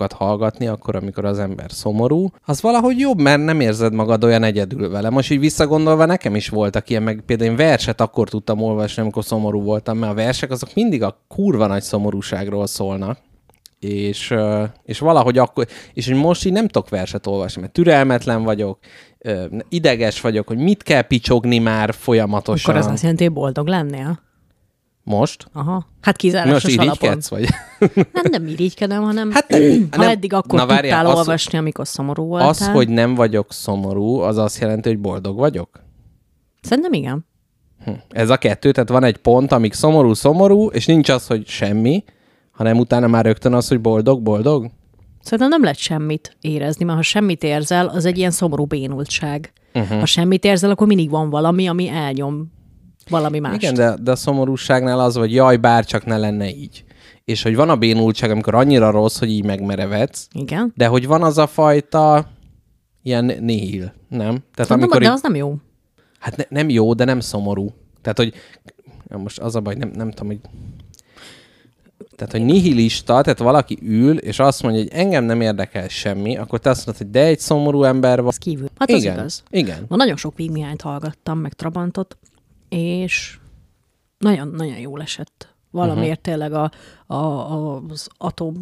dolgokat hallgatni, akkor, amikor az ember szomorú, az valahogy jobb, mert nem érzed magad olyan egyedül vele. Most így visszagondolva nekem is voltak ilyen, meg például én verset akkor tudtam olvasni, amikor szomorú voltam, mert a versek azok mindig a kurva nagy szomorúságról szólnak és, és valahogy akkor, és most így nem tudok verset olvasni, mert türelmetlen vagyok, ideges vagyok, hogy mit kell picsogni már folyamatosan. Akkor ez azt jelenti, hogy boldog lennél? Most? Aha. Hát Most kizárásos alapon. irigykedsz, vagy? Nem, nem irigykedem, hanem Hát nem- ha nem- eddig akkor na várjál, tudtál az- olvasni, amikor szomorú voltál. Az, hogy nem vagyok szomorú, az azt jelenti, hogy boldog vagyok? Szerintem igen. Hm. Ez a kettő, tehát van egy pont, amíg szomorú, szomorú, és nincs az, hogy semmi, hanem utána már rögtön az, hogy boldog, boldog. Szerintem nem lehet semmit érezni, mert ha semmit érzel, az egy ilyen szomorú bénultság. Uh-huh. Ha semmit érzel, akkor mindig van valami, ami elnyom valami mást. Igen, de, de a szomorúságnál az, hogy jaj, bár csak ne lenne így. És hogy van a bénultság, amikor annyira rossz, hogy így megmerevedsz, Igen. de hogy van az a fajta ilyen nihil, nem? Tehát Amikor amikor de így, az nem jó. hát ne, nem jó, de nem szomorú. Tehát, hogy ja, most az a baj, nem, nem tudom, hogy tehát, hogy nihilista, tehát valaki ül, és azt mondja, hogy engem nem érdekel semmi, akkor te azt mondod, hogy de egy szomorú ember van. Az kívül. Hát az igen, igaz. igen. Ma nagyon sok Vig Mihályt hallgattam, meg Trabantot, és nagyon-nagyon jól esett. Valamiért uh-huh. tényleg a, a, a, az atom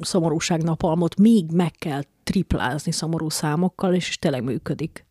szomorúság napalmot még meg kell triplázni szomorú számokkal, és tényleg működik.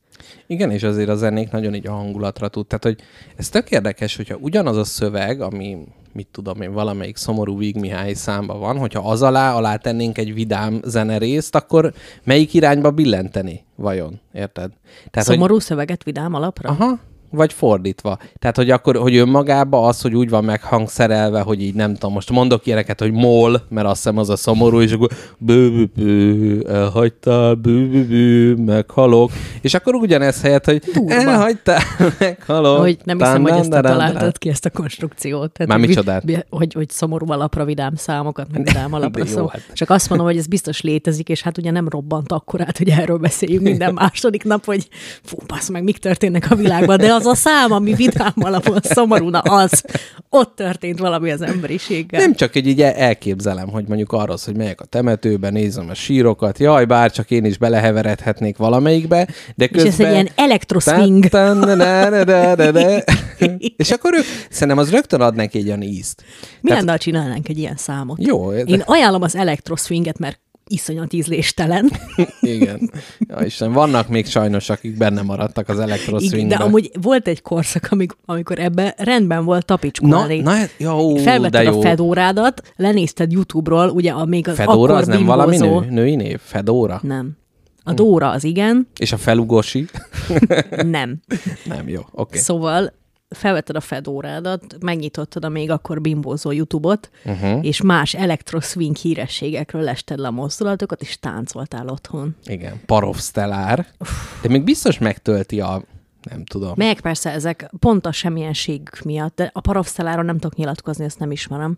Igen, és azért a zenék nagyon így a hangulatra tud. Tehát, hogy ez tök érdekes, hogyha ugyanaz a szöveg, ami, mit tudom én, valamelyik szomorú Víg Mihály számba van, hogyha az alá, alá tennénk egy vidám zenerészt, akkor melyik irányba billenteni vajon? Érted? Tehát, hogy, Szomorú szöveget vidám alapra? aha, vagy fordítva. Tehát, hogy akkor, hogy önmagában az, hogy úgy van meghangszerelve, hogy így nem tudom, most mondok ilyeneket, hogy mol, mert azt hiszem az a szomorú, és akkor bő, bő, bő elhagytál, bő, bő, bő, meghalok. És akkor ugyanez helyett, hogy Durva. elhagytál, meghalok. Hogy nem hiszem, hogy ezt találtad ki, ezt a konstrukciót. Tehát, Már micsodát? Hogy, hogy szomorú alapra vidám számokat, meg vidám alapra szó. hát. Csak azt mondom, hogy ez biztos létezik, és hát ugye nem robbant akkorát, hogy erről beszéljünk minden második nap, hogy fú, bassz meg, mik történnek a világban, de az a szám, ami vidám alapon szomorú, na az, ott történt valami az emberiséggel. Nem csak egy így el- elképzelem, hogy mondjuk arról, hogy megyek a temetőbe, nézem a sírokat, jaj, bár csak én is beleheveredhetnék valamelyikbe, de és közben... ez egy ilyen na. És akkor ők, szerintem az rögtön ad neki egy olyan ízt. Mi lenne, ha csinálnánk egy ilyen számot? Jó, de- Én ajánlom az elektroswinget, mert iszonyat ízléstelen. Igen. Ja, Isten, vannak még sajnos, akik benne maradtak az Igen, elektroszwingbe. de amúgy volt egy korszak, amik, amikor ebben rendben volt Na, tapicskolni. na, hát- jó, de Felvetted jó. a Fedórádat, lenézted YouTube-ról, ugye a még az Fedóra akkor az nem valami nő, női név? Fedóra? Nem. A Dóra az igen, És a felugosi? nem. Nem, jó, oké. Okay. Szóval felvetted a Fedórádat, megnyitottad a még akkor bimbózó YouTube-ot, uh-huh. és más elektroswing hírességekről lested le a mozdulatokat, és táncoltál otthon. Igen, Parovstelár. De még biztos megtölti a... Nem tudom. Meg persze ezek pont a semmienség miatt, de a paravszelára nem tudok nyilatkozni, ezt nem ismerem.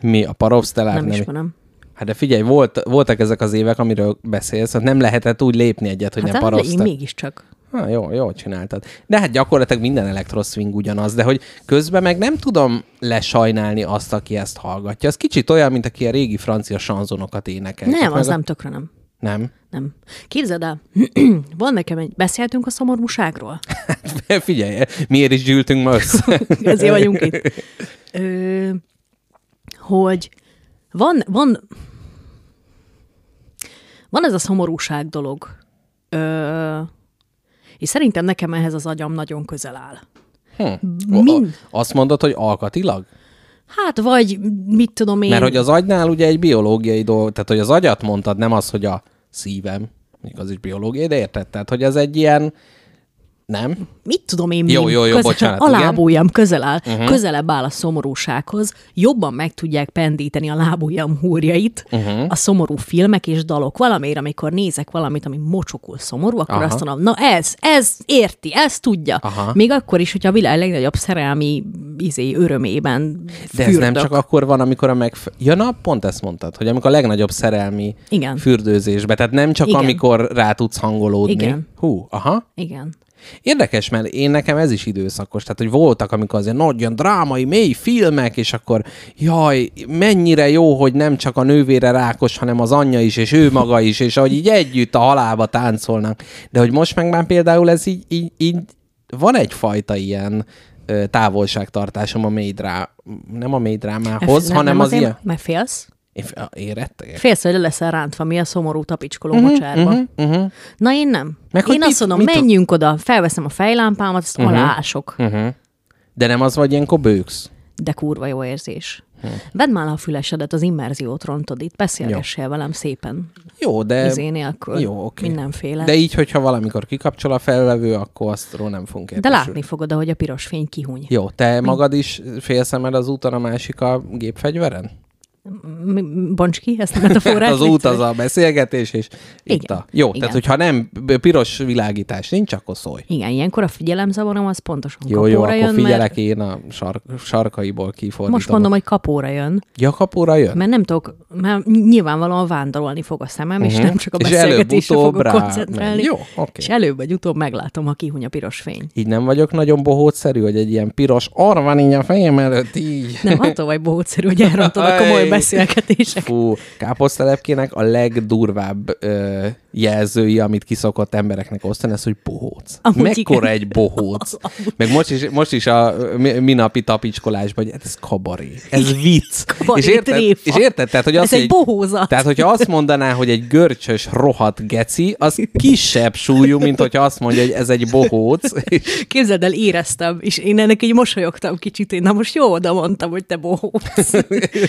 Mi a Parovstelár? Nem, nem ismerem. Hát de figyelj, volt, voltak ezek az évek, amiről beszélsz, hogy nem lehetett úgy lépni egyet, hogy Hát nem hát én Parovstelár. mégiscsak. Ha, jó, jó csináltad. De hát gyakorlatilag minden elektroszwing ugyanaz, de hogy közben meg nem tudom lesajnálni azt, aki ezt hallgatja. Az kicsit olyan, mint aki a régi francia sanzonokat énekel. Nem, az meg nem tökre nem. A... Nem. Nem. Képzeld el, van nekem egy... Beszéltünk a szomorúságról? Figyelj, miért is gyűltünk ma össze? Ezért vagyunk itt. Ö, hogy van, van, van ez a szomorúság dolog. Ö, és szerintem nekem ehhez az agyam nagyon közel áll. Hm. Mind- Azt mondod, hogy alkatilag? Hát, vagy mit tudom én... Mert hogy az agynál ugye egy biológiai dolog, tehát hogy az agyat mondtad, nem az, hogy a szívem, mondjuk az is biológiai, de érted? Tehát, hogy az egy ilyen, nem? mit tudom én, Jó, mi jó, jó, közel, bocsánat, a igen. lábujjam közel áll, uh-huh. közelebb áll a szomorúsághoz, jobban meg tudják pendíteni a lábujjam húrjait uh-huh. a szomorú filmek és dalok. Valamiért, amikor nézek valamit, ami mocsokul szomorú, akkor Aha. azt mondom, na ez, ez érti, ez tudja. Aha. Még akkor is, hogyha a világ legnagyobb szerelmi izé, örömében De ez nem csak akkor van, amikor a megf... Ja, na, pont ezt mondtad, hogy amikor a legnagyobb szerelmi Igen. fürdőzésbe, tehát nem csak Igen. amikor rá tudsz hangolódni. Igen. Hú, aha. Igen. Érdekes, mert én nekem ez is időszakos. Tehát, hogy voltak, amikor azért nagyon drámai, mély filmek, és akkor jaj, mennyire jó, hogy nem csak a nővére rákos, hanem az anyja is, és ő maga is, és ahogy így együtt a halálba táncolnak. De hogy most meg már például ez így, így, így van egyfajta ilyen távolságtartásom a mély drá... nem a mély drámához, Nem- hanem nem az azért, ilyen... Mert félsz? Én f- Én rettegek. Félsz, hogy le leszel rántva, mi a szomorú tapicskoló uh-huh, mocsárba. Uh-huh. Uh-huh. Na én nem. Meg én mit- azt mondom, mit menjünk oda, felveszem a fejlámpámat, azt uh-huh. aláások. Uh-huh. De nem az vagy ilyenkor bőksz. De kurva jó érzés. Hm. Vedd már a fülesedet, az immerziót rontod itt, beszélgessél velem szépen, Jó, de... izé nélkül, Jó, oké. mindenféle. De így, hogyha valamikor kikapcsol a felvevő, akkor astról nem fogunk De látni fogod, ahogy a piros fény kihúny. Jó, te magad is félszemed az úton a másik a gépfegyveren? Bonts ki ezt a metaforát? az út az a beszélgetés, és itt Igen, a... Jó, igen. tehát hogyha nem piros világítás nincs, akkor szólj. Igen, ilyenkor a figyelemzavarom az pontosan Jó, kapóra jó, akkor jön, figyelek mert én a sar- sarkaiból kifordítom. most mondom, hogy kapóra jön, Ja, kapóra jön? mert nem tudok, mert nyilvánvalóan vándorolni fog a szemem, és Mhm. nem csak a És beszélgetésre fogok rá koncentrálni. Jó, oké. És előbb vagy utóbb meglátom, ha kihúny a piros fény. Így nem vagyok nagyon bohótszerű, hogy egy ilyen piros orr van így a fejem előtt, így. Nem, attól vagy bohócszerű, hogy elrontod a komoly. Beszélgetések. Fú, káposztelepkének a legdurvább ö, jelzői, amit kiszokott embereknek osztani, ez, hogy bohóc. Amúgy Mekkora igen. egy bohóc. Meg most is, most is a mi- minapi tapicskolásban, hogy hát ez kabaré, ez vicc. Kabaré és, érted, tréfa. és érted, tehát, hogy Ez az, egy hogy bohózat. Tehát, hogyha azt mondaná, hogy egy görcsös, rohadt geci, az kisebb súlyú, mint hogyha azt mondja, hogy ez egy bohóc. Képzeld el, éreztem, és én ennek így mosolyogtam kicsit, én na most jó oda mondtam, hogy te bohóc.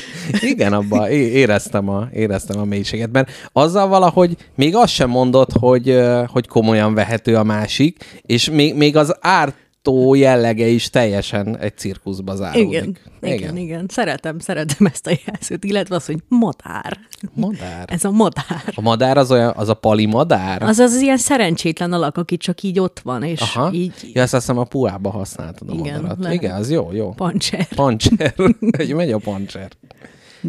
igen, abban éreztem a, éreztem a mélységet, mert azzal valahogy még azt sem mondott, hogy, hogy komolyan vehető a másik, és még, még az ártó jellege is teljesen egy cirkuszba záródik. Igen, igen, igen, igen. Szeretem, szeretem ezt a jelzőt, illetve az, hogy madár. Madár. Ez a madár. A madár az olyan, az a pali madár? Az az ilyen szerencsétlen alak, aki csak így ott van, és Aha. így Ja, ezt azt hiszem a puába használtad a Igen, madarat. lehet. Igen, az jó, jó. pancser. Pancser. Megy a pancser.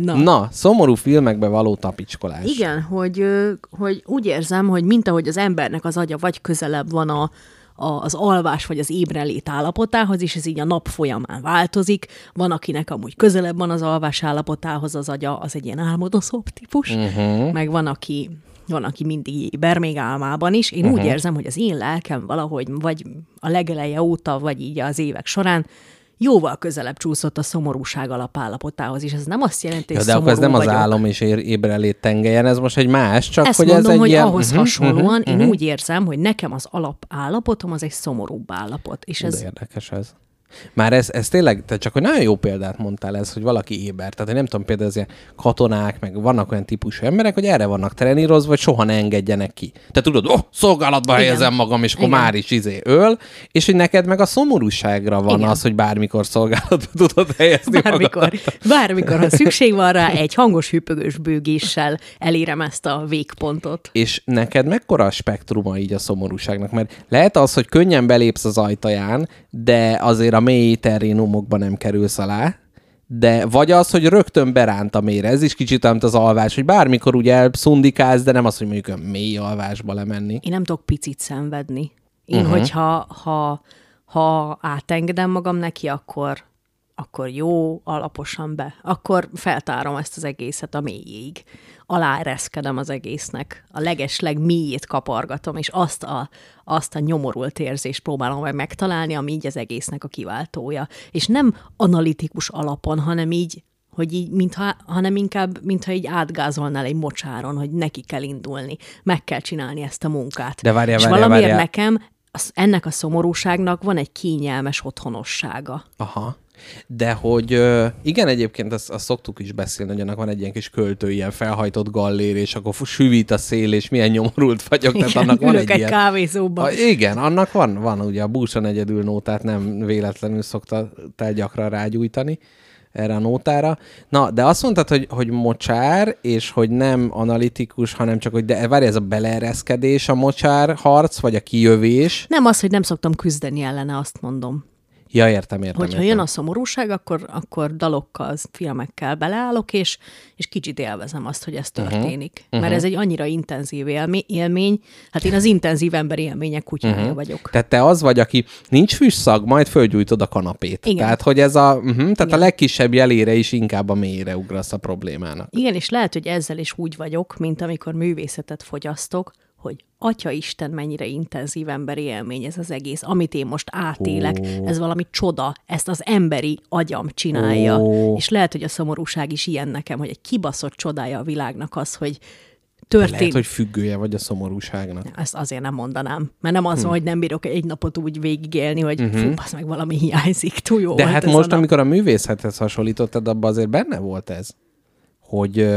Na. Na, szomorú filmekbe való tapicskolás. Igen, hogy, hogy úgy érzem, hogy mint ahogy az embernek az agya vagy közelebb van a, a, az alvás vagy az ébrenlét állapotához, és ez így a nap folyamán változik. Van, akinek amúgy közelebb van az alvás állapotához az agya, az egy ilyen álmodozóbb típus, uh-huh. meg van, aki van, aki mindig éber, még álmában is. Én uh-huh. úgy érzem, hogy az én lelkem valahogy vagy a legeleje óta, vagy így az évek során jóval közelebb csúszott a szomorúság alapállapotához, és ez nem azt jelenti, Ja, hogy de akkor ez nem az vagyok. álom és ér- ébrelét tengelyen, ez most egy más, csak Ezt hogy mondom, ez egy hogy ilyen... ahhoz Mhm, hasonlóan mhm, én úgy érzem, hogy nekem az alapállapotom az egy szomorúbb állapot. És De ez érdekes ez. Már ez, ez tényleg, te csak hogy nagyon jó példát mondtál ez, hogy valaki éber. Tehát, hogy nem tudom, például az ilyen katonák, meg vannak olyan típusú emberek, hogy erre vannak trenírozva, hogy soha ne engedjenek ki. Te tudod, oh, szolgálatba Igen. helyezem magam, és akkor Igen. már is izé öl, és hogy neked meg a szomorúságra van Igen. az, hogy bármikor szolgálatba tudod helyezni bármikor, magad. bármikor, ha szükség van rá, egy hangos hüpögős bőgéssel elérem ezt a végpontot. És neked mekkora a spektruma így a szomorúságnak? Mert lehet az, hogy könnyen belépsz az ajtaján, de azért a mély terénumokba nem kerülsz alá, de vagy az, hogy rögtön beránt a mélyre. Ez is kicsit olyan, mint az alvás, hogy bármikor ugye szundikálsz, de nem az, hogy mondjuk a mély alvásba lemenni. Én nem tudok picit szenvedni. Én, uh-huh. hogyha ha, ha átengedem magam neki, akkor, akkor jó, alaposan be. Akkor feltárom ezt az egészet a mélyéig. Aláereszkedem az egésznek. A legesleg mélyét kapargatom, és azt a, azt a nyomorult érzést próbálom meg megtalálni, ami így az egésznek a kiváltója. És nem analitikus alapon, hanem így hogy így, mintha, hanem inkább, mintha így átgázolnál egy mocsáron, hogy neki kell indulni, meg kell csinálni ezt a munkát. De várjál, És várjál, valamiért várjál. nekem az, ennek a szomorúságnak van egy kényelmes otthonossága. Aha. De hogy igen, egyébként azt, azt szoktuk is beszélni, hogy annak van egy ilyen kis költő, ilyen felhajtott gallér, és akkor süvít a szél, és milyen nyomorult vagyok. Tehát Igen, annak van egy, egy ilyen... kávézóban. A, igen, annak van, van ugye a búsan egyedül nótát nem véletlenül szoktál gyakran rágyújtani erre a nótára. Na, de azt mondtad, hogy, hogy mocsár, és hogy nem analitikus, hanem csak, hogy de várj, ez a beleereszkedés a mocsár harc, vagy a kijövés. Nem az, hogy nem szoktam küzdeni ellene, azt mondom. Ja, értem, értem. Hogyha értem. jön a szomorúság, akkor, akkor dalokkal, filmekkel beleállok, és, és kicsit élvezem azt, hogy ez Mhm. történik. Uh-huh. Mert ez egy annyira intenzív élmény. Hát én az intenzív emberi élmények kutyája uh-huh. vagyok. Tehát te az vagy, aki nincs fűszag, majd fölgyújtod a kanapét. Igen. Tehát, hogy ez a, uh-huh, tehát Igen. a legkisebb jelére is inkább a mélyére ugrasz a problémának. Igen, és lehet, hogy ezzel is úgy vagyok, mint amikor művészetet fogyasztok, hogy Atya Isten, mennyire intenzív emberi élmény ez az egész, amit én most átélek, Ó. ez valami csoda, ezt az emberi agyam csinálja. Ó. És lehet, hogy a szomorúság is ilyen nekem, hogy egy kibaszott csodája a világnak az, hogy Lehet, történt. hogy függője vagy a szomorúságnak. Ezt azért nem mondanám. Mert nem az van, hogy nem bírok egy napot úgy végigélni, hogy uh-huh. fú, basz meg valami hiányzik, túl jó De hát ez a most, nap. amikor a művészethez hasonlítottad, abban azért benne volt ez, hogy,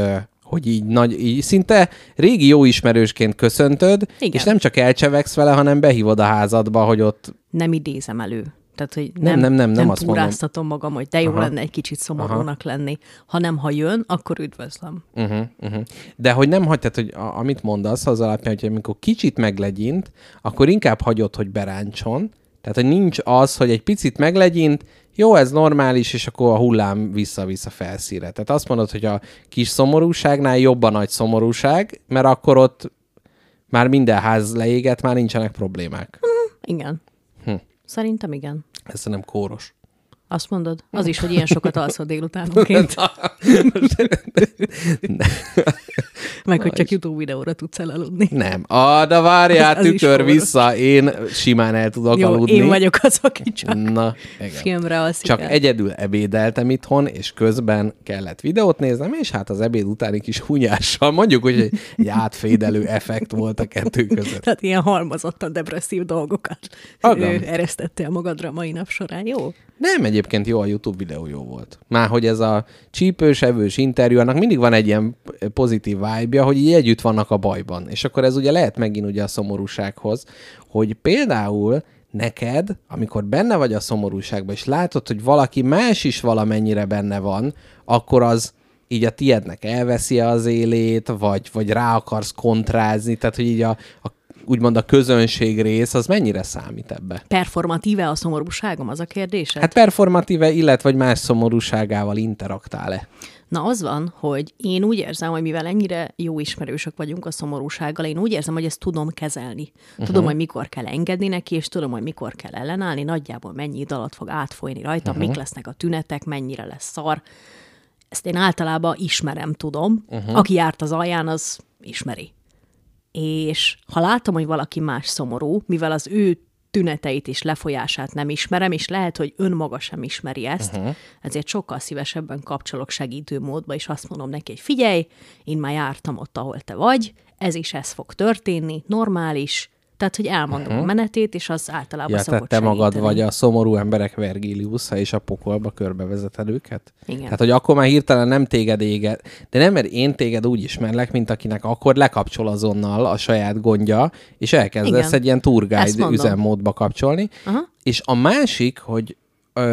hogy így, nagy, így szinte régi jó ismerősként köszöntöd, Igen. és nem csak elcsevegsz vele, hanem behívod a házadba, hogy ott nem idézem elő. Tehát, hogy Nem, nem, nem, nem, nem nem azt mondom. túráztatom magam, hogy de jó Aha. lenne egy kicsit szomorúnak lenni, hanem ha jön, akkor üdvözlöm. Uh-huh, uh-huh. De hogy nem hagytad, hogy a, amit mondasz, az alapján, hogy amikor kicsit meglegyint, akkor inkább hagyod, hogy beráncson. Tehát, hogy nincs az, hogy egy picit meglegyint, jó, ez normális, és akkor a hullám vissza-vissza felszíre. Tehát azt mondod, hogy a kis szomorúságnál jobb a nagy szomorúság, mert akkor ott már minden ház leéget, már nincsenek problémák. Igen. Hm. Szerintem igen. Ez nem kóros. Azt mondod? Az is, hogy ilyen sokat alszol délutánonként. Meg, hogy csak YouTube videóra tudsz elaludni. Nem. Ah, de várjál, Az- az tükör vissza, én simán el tudok Jó, aludni. én vagyok az, aki csak Na, igen. filmre alszik Csak el. egyedül ebédeltem itthon, és közben kellett videót néznem, és hát az ebéd utáni kis hunyással, mondjuk, hogy egy, egy átfédelő effekt volt a kettő között. Tehát ilyen halmozottan depresszív dolgokat Agam. eresztettél magadra a mai nap során, jó? Nem, egyébként jó, a YouTube videó jó volt. Már hogy ez a csípős, evős interjú, annak mindig van egy ilyen pozitív vibe hogy így együtt vannak a bajban. És akkor ez ugye lehet megint ugye a szomorúsághoz, hogy például neked, amikor benne vagy a szomorúságban, és látod, hogy valaki más is valamennyire benne van, akkor az így a tiednek elveszi az élét, vagy, vagy rá akarsz kontrázni, tehát hogy így a, a úgymond a közönség rész, az mennyire számít ebbe? Performatíve a szomorúságom, az a kérdésed? Hát performatíve, illetve vagy más szomorúságával interaktál-e? Na az van, hogy én úgy érzem, hogy mivel ennyire jó ismerősök vagyunk a szomorúsággal, én úgy érzem, hogy ezt tudom kezelni. Uh-huh. Tudom, hogy mikor kell engedni neki, és tudom, hogy mikor kell ellenállni, nagyjából mennyi idő alatt fog átfolyni rajtam, uh-huh. mik lesznek a tünetek, mennyire lesz szar. Ezt én általában ismerem, tudom. Uh-huh. Aki járt az alján, az ismeri. És ha látom, hogy valaki más szomorú, mivel az ő tüneteit és lefolyását nem ismerem, és lehet, hogy önmaga sem ismeri ezt, uh-huh. ezért sokkal szívesebben kapcsolok segítő módba, és azt mondom neki, hogy figyelj, én már jártam ott, ahol te vagy, ez is ez fog történni, normális, tehát, hogy elmondom uh-huh. a menetét, és az általában Ja, szokott tehát te magad segíteni. vagy a szomorú emberek Vergiliusza, és a pokolba körbevezeted őket? Igen. Tehát, hogy akkor már hirtelen nem téged éget, de nem, mert én téged úgy ismerlek, mint akinek akkor lekapcsol azonnal a saját gondja, és elkezdesz Igen. egy ilyen tour Ezt guide mondom. üzemmódba kapcsolni. Aha. És a másik, hogy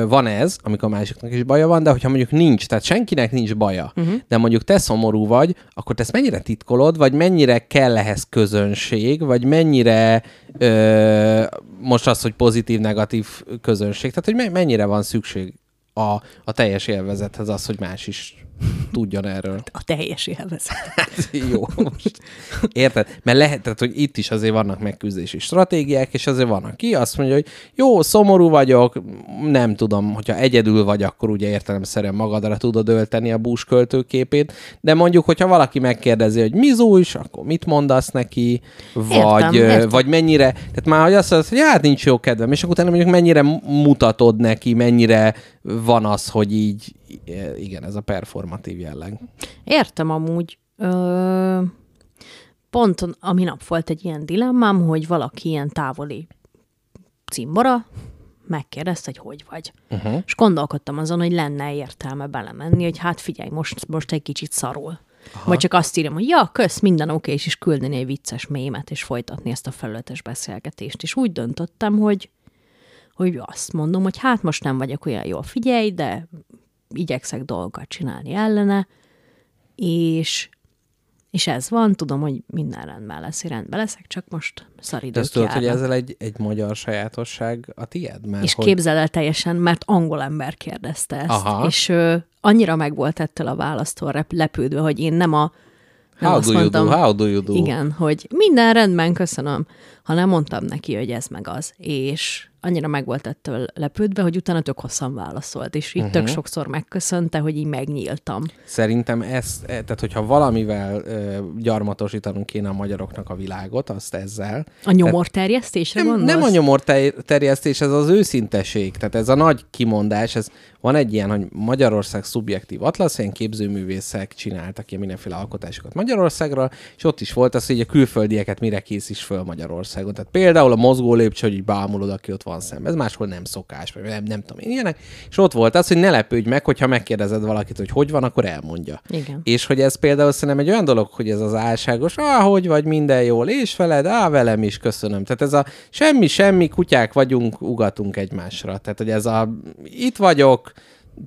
van ez, amikor másiknak is baja van, de hogyha mondjuk nincs, tehát senkinek nincs baja, uh-huh. de mondjuk te szomorú vagy, akkor te ezt mennyire titkolod, vagy mennyire kell ehhez közönség, vagy mennyire ö, most az, hogy pozitív-negatív közönség, tehát hogy me- mennyire van szükség a, a teljes élvezethez az, hogy más is tudjon erről. A teljes élvezet. Hát jó, most érted? Mert lehet, tehát, hogy itt is azért vannak megküzdési stratégiák, és azért van, aki azt mondja, hogy jó, szomorú vagyok, nem tudom, hogyha egyedül vagy, akkor ugye értelemszerűen magadra tudod ölteni a bús költőképét, de mondjuk, hogyha valaki megkérdezi, hogy mi zújs, akkor mit mondasz neki, vagy, Értem, értem. vagy mennyire, tehát már hogy azt mondod, hogy hát nincs jó kedvem, és akkor utána mondjuk mennyire mutatod neki, mennyire van az, hogy így, igen, ez a performatív jelleg. Értem amúgy. Ö, pont a minap volt egy ilyen dilemmám, hogy valaki ilyen távoli cimbora megkérdezte, hogy hogy vagy. Uh-huh. És gondolkodtam azon, hogy lenne értelme belemenni, hogy hát figyelj, most, most egy kicsit szarul. Aha. Vagy csak azt írjam, hogy ja, kösz, minden oké, és is küldeni egy vicces mémet, és folytatni ezt a felületes beszélgetést. És úgy döntöttem, hogy, hogy azt mondom, hogy hát most nem vagyok olyan jól, figyelj, de igyekszek dolgokat csinálni ellene, és És ez van, tudom, hogy minden rendben lesz, én rendben leszek, csak most szaridők azt tudod, hogy ezzel egy, egy magyar sajátosság a tied? Mert És hogy... képzel el teljesen, mert angol ember kérdezte ezt. Aha. És ö, annyira meg volt ettől a választól lepődve, hogy én nem a nem How azt do you mondtam, do? How do you do? Igen, hogy minden rendben, köszönöm, hanem mondtam neki, hogy ez meg az. És annyira meg volt ettől lepődve, hogy utána tök hosszan válaszolt, és így uh-huh. tök sokszor megköszönte, hogy így megnyíltam. Szerintem ez, e, tehát hogyha valamivel ö, gyarmatosítanunk kéne a magyaroknak a világot, azt ezzel. A nyomorterjesztésre Nem, gondolsz? nem a nyomorterjesztés, ez az őszinteség. Tehát ez a nagy kimondás, ez van egy ilyen, hogy Magyarország szubjektív atlasz, ilyen képzőművészek csináltak ilyen mindenféle alkotásokat Magyarországról, és ott is volt az, hogy a külföldieket mire készíts föl Magyarországon. Tehát például a mozgó lépcső, hogy így bámulod, aki ott van szemben. Ez máshol nem szokás, vagy nem, nem tudom én ilyenek. És ott volt az, hogy ne lepődj meg, hogyha megkérdezed valakit, hogy hogy van, akkor elmondja. Igen. És hogy ez például szerintem egy olyan dolog, hogy ez az álságos, ah, hogy vagy, minden jól, és veled, á, velem is, köszönöm. Tehát ez a semmi, semmi, kutyák vagyunk, ugatunk egymásra. Tehát, hogy ez a itt vagyok,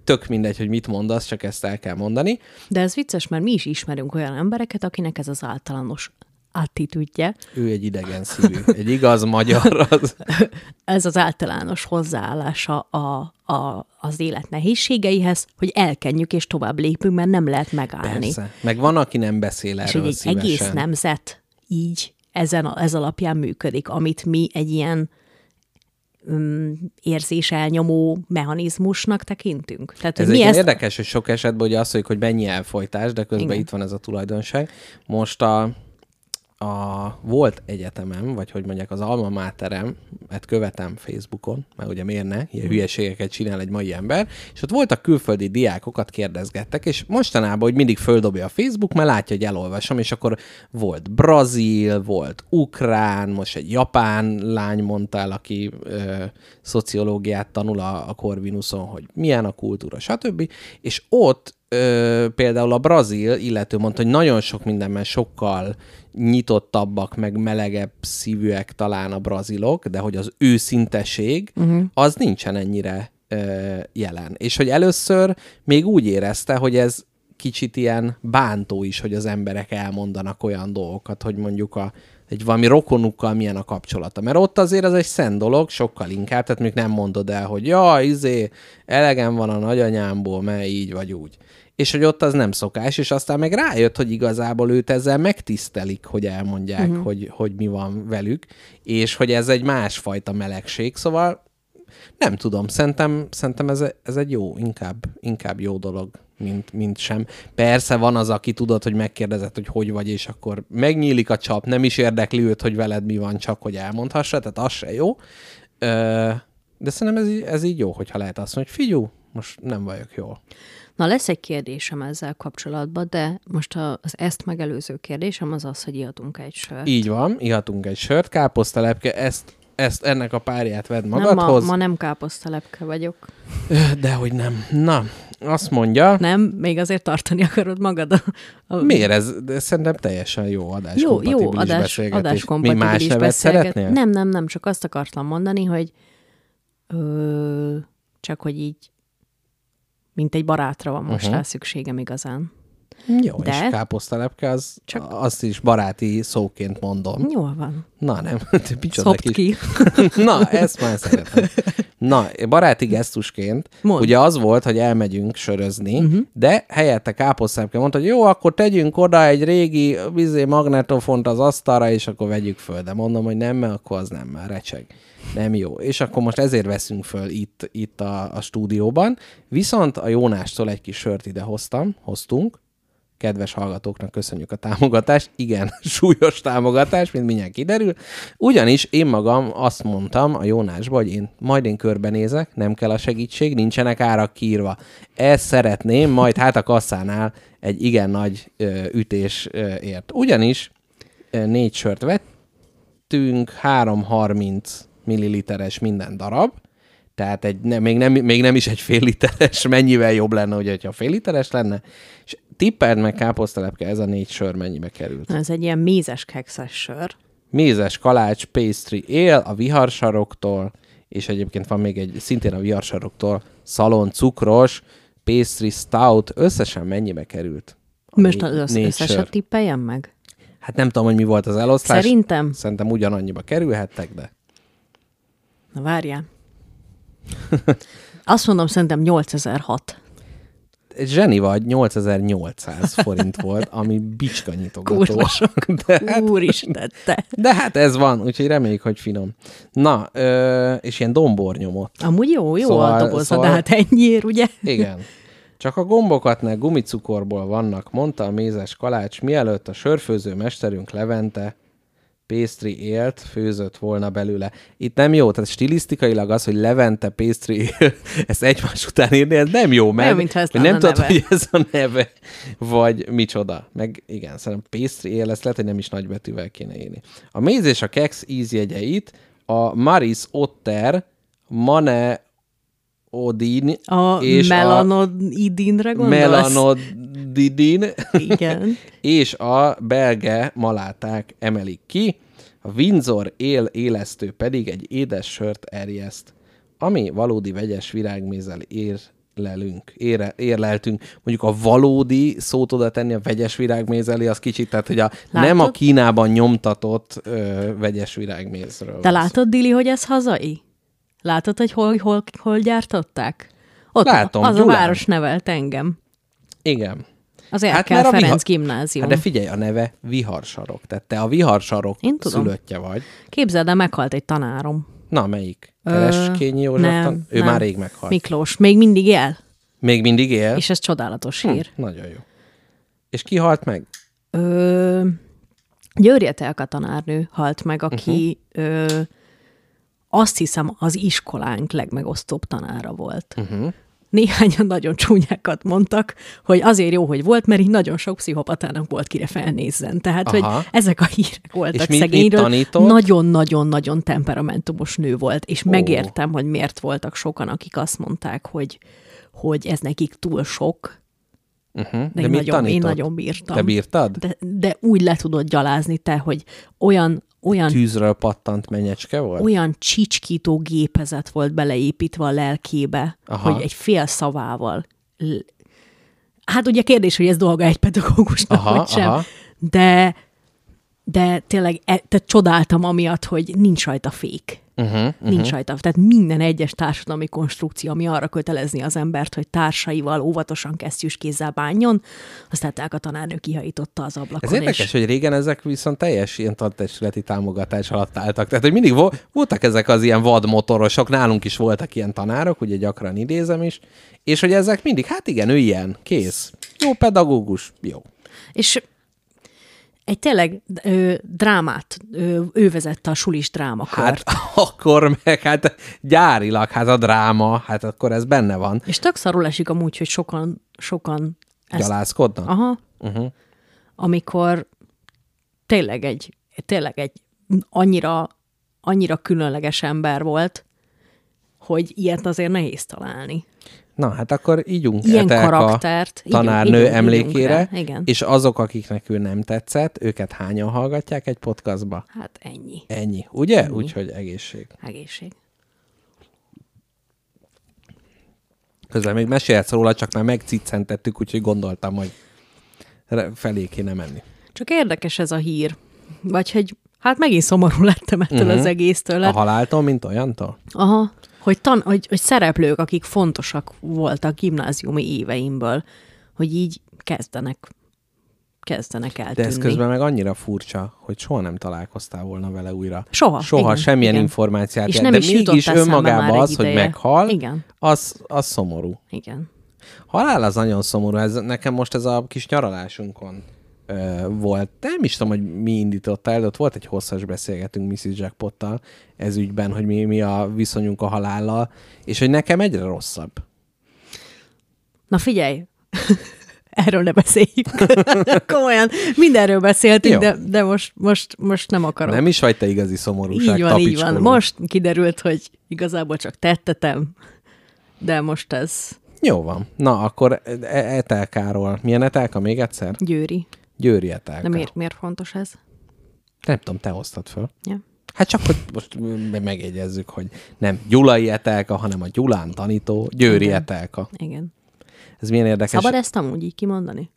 tök mindegy, hogy mit mondasz, csak ezt el kell mondani. De ez vicces, mert mi is ismerünk olyan embereket, akinek ez az általános attitűdje, Ő egy idegen szívű, egy igaz magyar. Az... ez az általános hozzáállása a, a, az élet nehézségeihez, hogy elkenjük és tovább lépünk, mert nem lehet megállni. Persze. Meg van, aki nem beszél És erről hogy egy szívesen. egész nemzet így ezen a, ez alapján működik, amit mi egy ilyen um, érzéselnyomó mechanizmusnak tekintünk. Tehát, Ez mi ezt... érdekes, hogy sok esetben ugye azt mondjuk, hogy mennyi elfolytás, de közben Igen. itt van ez a tulajdonság. Most a, a volt egyetemem, vagy hogy mondják, az alma máterem, hát követem Facebookon, mert ugye miért ne, ilyen hülyeségeket csinál egy mai ember, és ott voltak külföldi diákokat kérdezgettek, és mostanában, hogy mindig földobja a Facebook, mert látja, hogy elolvasom, és akkor volt brazil, volt ukrán, most egy japán lány mondta el, aki ö, szociológiát tanul a, a Corvinuson, hogy milyen a kultúra, stb. És ott ö, például a brazil illető mondta, hogy nagyon sok mindenben sokkal nyitottabbak, meg melegebb szívűek talán a brazilok, de hogy az őszinteség, uh-huh. az nincsen ennyire ö, jelen. És hogy először még úgy érezte, hogy ez kicsit ilyen bántó is, hogy az emberek elmondanak olyan dolgokat, hogy mondjuk a, egy valami rokonukkal milyen a kapcsolata. Mert ott azért az egy szent dolog, sokkal inkább, tehát még nem mondod el, hogy ja, izé, elegem van a nagyanyámból, mert így vagy úgy. És hogy ott az nem szokás, és aztán meg rájött, hogy igazából őt ezzel megtisztelik, hogy elmondják, uh-huh. hogy, hogy mi van velük, és hogy ez egy másfajta melegség, szóval nem tudom, szerintem, szerintem ez, ez egy jó, inkább, inkább jó dolog, mint, mint sem. Persze van az, aki tudod, hogy megkérdezett, hogy hogy vagy, és akkor megnyílik a csap, nem is érdekli őt, hogy veled mi van, csak hogy elmondhassa, tehát az se jó. De szerintem ez, így- ez így jó, hogyha lehet azt mondani, hogy figyú, most nem vagyok jól. Na, lesz egy kérdésem ezzel kapcsolatban, de most az ezt megelőző kérdésem az az, hogy ihatunk egy sört. Így van, ihatunk egy sört, káposztalepke, ezt, ezt ennek a párját vedd nem, ma, magadhoz. ma nem káposztalepke vagyok. De hogy nem. Na, azt mondja, Nem, még azért tartani akarod magad a... a miért ez? De szerintem teljesen jó adás. Jó, jó adás, adás Mi más nevet szeretnél? Nem, nem, nem, csak azt akartam mondani, hogy ö, csak hogy így mint egy barátra van most Uh-huh. rá szükségem igazán. Jó, De- és káposztalepke, az, Csak- azt is baráti szóként mondom. Jól van. Na nem, te micsoda kis... ki. Na, ezt már szeretem. Na, baráti gesztusként, Mondd. ugye az volt, hogy elmegyünk sörözni, uh-huh. de helyette káposztápke mondta, hogy jó, akkor tegyünk oda egy régi vizé magnetofont az asztalra, és akkor vegyük föl. De mondom, hogy nem, mert akkor az nem már recseg. Nem jó. És akkor most ezért veszünk föl itt, itt a, a stúdióban. Viszont a Jónástól egy kis sört ide hoztam, hoztunk, kedves hallgatóknak köszönjük a támogatást. Igen, súlyos támogatás, mint mindjárt kiderül. Ugyanis én magam azt mondtam a Jónásba, hogy én majd én körbenézek, nem kell a segítség, nincsenek árak kiírva. Ezt szeretném, majd hát a kasszánál egy igen nagy ö, ütés ö, ért. Ugyanis ö, négy sört vettünk, 330 milliliteres minden darab, tehát egy, ne, még, nem, még nem is egy fél literes, mennyivel jobb lenne, ugye, hogyha fél literes lenne. És tippeld meg káposztalepke, ez a négy sör mennyibe került. Ez egy ilyen mézes kekszes sör. Mézes kalács, pastry él a viharsaroktól, és egyébként van még egy, szintén a viharsaroktól, szalon cukros, pastry stout, összesen mennyibe került? Most Ami az négy összeset sör. tippeljem meg? Hát nem tudom, hogy mi volt az eloszlás. Szerintem? Szerintem ugyanannyiba kerülhettek, de Na várjál. Azt mondom, szerintem 8006. egy zseni vagy, 8800 forint volt, ami bicska nyitogató. De hát, Úristen, te. de hát ez van, úgyhogy reméljük, hogy finom. Na, ö, és ilyen dombornyomot. Amúgy jó, jó Szóval- a doboza, szóval- de hát ennyiért, ugye? Igen. Csak a gombokatnál gumicukorból vannak, mondta a mézes kalács, mielőtt a sörfőző mesterünk Levente pésztri élt, főzött volna belőle. Itt nem jó, tehát stilisztikailag az, hogy Levente pésztri él, ezt egymás után írni, ez nem jó, mert mintha ez nem tudod, neve. hogy ez a neve, vagy micsoda. Meg igen, szerintem pésztri él, ezt lehet, hogy nem is nagybetűvel kéne írni. A méz és a kex ízjegyeit a Maris Otter Mane Odin A és melanodidinre gondolsz? melanodidin Igen. és a belge maláták emelik ki, a Windsor él élesztő pedig egy édes sört erjeszt, ami valódi vegyes virágmézzel érlelünk, ére, érleltünk. Mondjuk a valódi szót oda tenni a vegyes virágmézelé, az kicsit, tehát hogy a, nem a Látod? Kínában nyomtatott ö, vegyes virágmézről. Te látod, Dili, hogy ez hazai? Látod, hogy hol, hol, hol gyártották? Ott Látom, az Gyulán. a város nevelt engem. Igen. Az Hát Erkel Ferenc viha- gimnázium. Hát de figyelj, a neve Viharsarok. Tehát te a Viharsarok Én tudom. szülöttje vagy. Képzeld el, meghalt egy tanárom. Na, melyik? Kereskényi József? nem, Ő nem. már rég meghalt. Miklós. Még mindig él? Még mindig él? És ez csodálatos hír. Nagyon jó. És ki halt meg? Ö, Győri Etelka tanárnő halt meg, aki uh-huh. ö, azt hiszem az iskolánk legmegosztóbb tanára volt. Uh-huh. Néhányan nagyon csúnyákat mondtak, hogy azért jó, hogy volt, mert így nagyon sok pszichopatának volt kire felnézzen. Tehát, Aha. hogy ezek a hírek voltak És mit- szegényről. Nagyon-nagyon-nagyon temperamentumos nő volt, és megértem, hogy miért voltak sokan, akik azt mondták, hogy, hogy ez nekik túl sok, Uh-huh. de, De én, mit nagyon, én tanított? nagyon bírtam. Te bírtad? De, de úgy le tudod gyalázni te, hogy olyan, olyan, Tűzről pattant menyecske volt? olyan csicskító gépezet volt beleépítve a lelkébe, Aha. hogy egy fél szavával. Hát ugye kérdés, hogy ez dolga egy pedagógusnak, Aha, vagy sem. aha. De, de tényleg e, te csodáltam amiatt, hogy nincs rajta fék. Uh-huh, uh-huh. Nincs rajta. Tehát minden egyes társadalmi konstrukció, ami arra kötelezni az embert, hogy társaival óvatosan kesztyűs kézzel bánjon, azt tehát a tanárnő kihajította az ablakon. Ez érdekes, és hogy régen ezek viszont teljes ilyen tantestületi támogatás alatt álltak. Tehát, hogy mindig vo- voltak ezek az ilyen vadmotorosok, nálunk is voltak ilyen tanárok, ugye gyakran idézem is, és hogy ezek mindig, hát igen, ő ilyen, kész. Jó pedagógus, jó. És egy tényleg ö, drámát, ö, ő vezette a sulis drámakört. Hát akkor meg, hát gyárilag, hát a dráma, hát akkor ez benne van. És tök szarul esik amúgy, hogy sokan, sokan ezt, Gyalázkodnak? aha, Uh-huh. amikor tényleg egy, tényleg egy annyira, annyira különleges ember volt, hogy ilyet azért nehéz találni. Na, hát akkor ígyunk Ilyen karaktert, ígyunk, tanárnő ígyunk, emlékére, ígyunk rá, igen. és azok, akiknek ő nem tetszett, őket hányan hallgatják egy podcastba? Hát ennyi. Ennyi, ugye? Úgyhogy egészség. Egészség. Közben még mesélhetsz róla, csak már megciccentettük, úgyhogy gondoltam, hogy felé kéne menni. Csak érdekes ez a hír. Vagy hogy hát megint szomorú lettem ettől Mhm. uh-huh. az egésztől. A haláltól, mint olyantól? aha, hogy, tan, hogy, hogy szereplők, akik fontosak voltak gimnáziumi éveimből, hogy így kezdenek kezdenek eltűnni. De ez közben meg annyira furcsa, hogy soha nem találkoztál volna vele újra. Soha, Soha igen, semmilyen igen. információt. És nem De is mégis önmagában az, hogy meghal, Igen. az, az szomorú. Igen. Halál az nagyon szomorú. Ez, nekem most ez a kis nyaralásunkon volt. Nem is tudom, hogy mi indította el, de ott volt egy hosszas beszélgetünk Mrs. Jackpottal ez ügyben, hogy mi, mi a viszonyunk a halállal, és hogy nekem egyre rosszabb. Na figyelj, erről ne beszéljünk. Komolyan, mindenről beszéltünk, Jó. de, de most, most, most nem akarok. Nem is vagy te igazi szomorúság, így van, így van. Most kiderült, hogy igazából csak tettetem, de most ez Jó van. Na, akkor e- Etelkáról. Milyen Etelka még egyszer? Győri. Győri Etelka. De miért, miért fontos ez? Nem tudom, te hoztad föl. Ja. Hát csak, hogy most me- megjegyezzük, hogy nem Gyulai Etelka, hanem a Gyulán tanító Győri Igen. Etelka. Igen. Ez milyen érdekes. Szabad ezt amúgy így kimondani?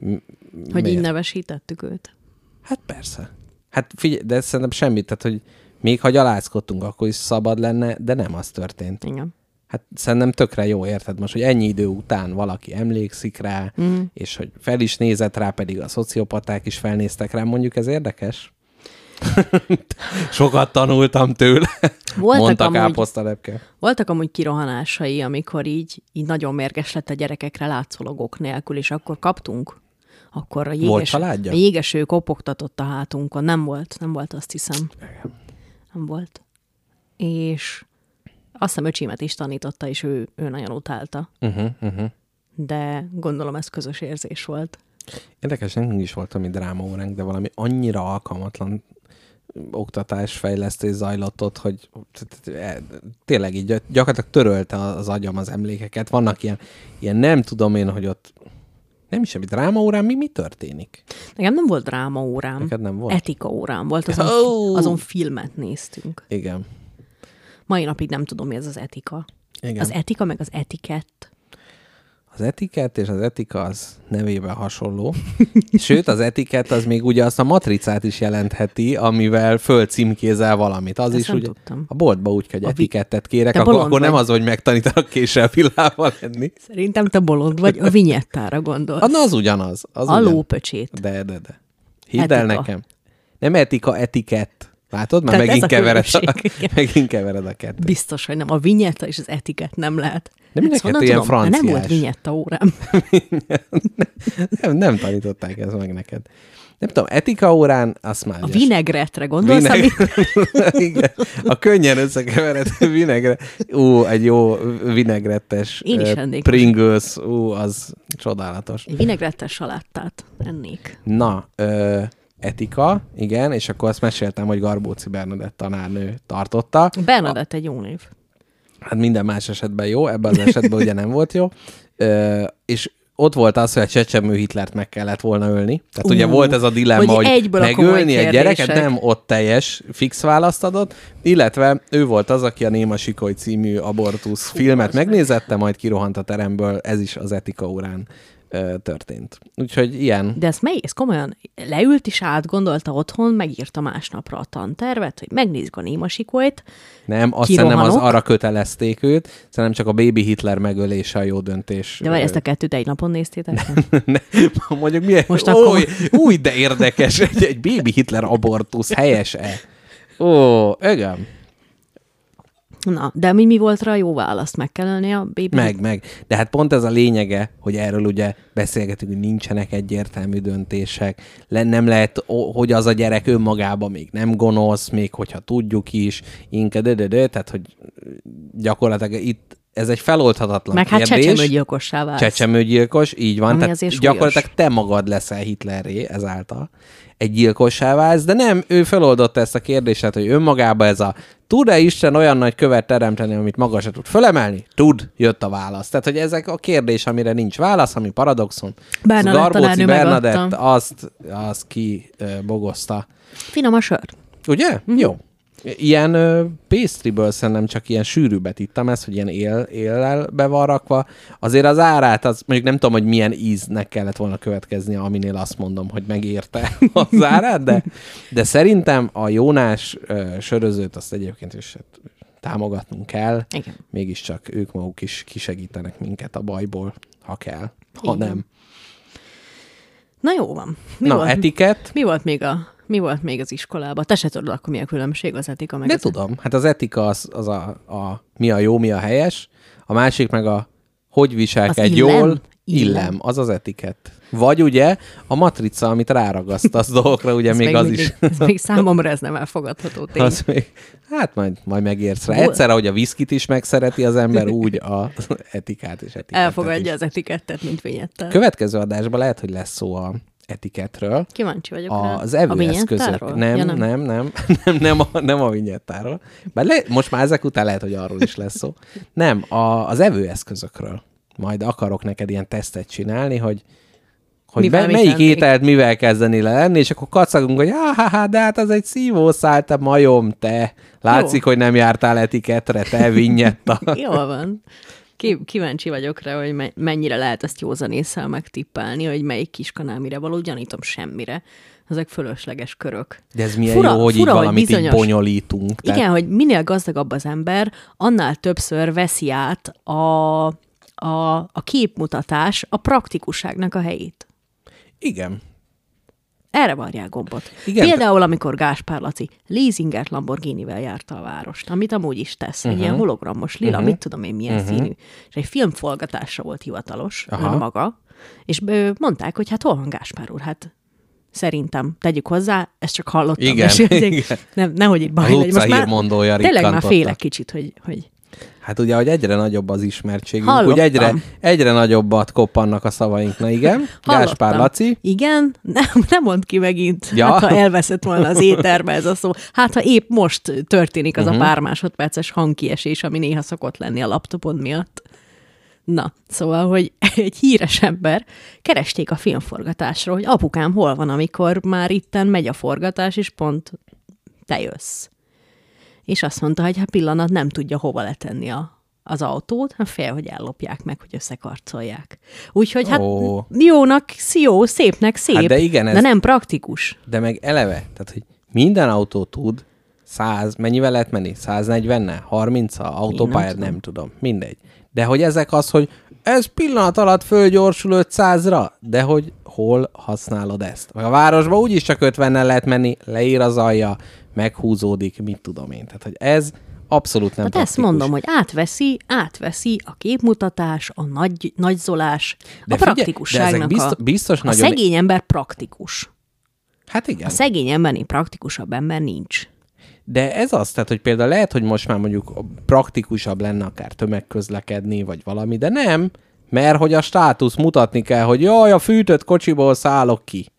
Hogy Miért? így nevesítettük őt. Hát persze. Hát figyelj, de szerintem semmit, tehát hogy még ha gyalázkodtunk, akkor is szabad lenne, de nem az történt. Igen. Hát szerintem tökre jó, érted most, hogy ennyi idő után valaki emlékszik rá, mm. és hogy fel is nézett rá, pedig a szociopaták is felnéztek rá, mondjuk ez érdekes? Sokat tanultam tőle, Voltak mondta amúgy- káposztalepke. Voltak amúgy kirohanásai, amikor így, így nagyon mérges lett a gyerekekre látszólagok nélkül, és akkor kaptunk. Akkor a jéges, a jégeső kopogtatott a hátunkon. Nem volt, nem volt, azt hiszem. Nem volt. És azt hiszem öcsimet is tanította, és ő, ő nagyon utálta. Uh-huh, uh-huh. De gondolom ez közös érzés volt. Érdekes, nekünk is volt ami drámaóránk, de valami annyira alkalmatlan oktatásfejlesztés zajlott ott, hogy tényleg így gy- gyakorlatilag törölte az agyam az emlékeket. Vannak ilyen, ilyen nem tudom én, hogy ott nem is, ami drámaórán mi, mi történik? Nekem nem volt dráma órám. Neked nem volt? Etika órám volt, azon, Ó! azon filmet néztünk. Igen. Mai napig nem tudom, mi ez az etika. Igen. Az etika, meg az etikett. Az etikett és az etika az nevével hasonló. Sőt, az etikett az még ugye azt a matricát is jelentheti, amivel fölcímkézel valamit. Az Ezt is ugye tudtam. a boltba úgy, hogy A etikettet kérek, akkor, akkor nem az, hogy megtanítanak késsel villával lenni. Szerintem te bolond vagy, a vinyettára gondolsz. Na, az ugyanaz. Az a ugyan. lópöcsét. De, de, de. Hidd el Etika. nekem. Nem etika, etikett. Látod? Már Tehát ez megint a kevered, a, igen. megint kevered a kettőt. Biztos, hogy nem. A vinyetta és az etikett nem lehet. De mind a kettő ilyen? Mert Nem volt franciás. vinyetta órám. Nem, nem tanították ezt meg neked. Nem tudom, etika órán, azt már A ügyes. vinegretre gondolsz, ami... Vineg... Igen. A könnyen összekeveredő vinegre. Ú, egy jó vinegrettes Én is ennék. Pringles, ú, az csodálatos. Egy vinegrettes saláttát ennék. Na, ö, etika, igen, és akkor azt meséltem, hogy Garbóci Bernadett tanárnő tartotta. Bernadett egy jó név. Hát minden más esetben jó, ebben az esetben ugye nem volt jó. Ö, és ott volt az, hogy a csecsemő Hitlert meg kellett volna ölni. Tehát Ú, ugye volt ez a dilemma, hogy hogy, a megölni egy gyereket, nem ott teljes fix választ adott, illetve ő volt az, aki a Néma Sikoly című abortusz filmet az meg. megnézette, majd kirohant a teremből, ez is az etika órán történt. Úgyhogy ilyen. De ezt, mely, ez komolyan leült is átgondolta otthon, megírta másnapra a tantervet, hogy megnézzük a némasikolyt. Nem, azt szerintem az arra kötelezték őt, szerintem csak a baby Hitler megölése a jó döntés. De Ö, ezt a kettőt egy napon néztétek? Ne, mondjuk milyen... Most Most akkor- Új, új, de érdekes, egy, egy baby Hitler abortusz, helyes-e? Ó, igen. Na, de mi, mi volt rá jó választ? Meg kell ölni a baby? Meg, meg. De hát pont ez a lényege, hogy erről ugye beszélgetünk, hogy nincsenek egyértelmű döntések, Le, nem lehet, hogy az a gyerek önmagában még nem gonosz, még hogyha tudjuk is, inkább de, de, de, tehát hogy gyakorlatilag itt ez egy feloldhatatlan Meg hát kérdés. csecsemőgyilkossá válsz. Csecsemőgyilkos, így van. Ami tehát gyakorlatilag te magad leszel Hitlerré ezáltal. Egy gyilkossá válsz, de nem, ő feloldotta ezt a kérdést, hogy önmagában ez a tud-e Isten olyan nagy követ teremteni, amit maga se tud fölemelni? Tud, jött a válasz. Tehát, hogy ezek a kérdés, amire nincs válasz, ami paradoxon. Bernadett Garbóci tanárnő Bernadett megadta. azt, azt ki bogozta. Finom a sör. Ugye? Mm. Jó. Ilyen ö, pastry-ből szerintem csak ilyen sűrűbbet ittam ezt, hogy ilyen él, éllel be van rakva. Azért az árát, az mondjuk nem tudom, hogy milyen íznek kellett volna következni, aminél azt mondom, hogy megérte az árát, de, de szerintem a Jónás ö, sörözőt azt egyébként is hát, támogatnunk kell. Igen. Mégiscsak ők maguk is kisegítenek minket a bajból, ha kell. Ha Igen. nem. Na jó van. Mi, Na, volt, etikett. mi volt még a mi volt még az iskolában? Te se tudod, akkor mi a különbség az etika meg De az tudom, hát az etika az, az a, a mi a jó, mi a helyes, a másik meg a hogy viselkedj Az jól, illem. Illem. az az etikett. Vagy ugye a matrica, amit ráragasztasz dolgokra, ugye Ez még az mindig- is. Ez még számomra ez nem elfogadható tény. Az még, hát majd, majd megérsz rá. Egyszer, ahogy a viszkit is megszereti az ember, úgy a etikát és etikettet Elfogadja is. az etikettet, mint vinyettel. Következő adásban lehet, hogy lesz szó a etiketről. Kíváncsi vagyok rá. Az A vinyettáról? Nem, Ja, nem, nem, nem, nem, nem, a, nem a vinyettáról. Bár le, most már ezek után lehet, hogy arról is lesz szó. Nem, a, az evőeszközökről. Majd akarok neked ilyen tesztet csinálni, hogy hogy Mivel be, melyik lennék? ételt mivel kezdeni le lenni, és akkor kacagunk, hogy ha, de hát az egy szívószál, te majom, te. Látszik, Jó. hogy nem jártál etiketre, te vinyetta. Jól van. Ki- kíváncsi vagyok rá, hogy me- mennyire lehet ezt józanésszel megtippelni, hogy melyik kiskanál mire való, gyanítom semmire. Ezek fölösleges körök. De ez milyen Fura- jó, hogy fura, így valamit bizonyos- így bonyolítunk. Igen, hogy minél gazdagabb az ember, annál többször veszi át a, a, a képmutatás a praktikusságnak a helyét. igen. Erre varják gombot. Igen. Például, amikor Gáspár Laci leasingert Lamborghinivel járta a várost, amit amúgy is tesz. Uh-huh. Egy ilyen hologramos lila, uh-huh. mit tudom én, milyen uh-huh. színű. És egy filmforgatásra volt hivatalos, Aha. maga, és mondták, hogy hát hol van Gáspár úr? Hát szerintem tegyük hozzá, ezt csak hallottam. Igen, mesélni. igen. Nem, nehogy itt baj legyen. utca hírmondója tényleg már félek kicsit, hogy, hogy Hát ugye, hogy egyre nagyobb az ismertségünk, Hallottam. úgy egyre, egyre nagyobbat koppannak a szavaink. Na igen, Gáspár Hallottam. Laci. Igen, nem, nem mond ki megint, Ja. ja. hát ha elveszett volna az éterbe ez a szó. Hát ha épp most történik az uh-huh. a pár másodperces hangkiesés, ami néha szokott lenni a laptopod miatt. Na, szóval, hogy egy híres ember keresték a filmforgatásról, hogy apukám hol van, amikor már itten megy a forgatás, és pont te jössz. És azt mondta, hogy hát pillanat nem tudja hova letenni a, az autót, hát fél, hogy ellopják meg, hogy összekarcolják. Úgyhogy hát Ó. jónak, jó, szépnek szép, Hát de igen, ez- de nem praktikus. De meg eleve, tehát, hogy minden autó tud 100, mennyivel lehet menni? 140-nel? 30 a autópályát? tudom. Nem tudom. Mindegy. De hogy ezek az, hogy ez pillanat alatt fölgyorsul 500-ra, de hogy hol használod ezt? A városba úgyis csak 50-nel lehet menni, leír az alja, meghúzódik, mit tudom én. Tehát, hogy ez abszolút nem Hát ezt praktikus. mondom, hogy átveszi, átveszi a képmutatás, a nagy, nagyzolás, De a figyelj, de praktikusságnak ezek biztos, a, biztos a nagyon... szegény ember praktikus. Hát igen. A szegény embernél praktikusabb ember nincs. De ez az, tehát, hogy például lehet, hogy most már mondjuk praktikusabb lenne akár tömegközlekedni, vagy valami, de nem, mert hogy a státusz mutatni kell, hogy jaj, a fűtött kocsiból szállok ki.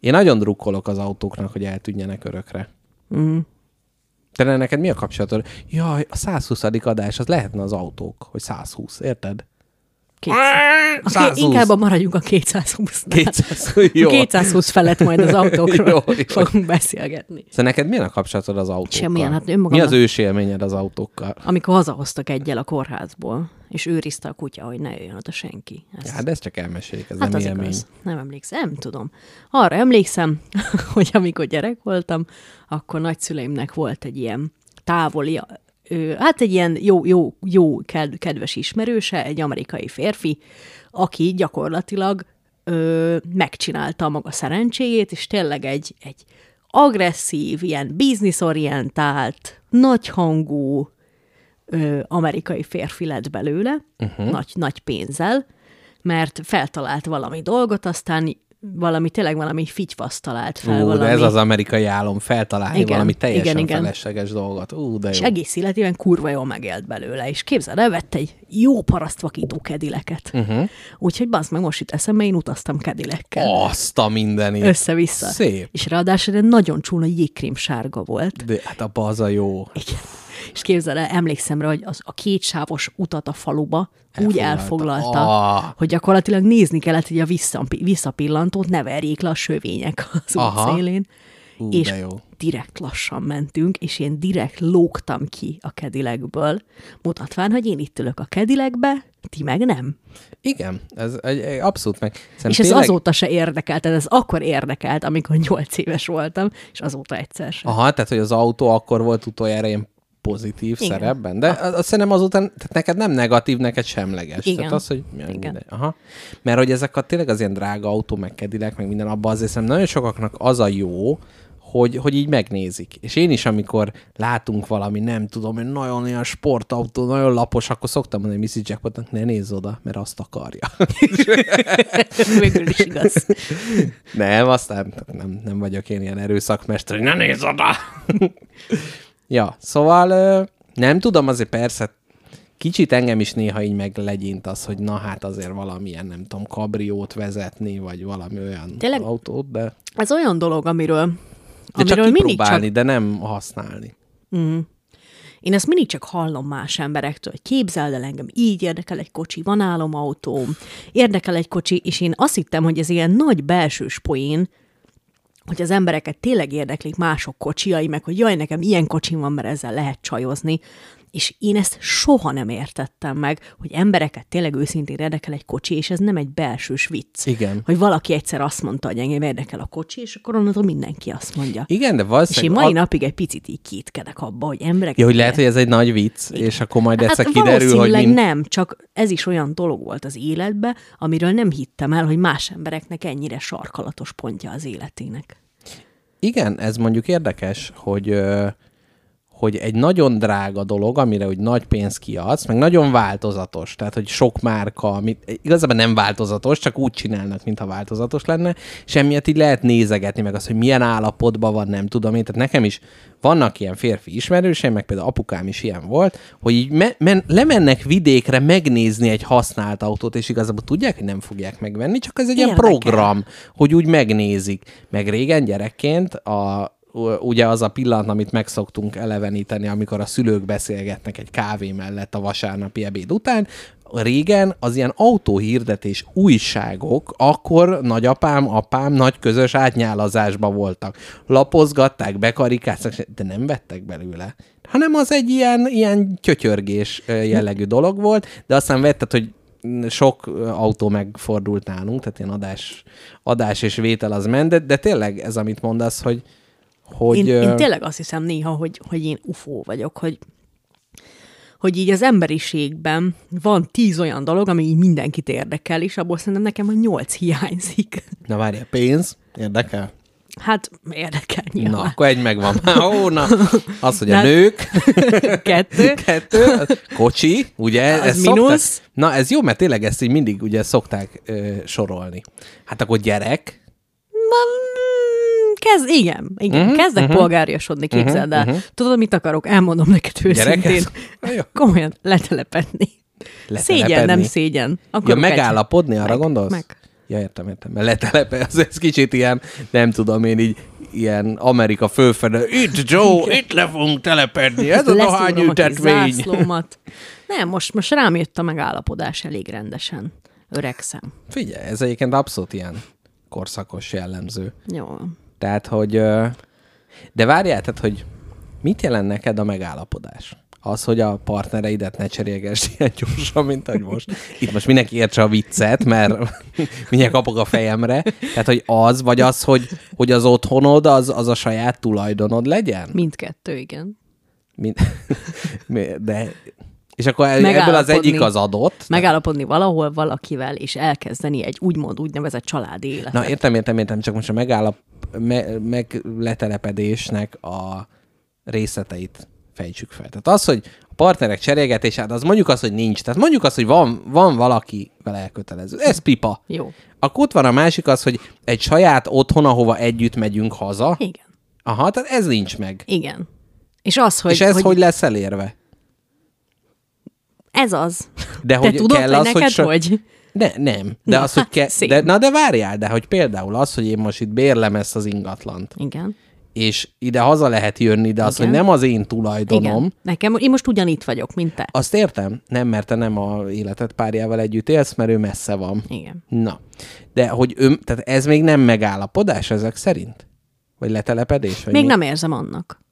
Én nagyon drukkolok az autóknak, hogy eltűnjenek örökre. Mm. Te neked mi a kapcsolatod? Jaj, a 120. adás, az lehetne az autók, hogy 120, érted? Két, 120. inkább a maradjunk a 220 200, jó. 220 felett majd az autókról Jó, jó. fogunk beszélgetni. Szóval neked milyen a kapcsolatod az autókkal? Semmilyen, hát Mi önmagamnak- az ősélményed az autókkal? Amikor hazahoztak egyel a kórházból, és őrizte a kutya, hogy ne jöjjön oda senki. Ez, Hát de ezt csak elmesélik, ez hát nem az élmény. igaz. Nem emlékszem, nem tudom. Arra emlékszem, hogy amikor gyerek voltam, akkor nagyszüleimnek volt egy ilyen távoli, ö, hát egy ilyen jó, jó, jó ked- kedves ismerőse, egy amerikai férfi, aki gyakorlatilag ö, megcsinálta maga szerencséjét, és tényleg egy, egy agresszív, ilyen bizniszorientált, nagyhangú ö, amerikai férfi lett belőle, uh-huh. nagy, nagy pénzzel, mert feltalált valami dolgot, aztán valami, tényleg valami fityfasz talált fel. Ú, valami, de ez az amerikai álom feltalálni Igen, valami teljesen igen, igen. felesleges dolgot. Ú, de és jó. egész életében kurva jól megélt belőle, és képzeld el, vett egy jó parasztvakító kedileket. Uh-huh. Úgyhogy bazd meg, most itt eszembe, én utaztam kedilekkel. Azt a mindenit. Össze-vissza. Szép. És ráadásul egy nagyon csúnya jégkrém sárga volt. De hát a jó. Igen. És képzeld el, emlékszem rá, hogy az, a kétsávos utat a faluba úgy Elfoglalta. elfoglalta, Ah. hogy gyakorlatilag nézni kellett, hogy a vissza, visszapillantót ne verjék le a sövények az Aha. út szélén. Ú, és jó. direkt lassan mentünk, és én direkt lógtam ki a kedilekből, mutatván, hogy én itt ülök a kedilekbe, ti meg nem. Igen, ez egy, egy abszolút meg. Szerintem és ez tényleg- azóta se érdekelt, ez akkor érdekelt, amikor nyolc éves voltam, és azóta egyszer sem. Aha, tehát, hogy az autó akkor volt utoljára ilyen pozitív Igen. szerepben, de az, azt szerintem azután, tehát neked nem negatív, neked semleges. Igen. Tehát az, hogy ja, Igen. mindegy. Aha. Mert hogy ezek a tényleg az ilyen drága autó, meg kedilek, meg minden, abban azért szerintem nagyon sokaknak az a jó, hogy, hogy így megnézik. És én is, amikor látunk valami, nem tudom, hogy nagyon ilyen sportautó, nagyon lapos, akkor szoktam mondani Missy Jackpotnak, ne nézz oda, mert azt akarja. Végül is igaz. Nem, aztán nem, nem vagyok én ilyen erőszakmester, hogy ne nézz oda! Ja, szóval nem tudom, azért persze kicsit engem is néha így meglegyint az, hogy na hát azért valamilyen, nem tudom, kabriót vezetni, vagy valami olyan Tényleg? autót, de, Ez olyan dolog, amiről, de csak amiről mindig kipróbálni, csak de nem használni. Én ezt mindig csak hallom más emberektől, hogy képzeld el engem, így érdekel egy kocsi, van álomautóm, érdekel egy kocsi, és én azt hittem, hogy ez ilyen nagy belsős poén, hogy az embereket tényleg érdeklik mások kocsiai, meg hogy jaj, nekem ilyen kocsim van, mert ezzel lehet csajozni. És én ezt soha nem értettem meg, hogy embereket tényleg őszintén érdekel egy kocsi, és ez nem egy belsős vicc. Igen. Hogy valaki egyszer azt mondta, hogy engem érdekel a kocsi, és akkor onnantól mindenki azt mondja. Igen, de És valószínűleg... én mai a- napig egy picit így kétkedek abba, hogy emberek... Ja, hogy lehet, hogy ez egy nagy vicc, és akkor majd egyszer kiderül, hogy Hát mind... nem, csak ez is olyan dolog volt az életbe, amiről nem hittem el, hogy más embereknek ennyire sarkalatos pontja az életének. Igen, ez mondjuk érdekes, hogy, ö, hogy egy nagyon drága dolog, amire hogy nagy pénzt kiadsz, meg nagyon változatos, tehát hogy sok márka, amit igazából nem változatos, csak úgy csinálnak, mintha változatos lenne, és emiatt így lehet nézegetni meg azt, hogy milyen állapotban van, nem tudom én. Tehát nekem is vannak ilyen férfi ismerőseim, meg például apukám is ilyen volt, hogy így me- men- lemennek vidékre megnézni egy használt autót, és igazából tudják, hogy nem fogják megvenni, csak ez egy ilyen Érdekel. program, hogy úgy megnézik. Meg régen gyerekként a, ugye az a pillanat, amit megszoktunk eleveníteni, amikor a szülők beszélgetnek egy kávé mellett a vasárnapi ebéd után, régen az ilyen autóhirdetés újságok, akkor nagyapám, apám nagy közös átnyálazásban voltak. Lapozgatták, bekarikáztak, de nem vettek belőle. Hanem az egy ilyen, ilyen työtyörgés jellegű dolog volt, de aztán vetted, hogy sok autó megfordult nálunk, tehát ilyen adás, adás és vétel az ment, de tényleg ez, amit mondasz, hogy, hogy Én, én tényleg azt hiszem néha, hogy, hogy én ufó vagyok, hogy, hogy így az emberiségben van tíz olyan dolog, ami így mindenkit érdekel, és abból szerintem nekem a nyolc hiányzik. Na várjál, pénz, érdekel? Hát érdekel Na, nyilván. akkor egy megvan. Ó, na, az, hogy a De- nők, Kettő. kettő, kocsi, ugye? Az ezt mínusz. Szokták, na, ez jó, mert tényleg ezt így mindig ugye szokták ö, sorolni. Hát akkor gyerek, Mm, Kezd, igen, igen. Uh-huh, kezdek uh-huh, polgáriasodni, képzeld el. Uh-huh, Tudod, mit akarok? Elmondom neked őszintén. Komolyan, letelepedni. Szégyen, nem Letelepedni. szégyen. Ja, Akarok egy- megállapodni, arra Meg, gondolsz? meg. Ja, értem, értem. Mert letelepe, az ez kicsit ilyen, nem tudom én így, ilyen Amerika fölfele. Itt, Joe, itt le fogunk telepedni. Ez a dohányültetvény. Nem, most, most rám jött a megállapodás elég rendesen. Öregszem. Figyelj, ez egyébként abszolút ilyen korszakos jellemző. Jó. Tehát, hogy... De várjál, tehát, hogy mit jelent neked a megállapodás? Az, hogy a partnereidet ne cserélgesd ilyen gyorsan, mint ahogy most. Itt most mindenki értse a viccet, mert mindjárt kapok a fejemre. Tehát, hogy az, vagy az, hogy, hogy az otthonod, az, az a saját tulajdonod legyen? Mindkettő, igen. Mint... De... És akkor ebből az egyik az adott. Megállapodni valahol valakivel, és elkezdeni egy úgymond úgynevezett családi életet. Na, értem, értem, értem, csak most a megállap, me, megletelepedésnek a részleteit fejtsük fel. Tehát az, hogy a partnerek cserélgetését, az mondjuk az, hogy nincs. Tehát mondjuk az, hogy van, van valaki vele elkötelező. Ez pipa. Jó. Akkor ott van a másik az, hogy egy saját otthon, ahova együtt megyünk haza. Igen. Aha, tehát ez nincs meg. Igen. És az, hogy, És ez hogy, hogy lesz elérve? ez az. De Te hogy tudod, kell hogy az, neked hogy, so- hogy? De nem. De az, hogy hát ke- szép. de, na de várjál, de hogy például az, hogy én most itt bérlem ezt az ingatlant, Igen. és ide haza lehet jönni, de az, Igen. hogy nem az én tulajdonom, Igen. Nekem, én most ugyanitt vagyok, mint te. azt értem? Nem, mert te nem a életed párjával együtt élsz, mert ő messze van. Igen. Na. De hogy ő, tehát ez még nem megállapodás ezek szerint? Vagy letelepedés? Vagy Még mi? nem érzem annak.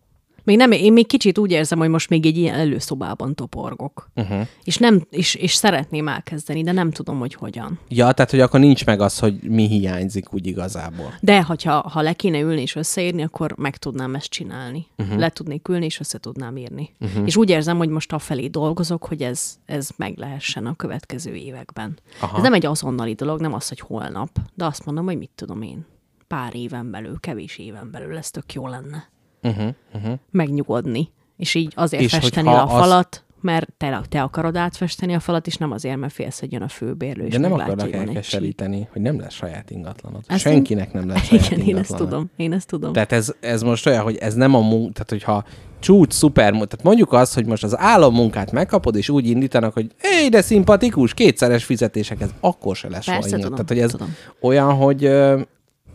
Még nem, én még kicsit úgy érzem, hogy most még egy ilyen előszobában toporgok. Uh-huh. És, nem, és, és szeretném elkezdeni, de nem tudom, hogy hogyan. Ja, tehát hogy akkor nincs meg az, hogy mi hiányzik úgy igazából. De hogyha, ha le kéne ülni és összeírni, akkor meg tudnám ezt csinálni. Uh-huh. Le tudnék ülni, és össze tudnám írni. Uh-huh. És úgy érzem, hogy most afelé dolgozok, hogy ez, ez meg lehessen a következő években. Aha. Ez nem egy azonnali dolog, nem az, hogy holnap, de azt mondom, hogy mit tudom én. Pár éven belül, kevés éven belül ez tök jó lenne. Uh-huh, uh-huh. Megnyugodni. És így azért És festeni a az- falat, mert te, te akarod átfesteni a falat, és nem azért, mert félsz, hogy jön a főbérlő, De nem akarnak elkeseríteni, hogy nem lesz saját ingatlanod. Ezt Senkinek nem lesz saját Igen, én ezt ingatlanod. tudom. Én ezt tudom. Tehát ez, ez most olyan, hogy ez nem a munk, tehát hogyha csúcs, szuper, tehát mondjuk azt, hogy most az állammunkát megkapod, és úgy indítanak, hogy éj, de szimpatikus, kétszeres fizetésekhez, akkor se lesz Persze, tudom, Tehát, hogy ez tudom. olyan, hogy,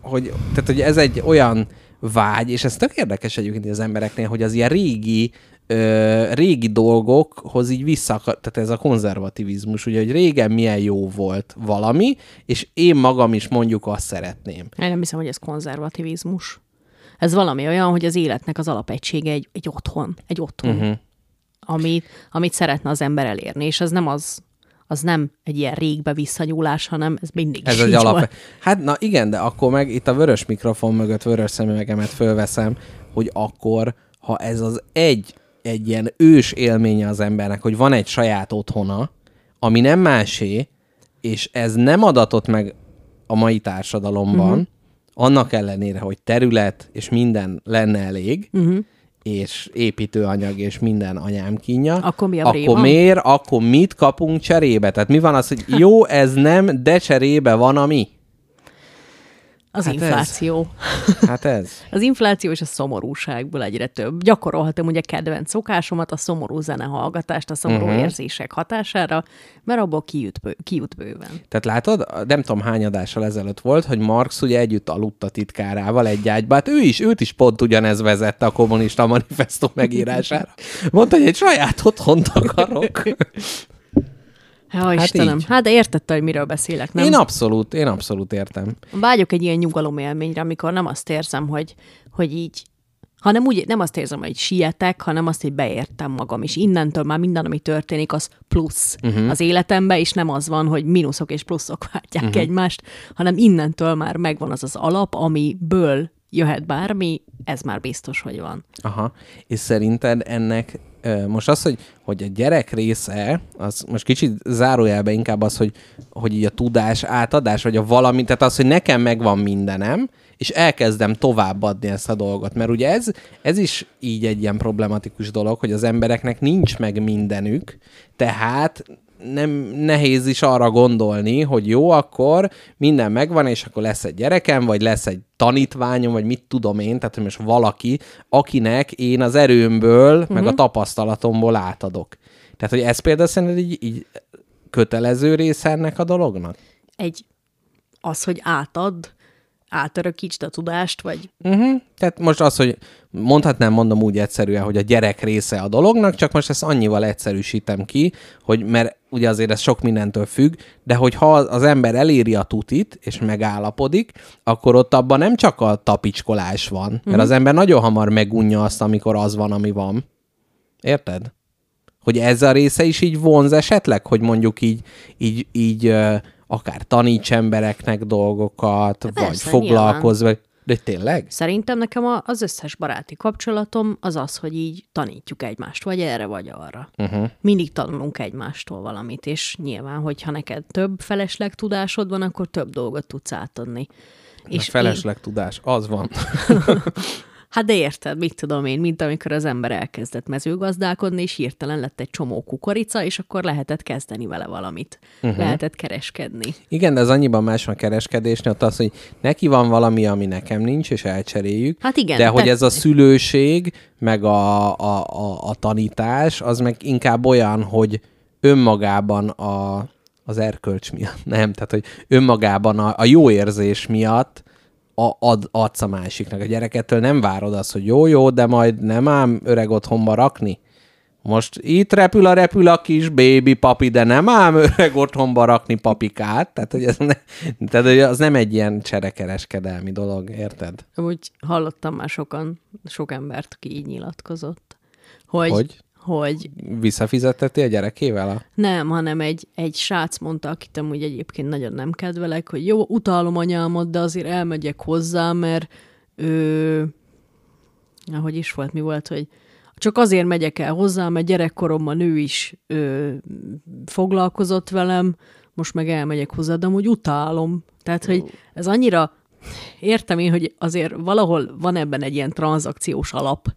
hogy, tehát, hogy ez egy olyan vágy, és ez tök érdekes egyébként az embereknél, hogy az ilyen régi, ö, régi dolgokhoz így vissza, tehát ez a konzervativizmus, ugye, hogy régen milyen jó volt valami, és én magam is mondjuk azt szeretném. Én nem hiszem, hogy ez konzervativizmus. Ez valami olyan, hogy az életnek az alapegysége egy, egy otthon. Egy otthon. Uh-huh. amit, amit szeretne az ember elérni, és ez nem az, az nem egy ilyen régbe visszanyúlás, hanem ez mindig Ez egy alap. volt. Hát na igen, de akkor meg itt a vörös mikrofon mögött vörös szemüvegemet fölveszem, hogy akkor, ha ez az egy, egy ilyen ős élménye az embernek, hogy van egy saját otthona, ami nem másé, és ez nem adatott meg a mai társadalomban, uh-huh. annak ellenére, hogy terület és minden lenne elég, uh-huh. És építőanyag és minden anyám kínja, Akkor mi a akkor bréma? miért, akkor mit kapunk cserébe? Tehát mi van az, hogy jó, ez nem, de cserébe van a mi? Az Hát ez. infláció. Hát ez. Az infláció és a szomorúságból egyre több. Gyakorolhatom ugye kedvenc szokásomat, a szomorú zenehallgatást, a szomorú uh-huh. érzések hatására, mert abból kijut, bő, kijut bőven. Tehát látod, nem tudom hány adással ezelőtt volt, hogy Marx ugye együtt aludt a titkárával egy ágyba. Hát ő is, őt is pont ugyanez vezette a kommunista manifesto megírására. Mondta, hogy egy saját otthont akarok. Ja, Hát Istenem. így. Hát de értette, hogy miről beszélek, nem? Én abszolút, én abszolút értem. Vágyok egy ilyen nyugalom élményre, amikor nem azt érzem, hogy, hogy így, hanem úgy, nem azt érzem, hogy sietek, hanem azt, hogy beértem magam, és innentől már minden, ami történik, az plusz uh-huh. az életembe, és nem az van, hogy mínuszok és pluszok váltják uh-huh. egymást, hanem innentől már megvan az az alap, amiből jöhet bármi, ez már biztos, hogy van. Aha. És szerinted ennek most az, hogy, hogy a gyerek része, az most kicsit zárójelbe inkább az, hogy, hogy így a tudás átadás, vagy a valami, tehát az, hogy nekem megvan mindenem, és elkezdem továbbadni ezt a dolgot. Mert ugye ez, ez is így egy ilyen problematikus dolog, hogy az embereknek nincs meg mindenük, tehát nem nehéz is arra gondolni, hogy jó, akkor minden megvan, és akkor lesz egy gyerekem, vagy lesz egy tanítványom, vagy mit tudom én, tehát hogy most valaki, akinek én az erőmből, uh-huh. meg a tapasztalatomból átadok. Tehát, hogy ez például szerinted így, így kötelező része ennek a dolognak? Egy, az, hogy átad, átörökítsd a tudást, vagy Uh-huh. Tehát most az, hogy mondhatnám, mondom úgy egyszerűen, hogy a gyerek része a dolognak, csak most ezt annyival egyszerűsítem ki, hogy mert ugye azért ez sok mindentől függ, de hogy ha az ember eléri a tutit, és megállapodik, akkor ott abban nem csak a tapicskolás van, mert uh-huh. az ember nagyon hamar megunja azt, amikor az van, ami van. Érted? Hogy ez a része is így vonz esetleg, hogy mondjuk így, így, így akár taníts embereknek dolgokat, vagy persze, foglalkozz, vagy de tényleg? Szerintem nekem az összes baráti kapcsolatom az az, hogy így tanítjuk egymást, vagy erre, vagy arra. Uh-huh. Mindig tanulunk egymástól valamit, és nyilván, hogyha neked több felesleg tudásod van, akkor több dolgot tudsz átadni. És felesleg tudás, az van. Hát de érted, mit tudom én, mint amikor az ember elkezdett mezőgazdálkodni, és hirtelen lett egy csomó kukorica, és akkor lehetett kezdeni vele valamit. Uh-huh. Lehetett kereskedni. Igen, de az annyiban más van a kereskedésnél, ott az, hogy neki van valami, ami nekem nincs, és elcseréljük. Hát igen, De hogy ez a szülőség, meg a, a, a, a tanítás, az meg inkább olyan, hogy önmagában a, az erkölcs miatt, nem, tehát hogy önmagában a, a jó érzés miatt a, ad, adsz a másiknak. A gyerekettől nem várod azt, hogy jó, jó, de majd nem ám öreg otthonba rakni. Most itt repül a repül a kis bébi papi, de nem ám öreg otthonba rakni papikát. Tehát, hogy ez ne, tehát, hogy az nem egy ilyen cserekereskedelmi dolog, érted? Amúgy hallottam már sokan, sok embert, aki így nyilatkozott. Hogy? Hogy? Hogy Visszafizetteti a gyerekével? A... nem, hanem egy, egy srác mondta, akit amúgy egyébként nagyon nem kedvelek, hogy jó, utálom anyámat, de azért elmegyek hozzá, mert ő, ahogy is volt, mi volt, hogy csak azért megyek el hozzá, mert gyerekkoromban ő is ö, foglalkozott velem, most meg elmegyek hozzá, de amúgy utálom. Tehát, hogy ez annyira, értem én, hogy azért valahol van ebben egy ilyen tranzakciós alap,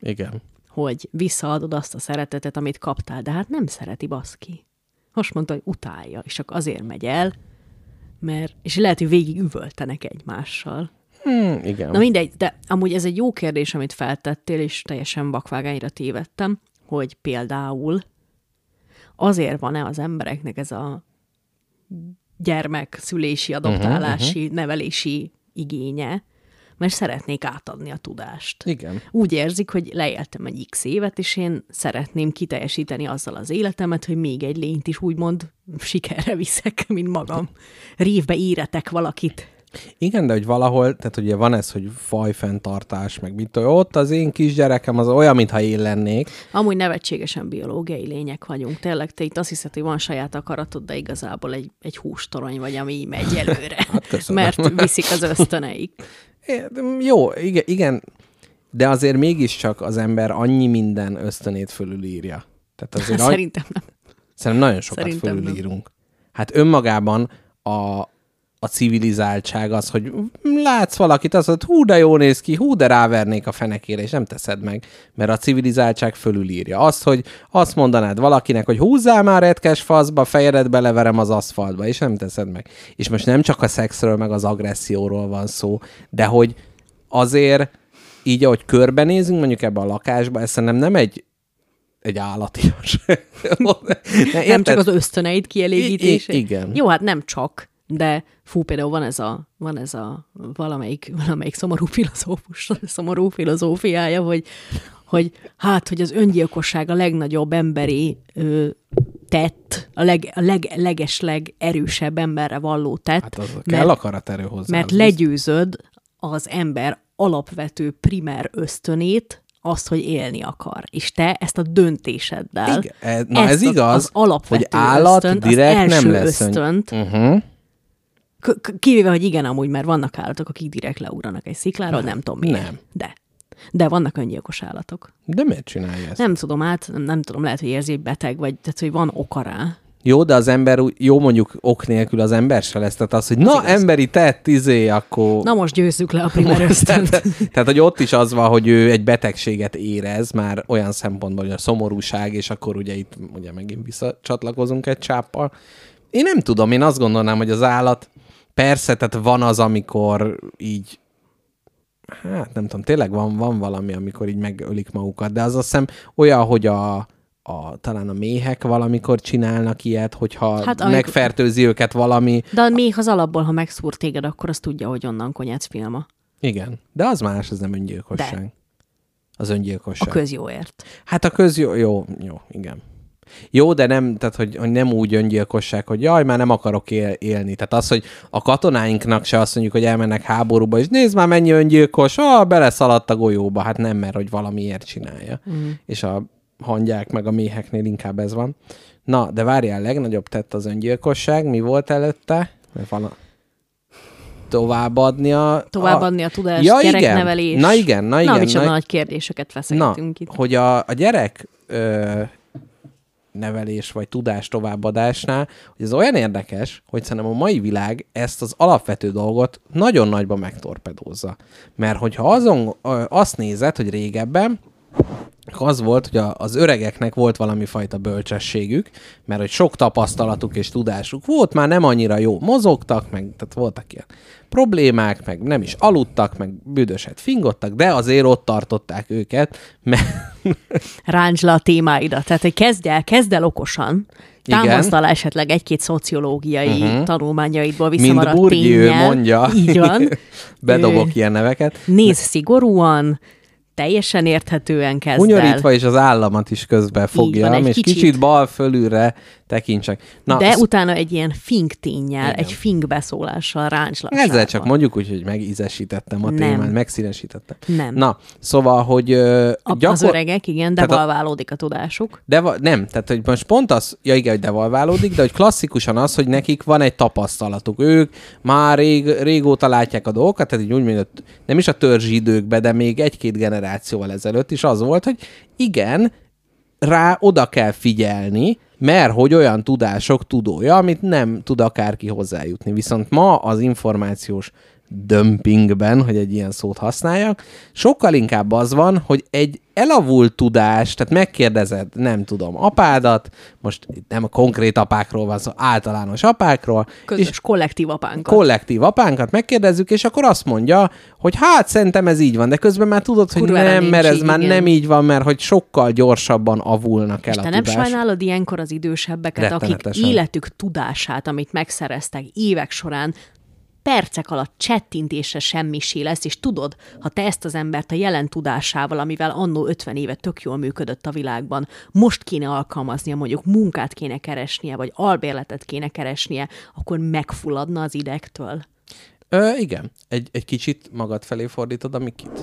Igen. Hogy visszaadod azt a szeretetet, amit kaptál, de hát nem szereti baszki. Most mondta, hogy utálja, és csak azért megy el, mert, és lehet, hogy végig üvöltenek egymással. Hmm, igen. Na mindegy, de amúgy ez egy jó kérdés, amit feltettél, és teljesen vakvágányra tévedtem, hogy például azért van-e az embereknek ez a gyermek szülési, adoptálási, uh-huh, nevelési igénye, mert szeretnék átadni a tudást. Igen. Úgy érzik, hogy leéltem egy x évet, és én szeretném kiteljesíteni azzal az életemet, hogy még egy lényt is úgymond sikerre viszek, mint magam. Révbe éretek valakit. Igen, de hogy valahol, tehát ugye van ez, hogy fajfenntartás, meg mit tudom, ott az én kisgyerekem az olyan, mintha én lennék. Amúgy nevetségesen biológiai lények vagyunk. Tényleg te itt azt hiszed, hogy van saját akaratod, de igazából egy, egy hústorony vagy, ami megy előre. Hát köszönöm. mert viszik az ösztöneik. É, Jó, igen, igen, de azért mégiscsak az ember annyi minden ösztönét fölülírja. Tehát azért Szerintem nem. szerintem nagyon sokat Szerintem nem. fölülírunk. Hát önmagában a, a civilizáltság az, hogy látsz valakit, azt mondod, hú, de jó néz ki, hú, de rávernék a fenekére, és nem teszed meg, mert a civilizáltság fölülírja. Azt, hogy azt mondanád valakinek, hogy húzzál már retkes faszba, fejedet beleverem az aszfaltba, és nem teszed meg. És most nem csak a szexről, meg az agresszióról van szó, de hogy azért így, ahogy körbenézünk mondjuk ebbe a lakásba, ez szerintem nem egy egy állatias. Nem csak az ösztöneid kielégítése. I- i- igen. Jó, hát nem csak, de fú, például van ez a, van ez a valamelyik, valamelyik szomorú filozófus, szomorú filozófiája, hogy, hogy hát, hogy az öngyilkosság a legnagyobb emberi ö, tett, a, leg, a leg, legesleg erősebb emberre valló tett, Hát az kell akaraterő hozzá. mert legyőzöd az ember alapvető primer ösztönét, azt, hogy élni akar. És te ezt a döntéseddel, Igen, e- na ezt ez az- igaz, az alapvető hogy állat ösztönt, direkt az első nem lesz ön- ösztönt, Uh-huh. Kivéve, hogy igen, amúgy, mert vannak állatok, akik direkt leugranak egy szikláról, nem tudom miért. Nem. De. De vannak öngyilkos állatok. De miért csinálja ezt? Nem tudom át, nem, nem tudom, lehet, hogy érzi, hogy beteg, vagy tehát, hogy van oka rá. Jó, de az ember, jó mondjuk ok nélkül az ember se lesz. Tehát az, hogy na, igaz. emberi tett, izé, akkor... Na most győzzük le a primer ösztönt. Tehát, hogy ott is az van, hogy ő egy betegséget érez, már olyan szempontból, hogy a szomorúság, és akkor ugye itt ugye megint visszacsatlakozunk egy csáppal. Én nem tudom, én azt gondolnám, hogy az állat, persze, tehát van az, amikor így hát nem tudom, tényleg van, van valami, amikor így megölik magukat, de az azt hiszem olyan, hogy a, a, talán a méhek valamikor csinálnak ilyet, hogyha hát, amikor- megfertőzi őket valami. De még az alapból, ha megszúr téged, akkor azt tudja, hogy onnan konyec filma. Igen, de az más, az nem öngyilkosság. De. Az A öngyilkosság. közjóért. Hát a köz jó, jó, jó, igen. Jó, de nem, tehát hogy, hogy nem úgy öngyilkosság, hogy jaj, már nem akarok él, élni. Tehát az, hogy a katonáinknak se azt mondjuk, hogy elmennek háborúba, és nézd már mennyi öngyilkos, ah, beleszaladt a golyóba. Hát nem, mert hogy valamiért csinálja. Mm. És a hangyák meg a méheknél inkább ez van. Na, de várjál, legnagyobb tett az öngyilkosság. Mi volt előtte? Mert van a... Továbbadni a... Továbbadni a tudást, Ja, igen. gyereknevelés. Na igen, na igen, Na, micsoda na- nagy kérdéseket Na, feszegetünk itt. hogy a, a gyerek ö, nevelés vagy tudás továbbadásnál, hogy ez olyan érdekes, hogy szerintem a mai világ ezt az alapvető dolgot nagyon nagyban megtorpedózza. Mert hogyha azon azt nézed, hogy régebben az volt, hogy az öregeknek volt valami fajta bölcsességük, mert hogy sok tapasztalatuk és tudásuk volt, már nem annyira jó mozogtak, meg tehát voltak ilyen problémák, meg nem is aludtak, meg büdöset fingottak, de azért ott tartották őket, mert Ráncs le a témáidat. Tehát, hogy kezdj el, kezd el okosan, Igen. támaszd alá esetleg egy-két szociológiai uh-huh. tanulmányaidból visszamaradt Bourdieu tényel. mondja, Így van. bedobok Ö, ilyen neveket, Nézz szigorúan, teljesen érthetően kezd el. hunyorítva és az államat is közbe fogja, és kicsit. kicsit bal fölülre tekintsek. Na, De sz- utána egy ilyen fink tényel, Igen. egy fink beszólással ráncs le a Ezzel csak mondjuk úgy, hogy megízesítettem a Nem. témát, megszínesítettem. Nem. Na, szóval, hogy ö, A, Az gyakor... öregek, igen, Tehát a- devalválódik a tudásuk. De nem, tehát hogy most pont az, ja igen, hogy devalválódik, de hogy klasszikusan az, hogy nekik van egy tapasztalatuk. Ők már rég, régóta látják a dolgokat, tehát így úgy, mint nem is a törzsi időkben, de még egy-két generációval ezelőtt is az volt, hogy igen, rá oda kell figyelni, mert hogy olyan tudások tudója, amit nem tud akárki hozzájutni. Viszont ma az információs dömpingben, hogy egy ilyen szót használjak, sokkal inkább az van, hogy egy elavult tudás, tehát megkérdezed, nem tudom, apádat, most nem a konkrét apákról van szó, általános apákról, Közös és kollektív apánkat. kollektív apánkat megkérdezzük, és akkor azt mondja, hogy hát szerintem ez így van, de közben már tudod, hogy Kurvára nem, nincs mert ez így, már igen. nem így van, mert hogy sokkal gyorsabban avulnak el És a te nem tudás. sajnálod ilyenkor az idősebbeket, akik életük tudását, amit megszereztek évek során, percek alatt csettintésre semmisé lesz, és tudod, ha te ezt az embert a jelen tudásával, amivel annó 50 éve tök jól működött a világban, most kéne alkalmaznia, mondjuk munkát kéne keresnie, vagy albérletet kéne keresnie, akkor megfulladna az idegtől. Ö, igen. Egy, egy kicsit magad felé fordítod a Mikit.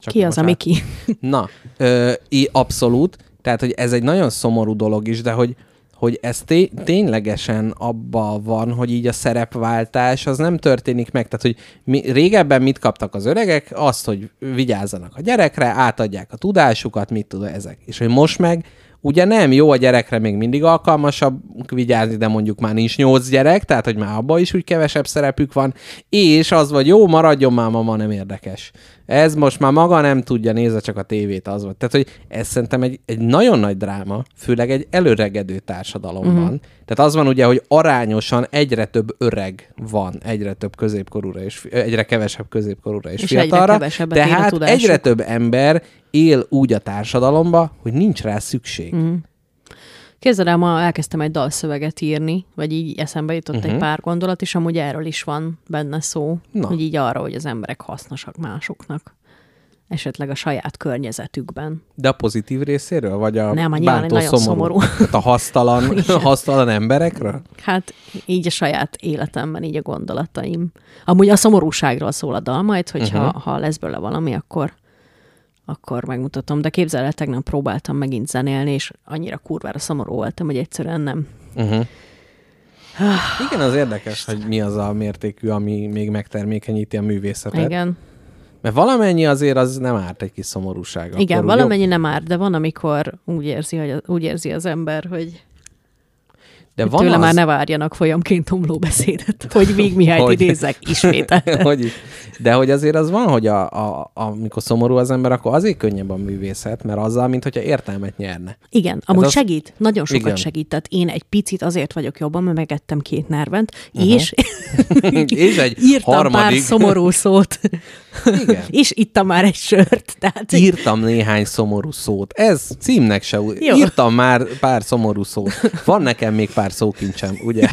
Csak Ki az a át- Miki? Na, ö, abszolút. Tehát, hogy ez egy nagyon szomorú dolog is, de hogy, hogy ez té- ténylegesen abba van, hogy így a szerepváltás az nem történik meg. Tehát, hogy mi, régebben mit kaptak az öregek? Azt, hogy vigyázzanak a gyerekre, átadják a tudásukat, mit tud ezek. És hogy most meg ugye nem jó a gyerekre még mindig alkalmasabb vigyázni, de mondjuk már nincs nyolc gyerek, tehát hogy már abban is úgy kevesebb szerepük van, és az vagy jó, maradjon már mama, nem érdekes. Ez most már maga nem tudja, nézze csak a tévét, az vagy. Tehát, hogy ez szerintem egy, egy nagyon nagy dráma, főleg egy előregedő társadalomban. Uh-huh. Tehát az van ugye, hogy arányosan egyre több öreg van, egyre több középkorúra és egyre kevesebb középkorúra és, És fiatalra. tehát egyre több ember él úgy a társadalomba, hogy nincs rá szükség. Uh-huh. Képzeld el, ma elkezdtem egy dalszöveget írni, vagy így eszembe jutott uh-huh. egy pár gondolat, és amúgy erről is van benne szó, Na. Hogy így arra, hogy az emberek hasznosak másoknak. Esetleg a saját környezetükben. De a pozitív részéről, vagy a Nem, a nyilván nagyon szomorú? szomorú. Tehát a hasztalan, hasztalan emberekről? Hát így a saját életemben, így a gondolataim. Amúgy a szomorúságról szól a dal majd, hogyha Mhm. uh-huh. ha lesz belőle valami, akkor akkor megmutatom. De képzeld el, tegnap próbáltam megint zenélni, és annyira kurvára szomorú voltam, hogy egyszerűen nem. Uh-huh. Igen, az érdekes, hogy mi az a mértékű, ami még megtermékenyíti a művészetet. Igen. Mert valamennyi azért az nem árt egy kis szomorúság. Igen, valamennyi nem árt, de van, amikor úgy érzi, hogy úgy érzi az ember, hogy. De van tőle az... már ne várjanak folyamként omló beszédet, hogy Víg Mihályt Hogy- idézzek ismételten. hogy, de hogy azért az van, hogy a, a, amikor szomorú az ember, akkor azért könnyebb a művészet, mert azzal, mint hogyha értelmet nyerne. Igen, amúgy az- segít, nagyon sokat Igen. segít. Tehát én egy picit azért vagyok jobban, mert megettem két nervent, uh-huh. és, És egy írtam pár harmadik- szomorú szót, Igen. és ittam már egy sört. Tehát Írtam néhány szomorú szót. Ez címnek se. Jó. Írtam már pár szomorú szót. Van nekem még pár szókincsem, ugye?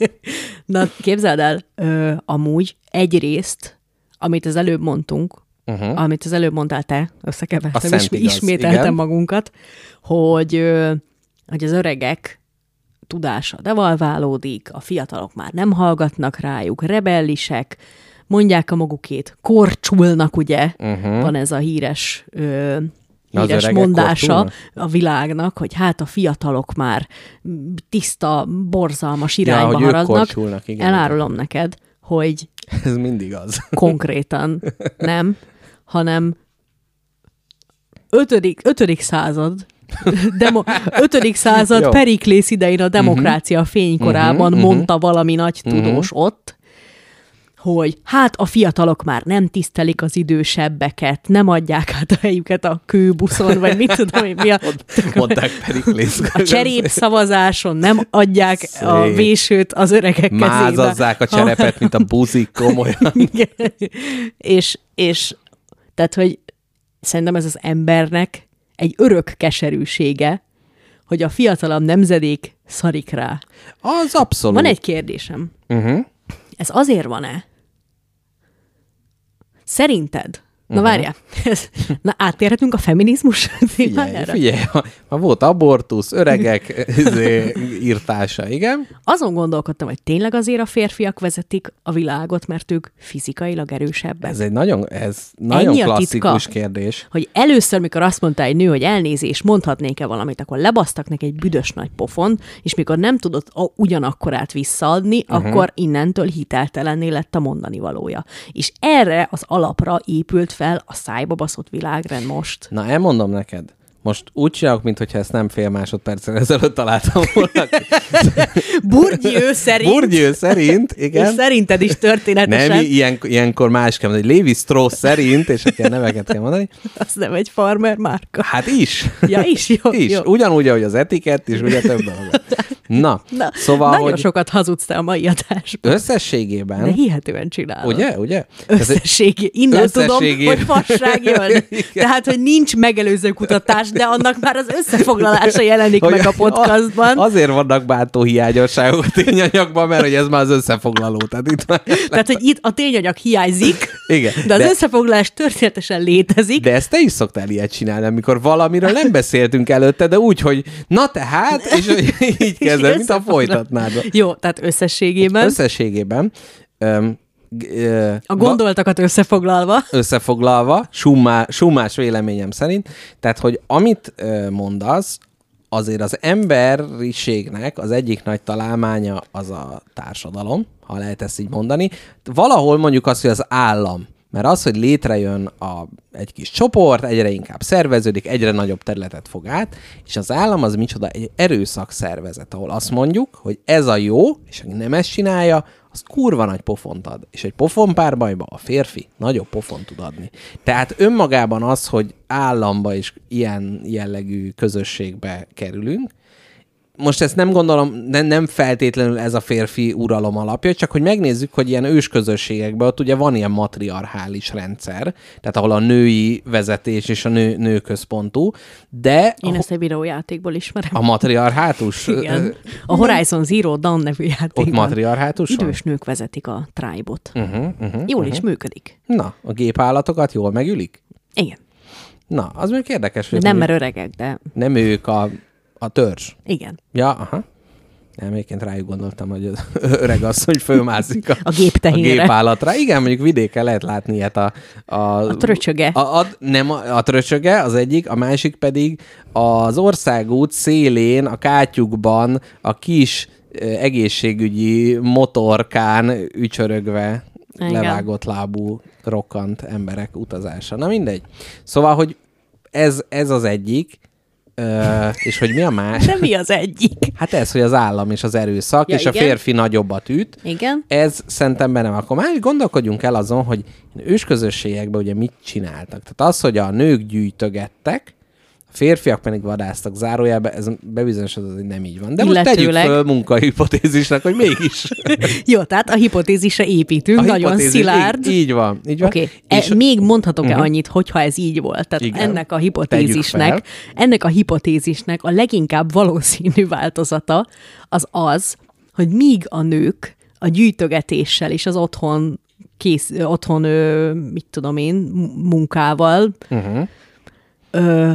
Na, képzeld el, ö, amúgy egyrészt, amit az előbb mondtunk, uh-huh. amit az előbb mondtál te, összekevertem, és ismételtem igen. magunkat, hogy, ö, hogy az öregek tudása devalválódik, a fiatalok már nem hallgatnak rájuk, rebellisek, mondják a magukét, korcsulnak, ugye? Uh-huh. Van ez a híres ö, híres mondása korcsulnak? a világnak, hogy hát a fiatalok már tiszta, borzalmas irányba hogy ők haradnak. igen. Elárulom neked, hogy Ez mindig az. konkrétan nem, hanem ötödik, ötödik század, Demo, ötödik század. Periklész idején a demokrácia fénykorában Mhm, mondta valami nagy tudós ott, hogy hát a fiatalok már nem tisztelik az idősebbeket, nem adják át a helyüket a kőbuszon, vagy mit tudom én, mi a, Mondták Periklész. a cserép szavazáson nem adják a Szép. vésőt az öregek kezébe. Mázazzák a cserepet, mint a buzik, komolyan. Igen. és, és tehát, hogy szerintem ez az embernek egy örök keserűsége, hogy a fiatalabb nemzedék szarik rá. Az abszolút. Van egy kérdésem. Uh-huh. Ez azért van-e? Szerinted? Na várjál, Ez- na áttérhetünk a feminizmus Figyelj, témájára? figyelj, ha, ha volt abortusz, öregek izé, írtása, igen? Azon gondolkodtam, hogy tényleg azért a férfiak vezetik a világot, mert ők fizikailag erősebbek. Ez egy nagyon, ez nagyon Ennyi klasszikus titka? kérdés. hogy először, mikor azt mondta egy nő, hogy elnézés, mondhatnék-e valamit, akkor lebasztak neki egy büdös nagy pofon, és mikor nem tudott a, ugyanakkorát visszaadni, uh-huh. akkor innentől hiteltelenné lett a mondani valója. És erre az alapra épült fel a szájba baszott világrend most. Na, elmondom neked. Most úgy csinálok, mintha ezt nem fél másodperccel ezelőtt találtam volna. Burgyő szerint, Burgyő szerint, és igen. szerinted is történetesen, Nem, ilyen, ilyenkor más kell mondani. Lévi Strauss szerint, és akkor neveket kell mondani. az nem egy farmer márka. Hát is. Ja, is, jó, is. jó. Ugyanúgy, ahogy az etikett is, ugye több dolog. Na, Na, szóval, nagyon hogy sokat hazudsz te a mai adásban. összességében, De hihetően csinálod. ugye, ugye? Összességé. Innen Összességében. tudom, hogy fasság jön. Tehát, hogy nincs megelőző kutatás, de annak már az összefoglalása jelenik hogy meg a podcastban. Azért vannak bántó hiányosságok a tényanyagban, mert hogy ez már az összefoglaló. Tehát itt már, Tehát, hogy itt a tényanyag hiányzik, igen. de az összefoglalás történetesen létezik. De ezt te is szoktál ilyet csinálni, amikor valamiről nem beszéltünk előtte, de úgy, hogy na tehát, és hogy így kezded, mint a folytatnád. Jó, tehát összességében. Összességében öm, ö, A gondoltakat összefoglalva. összefoglalva, summá, summás véleményem szerint, tehát, hogy amit ö, mondasz, azért az emberiségnek az egyik nagy találmánya az a társadalom, ha lehet ezt így mondani. Valahol mondjuk azt, hogy az állam, mert az, hogy létrejön a, egy kis csoport, egyre inkább szerveződik, egyre nagyobb területet fog át, és az állam az micsoda egy erőszak szervezet, ahol azt mondjuk, hogy ez a jó, és aki nem ezt csinálja, az kurva nagy pofont ad. És egy pofon párbajba a férfi nagyobb pofont tud adni. Tehát önmagában az, hogy államba és ilyen jellegű közösségbe kerülünk, most ezt nem gondolom, nem, nem feltétlenül ez a férfi uralom alapja, csak hogy megnézzük, hogy ilyen ősközösségekben ott ugye van ilyen matriarchális rendszer, tehát ahol a női vezetés és a nő, nőközpontú, de Én a, ezt egy videójátékból ismerem. a matriarhátus, Igen. A Horizon Zero Dawn nevű ott játékban. matriarhátus van? Idős nők vezetik a tribe-ot. Uh-huh, uh-huh. Jól is működik. Na, a gépállatokat jól megülik? Igen. Na, az még érdekes, hogy nem, mert öregek, de nem ők a, a törzs. igen. Ja, aha. Nem, egyébként rájuk gondoltam, hogy az öreg asszony fölmászik a, A géptehénre. a gépállatra. Igen, mondjuk vidéken lehet látni ilyet a... A, A tröcsöge. A, a, nem, a, a tröcsöge az egyik, a másik pedig az országút szélén, a kátyukban a kis egészségügyi motorkán ücsörögve Igen. levágott lábú rokkant emberek utazása. Na mindegy. Szóval, hogy ez, ez az egyik, ö, és hogy mi a más? De mi az egyik? Hát ez, hogy az állam és az erőszak, Ja, és a igen. férfi nagyobbat üt. Igen. Ez szerintem benne van. Akkor már gondolkodjunk el azon, hogy ősközösségekben ugye mit csináltak. Tehát az, hogy a nők gyűjtögettek, a férfiak pedig vadásztak zárójelbe, ez bebizonyosodott, hogy nem így van. De most tegyük föl munkahipotézisnek, hogy mégis. Jó, tehát a hipotézisre építünk, A nagyon hipotézis- szilárd. Így, így van. Így van. És- okay. e, még mondhatok-e uh-huh. annyit, hogyha ez így volt? Tehát Igen. Ennek a hipotézisnek, ennek a hipotézisnek a leginkább valószínű változata az az, hogy míg a nők a gyűjtögetéssel és az otthon kész, otthon, ö, mit tudom én, munkával Uh-huh. ö,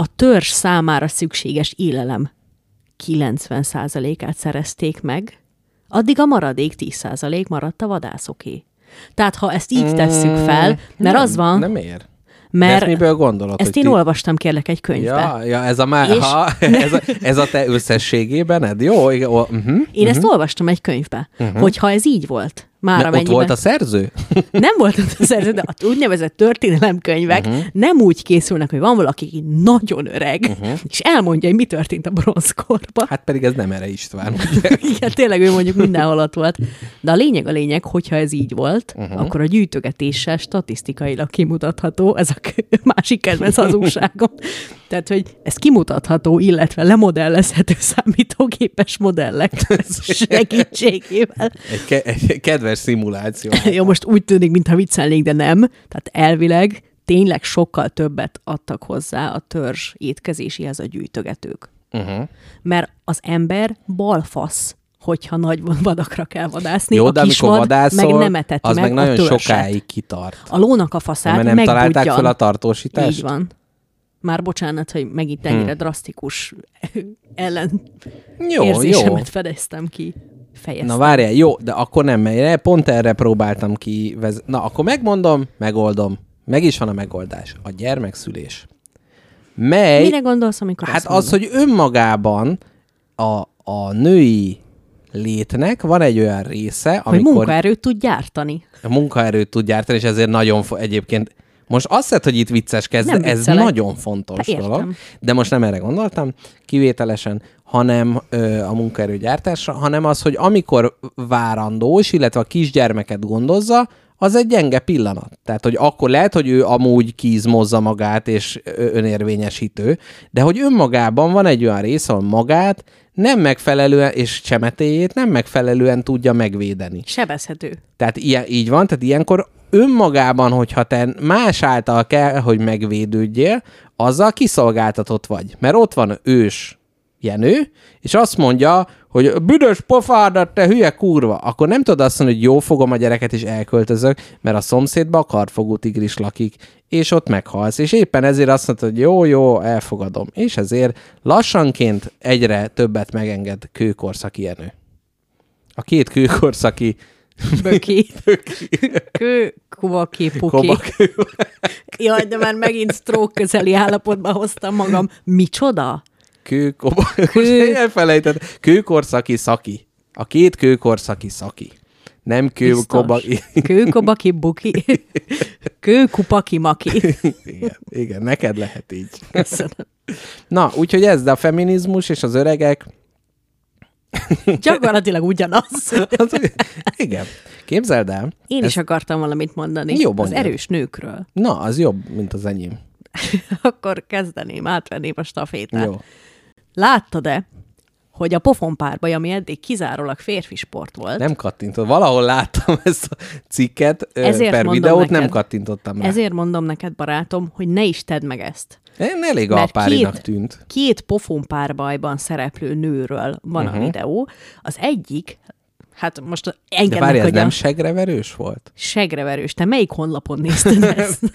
a törzs számára szükséges élelem 90%-át szerezték meg, addig a maradék 10% maradt a vadászoké. Tehát ha ezt így tesszük fel, mert nem, az van, Nem ér. mert De ezt miből gondolod? ezt én ti- olvastam kérlek egy könyvbe. Ja, ja, ez a már, És- ha, ez, a, ez a te összességében, ed? Jó, uh-huh. Én ezt olvastam egy könyvbe, hogyha ez így volt, már Ott amennyiben... volt a szerző? Nem volt ott a szerző, de a úgynevezett történelemkönyvek uh-huh. nem úgy készülnek, hogy van valaki, aki nagyon öreg, uh-huh. és elmondja, hogy mi történt a bronzkorban. Hát pedig ez nem erre István. Igen, tényleg ő mondjuk mindenhol ott volt. De a lényeg a lényeg, hogyha ez így volt, uh-huh. akkor a gyűjtögetéssel statisztikailag kimutatható, ez a másik kedvenc hazugságom. Tehát, hogy ez kimutatható, illetve lemodellezhető számítógépes modellek segítségével. Egy, ke- egy kedves szimuláció. Jó, most úgy tűnik, mintha viccelnék, de nem. Tehát elvileg tényleg sokkal többet adtak hozzá a törzs étkezéséhez a gyűjtögetők. Uh-huh. Mert az ember balfasz, hogyha nagy vadakra kell vadászni. Jó, a de amikor kisvad vadászol, meg nem eteti az meg, meg nagyon a törzset. sokáig kitart. A lónak a faszát Mert nem találták megbudjan. fel a tartósítást? Így van. Már bocsánat, hogy megint ennyire hmm. drasztikus ellen Jó, jó. érzésemet fedeztem ki. Fejeztem. Na várjál, jó, de akkor nem megy. Pont erre próbáltam ki. Vez... Na, akkor megmondom, megoldom. Meg is van a megoldás. A gyermekszülés. Mely... Mire gondolsz, amikor Hát az, hogy önmagában a, a női létnek van egy olyan része, Hogy amikor munkaerőt tud gyártani. a munkaerőt tud gyártani, és ezért nagyon fo- egyébként most azt hiszed, hogy itt vicces kezd, Nem ez viccelek. nagyon fontos értem. dolog. De most nem erre gondoltam, kivételesen, hanem ö, a munkaerőgyártásra, hanem az, hogy amikor várandós, illetve a kisgyermeket gondozza, az egy gyenge pillanat. Tehát, hogy akkor lehet, hogy ő amúgy kizmozza magát és önérvényesítő, de hogy önmagában van egy olyan rész, ahol magát nem megfelelően, és csemetéjét nem megfelelően tudja megvédeni. Sebezhető. Tehát ilyen, így van, tehát ilyenkor önmagában, hogyha te más által kell, hogy megvédődjél, azzal kiszolgáltatott vagy. Mert ott van ős Jenő, és azt mondja, hogy büdös pofádat, te hülye kurva, akkor nem tudod azt mondani, hogy jó, fogom a gyereket és elköltözök, mert a szomszédban a kartfogó tigris lakik, és ott meghalsz. És éppen ezért azt mondod, hogy jó, jó, elfogadom. És ezért lassanként egyre többet megenged kőkorszaki Jenő. A két kőkorszaki Böki. Kő, kubaki, puki. Kobakő. Jaj, de már megint stroke közeli állapotba hoztam magam. Micsoda? Kő. Kő. Elfelejtett. Kőkorszaki szaki. A két kőkorszaki szaki. Nem kő, Biztos. koba... Kőkobaki, buki. Kőkupaki, maki. igen, igen, neked lehet így. Köszönöm. Na, úgyhogy ez, de a feminizmus és az öregek, Gyakorlatilag ugyanaz. az, igen. Képzeld el, Én is akartam valamit mondani. Jó, az mondjad. erős nőkről. na, az jobb, mint az enyém. Akkor kezdeném, átvenném a stafétát. Jó. Láttad-e, hogy a pofonpárbaj, ami eddig kizárólag férfi sport volt, Nem kattintottam. Valahol láttam ezt a cikket Ezért per videót, neked. nem kattintottam rá. ezért mondom neked, barátom, hogy ne is tedd meg ezt. Én elég Mert alpárinak két- tűnt. Két pofonpárbajban szereplő nőről van uh-huh. a videó. Az egyik, hát most De engem várj, ez nem a segreverős volt? segreverős. Te melyik honlapon nézted ezt?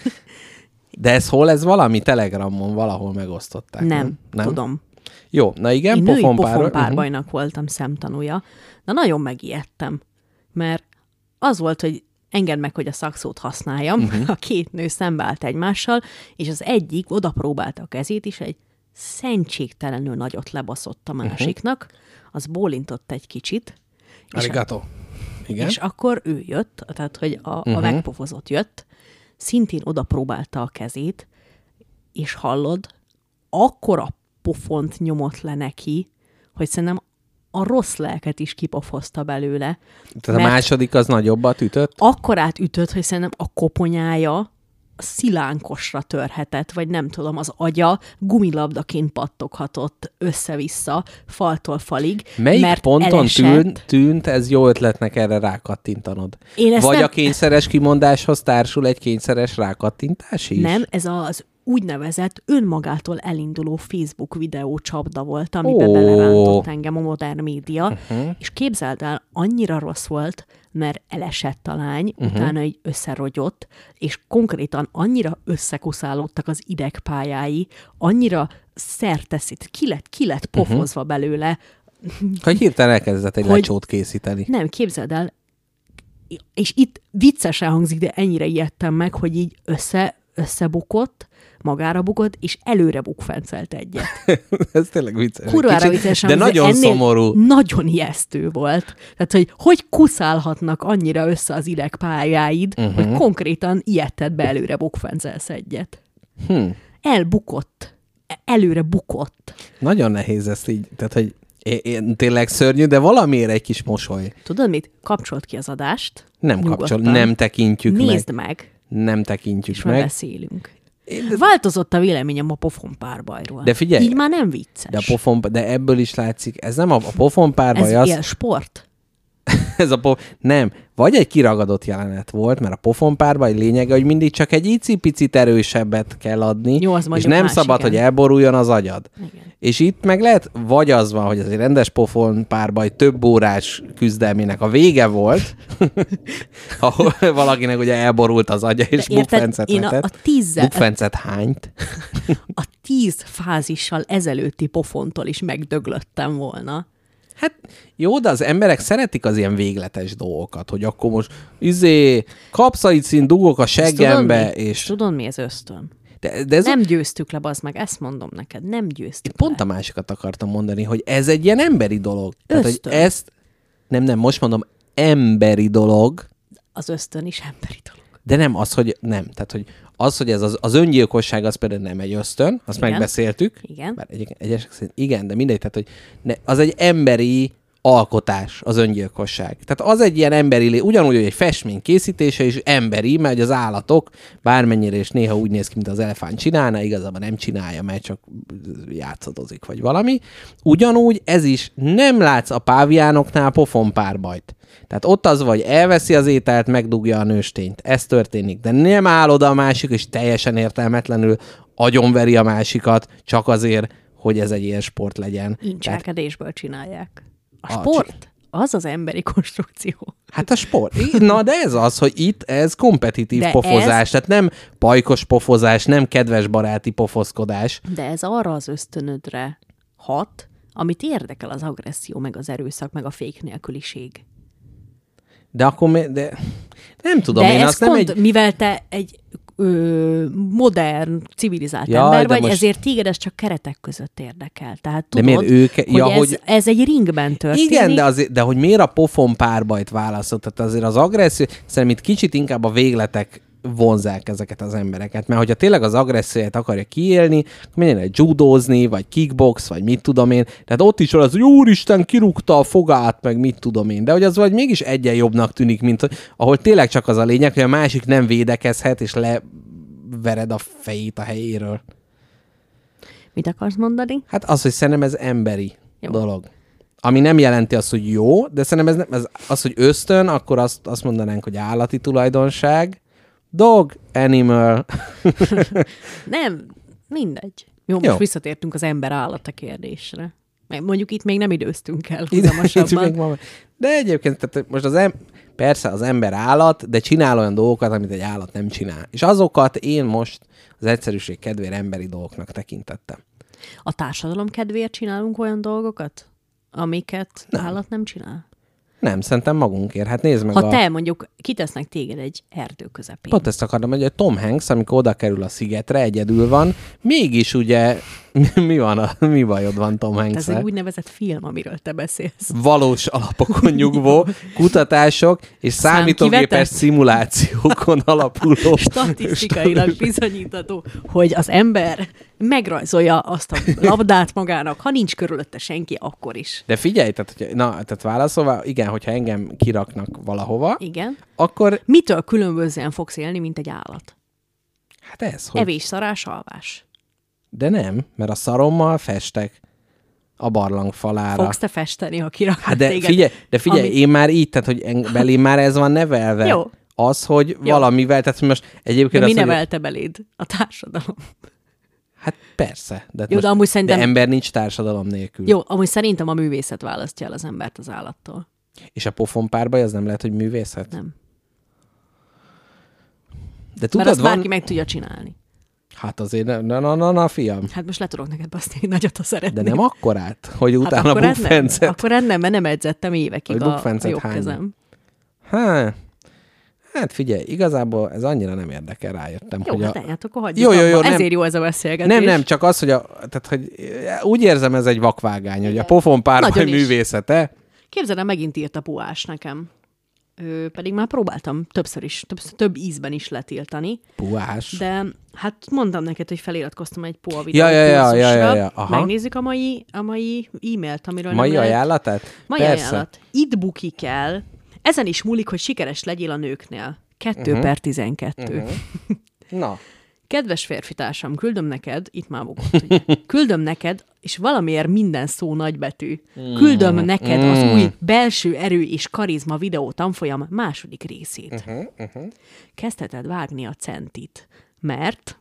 De ez hol? Ez valami telegramon valahol megosztották. Nem, nem, tudom. Jó, na igen, Én női pofonpár. Mhm. pofonpárbajnak voltam szemtanúja, de nagyon megijedtem, mert az volt, hogy engedd meg, hogy a szakszót használjam, Mhm. uh-huh. a két nő szembeállt egymással, és az egyik oda próbálta a kezét, és egy szentségtelenül nagyot lebaszott a Mhm. másiknak, az bólintott egy kicsit, Arigato. Igen. és akkor ő jött, tehát hogy a, Mhm. a megpofozott jött, szintén oda próbálta a kezét, és hallod, akkora pofont nyomott le neki, hogy szerintem a rossz lelket is kipofozta belőle. Tehát a második az nagyobbat ütött? Akkorát ütött, hogy szerintem a koponyája szilánkosra törhetett, vagy nem tudom, az agya gumilabdaként pattoghatott össze-vissza, faltól falig. Melyik mert ponton elesett. tűnt, tűnt ez jó ötletnek erre rákattintanod? Én Vagy nem- a kényszeres kimondáshoz társul egy kényszeres rákattintás is? Nem, ez az úgynevezett önmagától elinduló Facebook videó csapda volt, amiben oh. belerántott engem a modern média, uh-huh. és képzeld el, annyira rossz volt, mert elesett a lány, uh-huh. utána egy összerogyott, és konkrétan annyira összekuszálódtak az idegpályái, annyira szerteszít, ki lett, ki lett pofozva uh-huh. belőle, Hogy hirtelen elkezdett egy Hogy- lecsót készíteni. nem, képzeld el, és itt viccesen hangzik, de ennyire ijedtem meg, hogy így össze, összebukott, magára bukott, és előre bukfencelt egyet. ez tényleg vicces. Kurvára viccesen De nagyon szomorú. Nagyon ijesztő volt. Tehát, hogy hogy kuszálhatnak annyira össze az idegpályáid, Mhm. uh-huh. hogy konkrétan ilyetted be előre bukfencelsz egyet. Hm. Elbukott. E- Előre bukott. Nagyon nehéz ezt így, tehát hogy én, én tényleg szörnyű, de valamiért egy kis mosoly. Tudod mit? Kapcsolt ki az adást. Nem kapcsol, nem tekintjük Nézd meg. meg, Nem tekintjük és meg. beszélünk. Változott a véleményem a pofon párbajról. De figyelj, Így már nem vicces. De, a pofon, de ebből is látszik, ez nem a, a pofon párbaj, Ez az, sport. Ez a pof, nem, vagy egy kiragadott jelenet volt, mert a pofon párbaj lényege, hogy mindig csak egy icipicit erősebbet kell adni, Jó, az és nem más, szabad, igen. hogy elboruljon az agyad. Igen. És itt meg lehet, vagy az van, hogy ez egy rendes pofon párbaj több órás küzdelmének a vége volt, ahol valakinek ugye elborult az agya, és De bukfencet én a, a, vetett. tízzel, Bukfencet hányt. a tíz fázissal ezelőtti pofontól is megdöglöttem volna. Hát jó, de az emberek szeretik az ilyen végletes dolgokat, hogy akkor most izé, kapszaicin dugok a tudod seggembe, mi? és... Tudod, mi ez ösztön? De, de ez Nem győztük le, bazd meg, ezt mondom neked, nem győztük pont le. a másikat akartam mondani, hogy ez egy ilyen emberi dolog. Tehát, hogy Ösztön. ezt... Nem, nem, most mondom, emberi dolog, Az ösztön is emberi dolog. de nem az, hogy nem. Tehát, hogy az, hogy ez az, az öngyilkosság, az például nem egy ösztön, azt Igen. megbeszéltük. Igen. Bár egyébként egyesek szerint igen, de mindegy, tehát, hogy ne, az egy emberi alkotás, az öngyilkosság. Tehát az egy ilyen emberi, ugyanúgy, hogy egy festmény készítése is emberi, mert az állatok bármennyire is néha úgy néz ki, mint az elefánt csinálna, igazából nem csinálja, mert csak játszadozik, vagy valami. Ugyanúgy ez is nem látsz a páviánoknál pofon párbajt. Tehát ott az vagy elveszi az ételt, megdugja a nőstényt. Ez történik. De nem áll oda a másik, és teljesen értelmetlenül agyonveri a másikat, csak azért, hogy ez egy ilyen sport legyen. Tehát, Incselkedésből csinálják. A A- sport, az az emberi konstrukció. hát a sport. Na, de ez az, hogy itt ez kompetitív De pofozás, ez- tehát nem pajkos pofozás, nem kedves baráti pofoszkodás. De ez arra az ösztönödre hat, amit érdekel az agresszió, meg az erőszak, meg a fék nélküliség. De akkor mi, de nem tudom, De én ez azt nem egy... mivel te egy ö, modern, civilizált Jaj, ember de vagy, most- ezért téged ez csak keretek között érdekel. Tehát De tudod, miért ők- hogy, ja, ez, hogy- ez egy ringben történik. Igen, de, azért, de hogy miért a pofon párbajt választott? Tehát azért az agresszió, szerintem itt kicsit inkább a végletek vonzák ezeket az embereket. Mert hogyha tényleg az agresszióját akarja kiélni, akkor menjen egy judózni, vagy kickbox, vagy mit tudom én. Tehát ott is van az, hogy úristen, kirúgta a fogát, meg mit tudom én. De hogy az vagy mégis egyen jobbnak tűnik, mint ahol tényleg csak az a lényeg, hogy a másik nem védekezhet, és levered a fejét a helyéről. Mit akarsz mondani? Hát az, hogy szerintem ez emberi jó. dolog. Ami nem jelenti azt, hogy jó, de szerintem ez, nem, ez az, hogy ösztön, akkor azt, azt mondanánk, hogy állati tulajdonság. Dog, animal. Nem, mindegy. Jó, most Jó. visszatértünk az ember-állata kérdésre. Meg Mondjuk itt még nem időztünk el ma- De egyébként, tehát most az em- persze az ember állat, de csinál olyan dolgokat, amit egy állat nem csinál. És azokat én most az egyszerűség kedvére emberi dolgoknak tekintettem. A társadalom kedvéért csinálunk olyan dolgokat, amiket nem. állat nem csinál? Nem, szerintem magunkért. Hát nézd meg Ha a... te mondjuk kitesznek téged egy erdő közepén. Pont ezt akartam, hogy a Tom Hanks, amikor oda kerül a szigetre, egyedül van, mégis ugye mi van, a, mi bajod van Tom hanks Ez egy úgynevezett film, amiről te beszélsz. Valós alapokon nyugvó kutatások és számítógépes szimulációkon alapuló. Statisztikailag bizonyítható, hogy az ember megrajzolja azt a labdát magának, ha nincs körülötte senki, akkor is. De figyelj, tehát, hogy, na, tehát válaszolva, igen, hogyha engem kiraknak valahova, Igen. akkor Mitől különbözően fogsz élni, mint egy állat? hát ez, hogy... Evés, szarás, alvás. De nem, mert a szarommal festek a barlang falára. Fogsz te festeni, ha kiraknak Hát de téged? figyelj, de figyelj, Ami- én már így, tehát hogy belém már ez van nevelve. Jó. Az, hogy valamivel, tehát hogy most egyébként De mi az, hogy, nevelte beléd? A társadalom. Hát persze. De, Jó, de amúgy szerintem- de ember nincs társadalom nélkül. Jó, amúgy szerintem a művészet választja el az embert az állattól. És a pofon párbaj az nem lehet, hogy művészet? Nem. De Mert tudod, azt van... bárki meg tudja csinálni. Hát azért, na, na, na, na, fiam. Hát most le tudok neked baszni egy nagyot, ha De szeretnél. nem akkorát, hogy hát utána akkor hát nem, bukfencet. akkor hát nem, mert nem edzettem évekig Hogy a, a jobb hányni. kezem. Hát, hát figyelj, igazából ez annyira nem érdekel, rájöttem, Jó, hogy hát, a... hát akkor hagyjuk Jó, jó, jó, nem- Ezért jó ez a beszélgetés. Nem, nem, csak az, hogy, a, tehát, hogy úgy érzem, ez egy vakvágány, hogy a pofon párbaj művészete. Képzeld el, megint írt a puás nekem. Ő, pedig már próbáltam többször is, többször, több ízben is letiltani, Puhás. de hát mondtam neked, hogy feliratkoztam egy POA videó Ja, ja, ja, ja, ja, ja, aha. Megnézzük a mai, a mai e-mailt, amiről Mai nem ajánlatát? Mai Persze. ajánlat. Itt bukik el. Ezen is múlik, hogy sikeres legyél a nőknél. 2 Mhm. uh-huh. per 12. Uh-huh. Na, Kedves férfitársam, küldöm neked, itt már bukott, küldöm neked, és valamiért minden szó nagybetű. Küldöm neked az új belső erő és karizma videó tanfolyam második részét. Uh-huh, uh-huh. Kezdheted vágni a centit, mert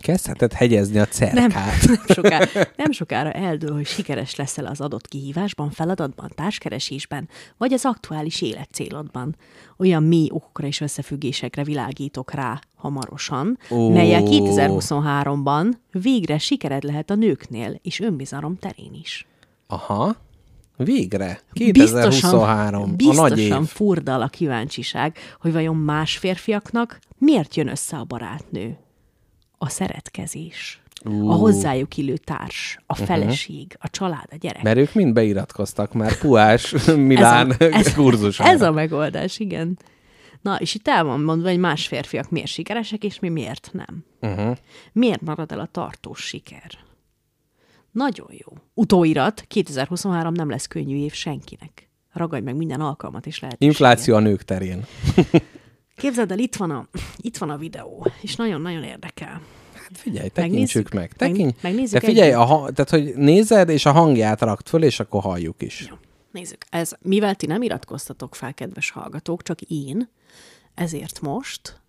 kezdheted hegyezni a nem, cerkát. nem, sokára, nem sokára eldől, hogy sikeres leszel az adott kihívásban, feladatban, társkeresésben, vagy az aktuális életcélodban. Olyan mély okokra és összefüggésekre világítok rá hamarosan, Ó. melyek 2023-ban végre sikered lehet a nőknél, és önbizalom terén is. Aha. Végre. 2023. a nagy biztosan év. furdal a kíváncsiság, hogy vajon más férfiaknak miért jön össze a barátnő? A szeretkezés. A hozzájuk illő társ, a feleség, a család, a gyerek. Mert ők mind beiratkoztak már Puás Milán ez, kurzusára. ez a megoldás, igen. Na, és itt el van mondva, hogy más férfiak miért sikeresek, és mi miért nem. Uh-huh. Miért marad el a tartós siker? Nagyon jó. Utóirat, 2023 nem lesz könnyű év senkinek. Ragadj meg minden alkalmat és lehetőséget. Infláció a nők terén. Képzeld el, itt van a, itt van a videó, és nagyon-nagyon érdekel. Hát figyelj, tekintsük meg. Tekint... megnézzük De figyelj, a, ha- tehát, hogy nézed, és a hangját rakt föl, és akkor halljuk is. Jó, nézzük. Ez, mivel ti nem iratkoztatok fel, kedves hallgatók, csak én, ezért most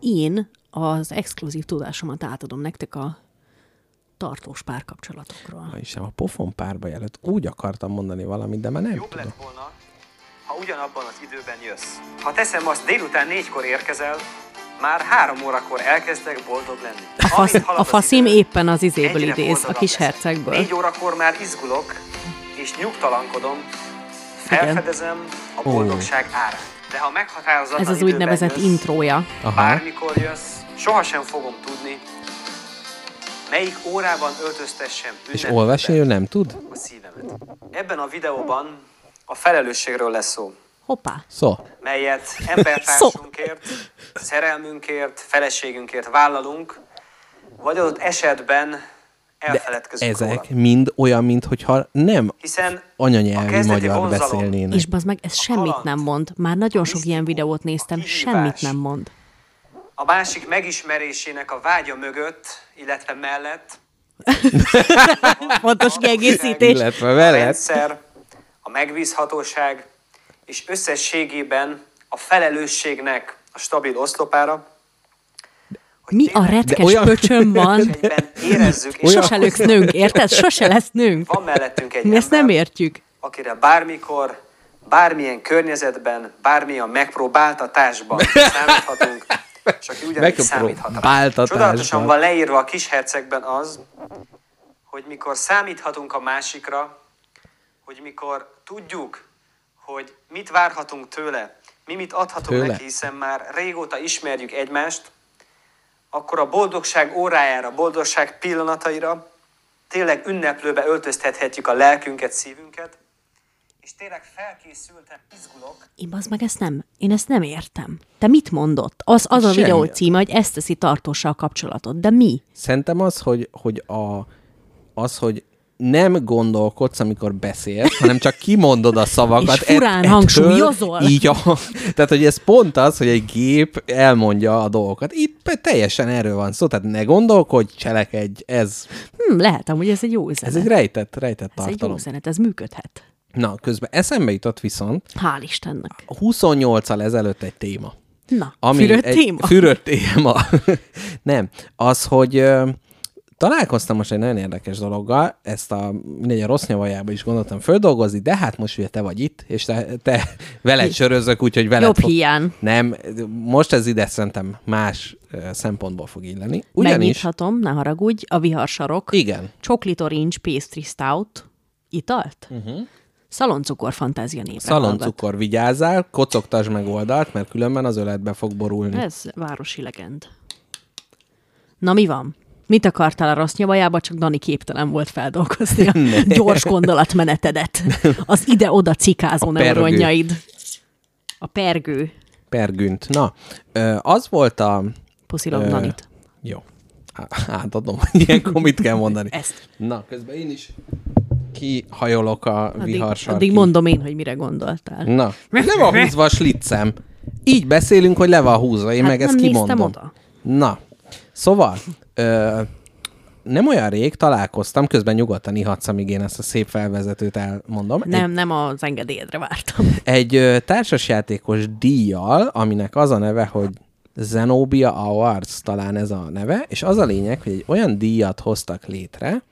én az exkluzív tudásomat átadom nektek a tartós párkapcsolatokról. Na is, a pofon párba előtt úgy akartam mondani valamit, de már nem Jobb tudom. lett volna, ha ugyanabban az időben jössz. Ha teszem azt, délután négykor érkezel, már három órakor elkezdek boldog lenni. A, fasz, a faszim idő, éppen az izéből idéz, a kis hercegből. Négy órakor már izgulok, és nyugtalankodom, felfedezem a boldogság árát. De ha meghatározatlan Ez az úgynevezett jössz, intrója. Aha. Bármikor jössz, sohasem fogom tudni, melyik órában öltöztessem És olvasni ő nem tud? a szívemet. Ebben a videóban a felelősségről lesz szó, Hoppá. Szó. melyet embertársunkért, szerelmünkért, feleségünkért vállalunk, vagy adott esetben elfeledkezünk róla. Ezek mind olyan, mintha nem Hiszen a anyanyelvi magyar beszélnének. És bazd meg, ez semmit nem mond. Már nagyon a sok ilyen videót néztem, a semmit nem mond. a másik megismerésének a vágya mögött, illetve mellett Fontos a kiegészítés. Illetve a veled. rendszer, a megbízhatóság, és összességében a felelősségnek a stabil oszlopára, hogy Mi a retkes olyan- pöcsöm van? érezzük, és Sose lesz nőnk, érted? Sose lesz nőnk. van mellettünk egy Mi ezt nem értjük. akire bármikor, bármilyen környezetben, bármilyen megpróbáltatásban számíthatunk, és aki ugyanígy számíthat. rá. Csodálatosan van leírva a kis hercegben az, hogy mikor számíthatunk a másikra, hogy mikor tudjuk, hogy mit várhatunk tőle, mi mit adhatunk Tőle? neki, hiszen már régóta ismerjük egymást, akkor a boldogság órájára, a boldogság pillanataira tényleg ünneplőbe öltöztethetjük a lelkünket, szívünket, és tényleg felkészülten izgulok, Én az meg ezt nem, én ezt nem értem. Te mit mondott? Az, az a Semmi. videó címe, hogy ezt teszi tartósa a kapcsolatot. De mi? Szerintem az, hogy, hogy a, az, hogy nem gondolkodsz, amikor beszélsz, hanem csak kimondod a szavakat. És furán hangsúlyozol. Így a, tehát, hogy ez pont az, hogy egy gép elmondja a dolgokat. Itt teljesen erről van szó, tehát ne gondolkodj, cselekedj, ez, Hm, lehet amúgy ez egy jó üzenet. ez egy rejtett, rejtett ez egy jó tartalom. üzenet, ez működhet. Na, közben eszembe jutott viszont Hál' Istennek. 28-al ezelőtt egy téma. Na, Ami fürödt egy, téma? Fürödt téma. Nem. Az, hogy találkoztam most egy nagyon érdekes dologgal, ezt a, mindegy, a rossz nyavajába is gondoltam földolgozni, de hát most ugye te vagy itt, és te, te veled sörözök, úgyhogy veled Jobb fog- hiány. Nem, most ez ide szerintem más szempontból fog illeni. Ugyanis, Megnyithatom, ne haragudj, a viharsarok. igen, Chocolate Orange Pastry Stout. Italt? Uh-huh. Szaloncukor fantázia névre szaloncukor vigyázzál, kocogtasd meg oldalt, mert különben az öletbe fog borulni. hallgat. Ez városi legend. Na mi van? Mit akartál a rossz nyavajába, csak Dani képtelen volt feldolgozni a gyors gondolatmenetedet. Az ide-oda cikázó A neuronjaid. A pergő. Pergünt. Na, az volt a... Puszilom Danit. Jó. Átadom, ilyenkor mit kell mondani. Ezt. Na, közben én is kihajolok a Addig, viharsarki. addig mondom én, hogy mire gondoltál. Na, le van húzva a slicem. Így beszélünk, hogy le van húzva, én Hát meg ezt nem kimondom. oda. Na, szóval, ö, nem olyan rég találkoztam, közben nyugodtan ihatsz, amíg én ezt a szép felvezetőt elmondom. Nem, nem az engedélyedre vártam. Egy ö, társasjátékos díjjal, aminek az a neve, hogy Zenobia Awards talán ez a neve, és az a lényeg, hogy egy olyan díjat hoztak létre,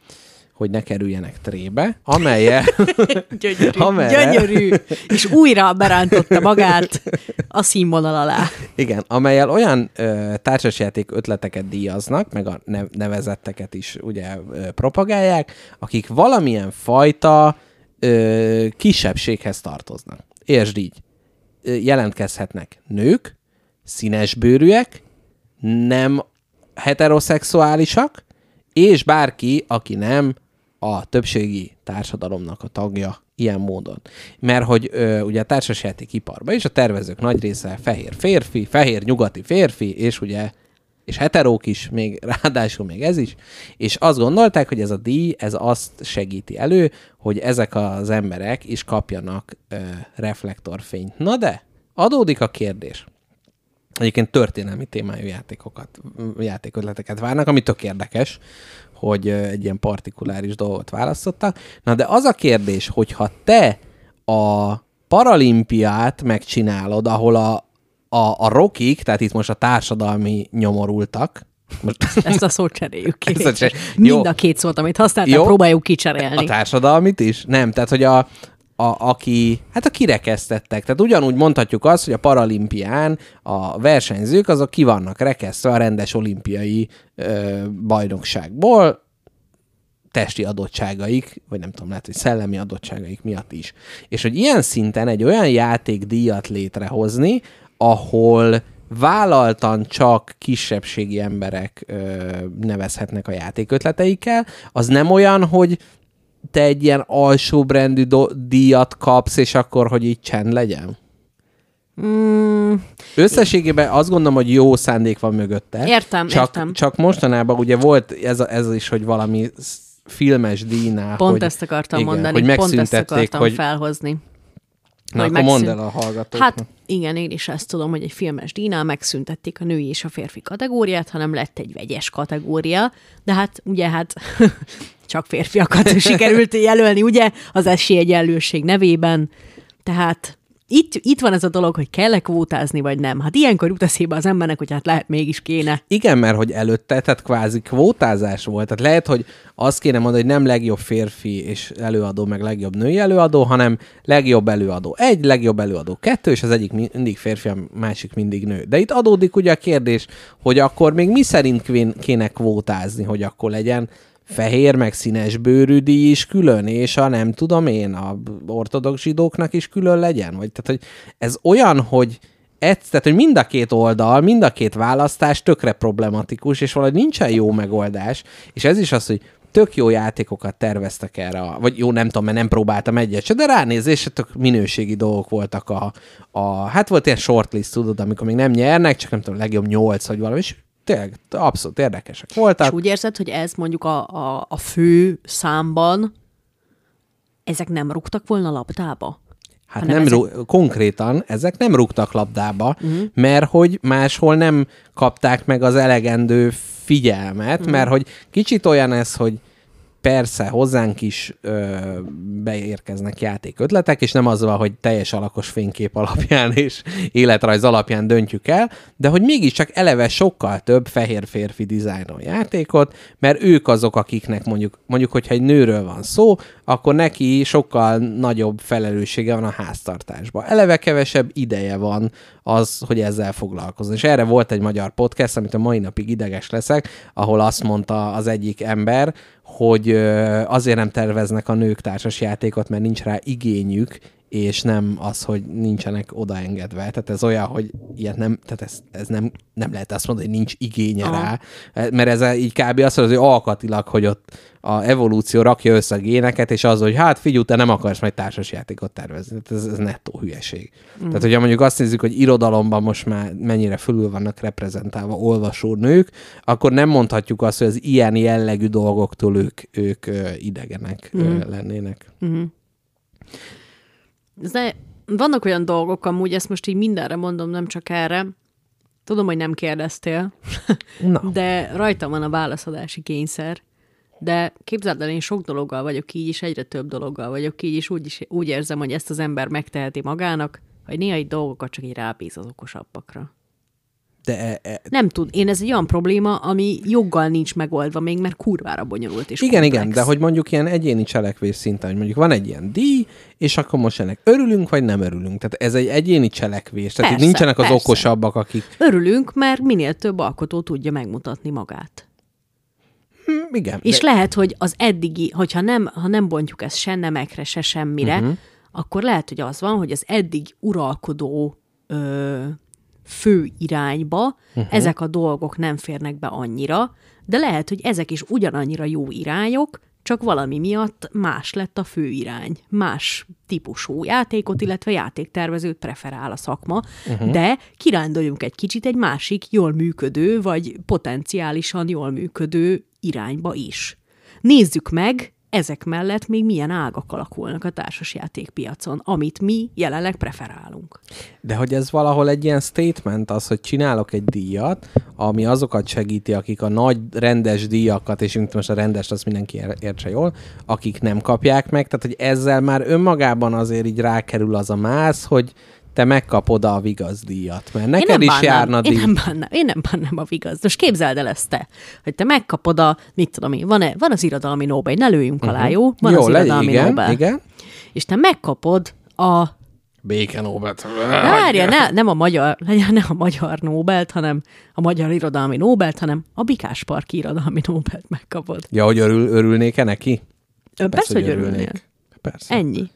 hogy ne kerüljenek trébe, amelye, Gyönyörű. Amerre. Gyönyörű. És újra berántotta magát a színvonal alá. igen, amelyel olyan ö, társasjáték ötleteket díjaznak, meg a nev- nevezetteket is ugye ö, propagálják, akik valamilyen fajta ö, kisebbséghez tartoznak. Értsd így, ö, jelentkezhetnek nők, színesbőrűek, nem heteroszexuálisak, és bárki, aki nem a többségi társadalomnak a tagja ilyen módon. Mert hogy ö, ugye a társasjáték iparban is a tervezők nagy része fehér férfi, fehér nyugati férfi, és ugye és heterók is, még ráadásul még ez is, és azt gondolták, hogy ez a díj, ez azt segíti elő, hogy ezek az emberek is kapjanak ö, reflektorfényt. Na de, adódik a kérdés. Egyébként történelmi témájú játékokat, játékötleteket várnak, ami tök érdekes, hogy egy ilyen partikuláris dolgot választottak. Na de az a kérdés, hogyha te a paralimpiát megcsinálod, ahol a, a, a rokik, tehát itt most a társadalmi nyomorultak, most Ezt a szót cseréljük ki. Ezt a cser- Mind Jó. a két szót, amit használtál, Jó. próbáljuk a kicserélni. társadalmit is? Nem, tehát hogy a, a, aki, hát a kirekesztettek. Tehát ugyanúgy mondhatjuk azt, hogy a paralimpián a versenyzők azok ki vannak rekesztve a rendes olimpiai ö, bajnokságból, testi adottságaik, vagy nem tudom, lehet, hogy szellemi adottságaik miatt is. És hogy ilyen szinten egy olyan játékdíjat létrehozni, ahol vállaltan csak kisebbségi emberek ö, nevezhetnek a játékötleteikkel, az nem olyan, hogy te egy ilyen alsóbrendű do- díjat kapsz, és akkor, hogy így csend legyen? Mm, Összességében azt gondolom, hogy jó szándék van mögötte. Értem, csak, értem. Csak mostanában ugye volt ez, a, ez is, hogy valami filmes díjnál, pont hogy, ezt akartam igen, mondani, hogy pont ezt akartam hogy felhozni. na, akkor mondd el a hallgatóknak. Hát igen, én is ezt tudom, hogy egy filmes díjnál megszüntették a női és a férfi kategóriát, hanem lett egy vegyes kategória, de hát ugye hát csak férfiakat sikerült jelölni, ugye, az esélyegyenlőség nevében, tehát itt, itt van ez a dolog, hogy kell-e kvótázni, vagy nem. Hát ilyenkor jut eszébe az embernek, hogy hát lehet mégis kéne. Igen, mert hogy előtte, tehát kvázi kvótázás volt. Tehát lehet, hogy azt kéne mondani, hogy nem legjobb férfi és előadó, meg legjobb női előadó, hanem legjobb előadó egy, legjobb előadó kettő, és az egyik mi- mindig férfi, a másik mindig nő. De itt adódik ugye a kérdés, hogy akkor még mi szerint kéne kvótázni, hogy akkor legyen fehér, meg színes bőrű díj is külön, és a nem tudom én, a ortodox zsidóknak is külön legyen? Vagy tehát, hogy ez olyan, hogy ez, tehát, hogy mind a két oldal, mind a két választás tökre problematikus, és valahogy nincsen jó megoldás, és ez is az, hogy tök jó játékokat terveztek erre, vagy jó, nem tudom, mert nem próbáltam egyet se, de ránézésre tök minőségi dolgok voltak a, a hát volt ilyen shortlist, tudod, amikor még nem nyernek, csak nem tudom, legjobb nyolc, vagy valami, és tényleg abszolút érdekesek voltak. És úgy érzed, hogy ez mondjuk a, a, a fő számban ezek nem rúgtak volna labdába? Hát nem ezek- ezek... konkrétan ezek nem rúgtak labdába, uh-huh. mert hogy máshol nem kapták meg az elegendő figyelmet, uh-huh. mert hogy kicsit olyan ez, hogy persze hozzánk is ö, beérkeznek játékötletek, és nem az van, hogy teljes alakos fénykép alapján és életrajz alapján döntjük el, de hogy mégiscsak eleve sokkal több fehér férfi dizájnol játékot, mert ők azok, akiknek mondjuk, mondjuk, hogyha egy nőről van szó, akkor neki sokkal nagyobb felelőssége van a háztartásban. Eleve kevesebb ideje van az, hogy ezzel foglalkozni. És erre volt egy magyar podcast, amit a mai napig ideges leszek, ahol azt mondta az egyik ember, hogy azért nem terveznek a nők társas játékot, mert nincs rá igényük, és nem az, hogy nincsenek odaengedve. Tehát ez olyan, hogy ilyet nem, tehát ez, ez nem, nem lehet azt mondani, hogy nincs igénye Aha. rá, mert ez így kb. azt mondja, hogy alkatilag, hogy ott a evolúció rakja össze a géneket, és az, hogy hát figyelj, te nem akarsz majd társas játékot tervezni. Tehát ez, ez nettó hülyeség. Mm. Tehát, hogyha mondjuk azt nézzük, hogy irodalomban most már mennyire fölül vannak reprezentálva olvasó nők, akkor nem mondhatjuk azt, hogy az ilyen jellegű dolgoktól ők, ők ö, idegenek mm. lennének. De vannak olyan dolgok, amúgy ezt most így mindenre mondom, nem csak erre. Tudom, hogy nem kérdeztél, Na. de rajtam van a válaszadási kényszer. De képzeld el, én sok dologgal vagyok így is, egyre több dologgal vagyok így is, úgy, is, úgy érzem, hogy ezt az ember megteheti magának, hogy néha egy dolgokat csak így rábíz az okosabbakra. De e, e, Nem tud. Én ez egy olyan probléma, ami joggal nincs megoldva még, mert kurvára bonyolult és igen, komplex. igen, de hogy mondjuk ilyen egyéni cselekvés szinten, hogy mondjuk van egy ilyen díj, és akkor most ennek örülünk, vagy nem örülünk. Tehát ez egy egyéni cselekvés. Tehát Persze, nincsenek az persze. okosabbak, akik Örülünk, mert minél több alkotó tudja megmutatni magát. hm, igen. És de, lehet, hogy az eddigi, hogyha nem, ha nem bontjuk ezt se nemekre, se semmire, uh-huh. akkor lehet, hogy az van, hogy az eddig uralkodó ö, fő irányba uh-huh. ezek a dolgok nem férnek be annyira, de lehet, hogy ezek is ugyanannyira jó irányok, csak valami miatt más lett a fő irány. Más típusú játékot, illetve játéktervezőt preferál a szakma, uh-huh. de kiránduljunk egy kicsit egy másik jól működő, vagy potenciálisan jól működő irányba is. Nézzük meg, ezek mellett még milyen ágak alakulnak a társasjátékpiacon, amit mi jelenleg preferálunk. de hogy ez valahol egy ilyen statement az, hogy csinálok egy díjat, ami azokat segíti, akik a nagy rendes díjakat, és most a rendes, azt mindenki ér- értse jól, akik nem kapják meg, tehát hogy ezzel már önmagában azért így rákerül az a mász, hogy te megkapod a vigazdíjat, mert neked én is bánnám, járna díj. Én nem bánnám, én nem bánnám a vigaz. Most képzeld el ezt te, hogy te megkapod a, mit tudom én, van, -e, van az irodalmi Nobel, ne lőjünk alá, jó? Van Mhm. Jó, az legyen, irodalmi igen, Nobel. igen. És te megkapod a Béke Nobel. Várja, ne, nem a magyar, legyen ne a magyar Nobelt, hanem a magyar irodalmi Nobelt, hanem a Bikás Park irodalmi Nobelt megkapod. Ja, hogy örül, örülnék-e neki? Persze, Persze hogy örülnél. Persze. Ennyi.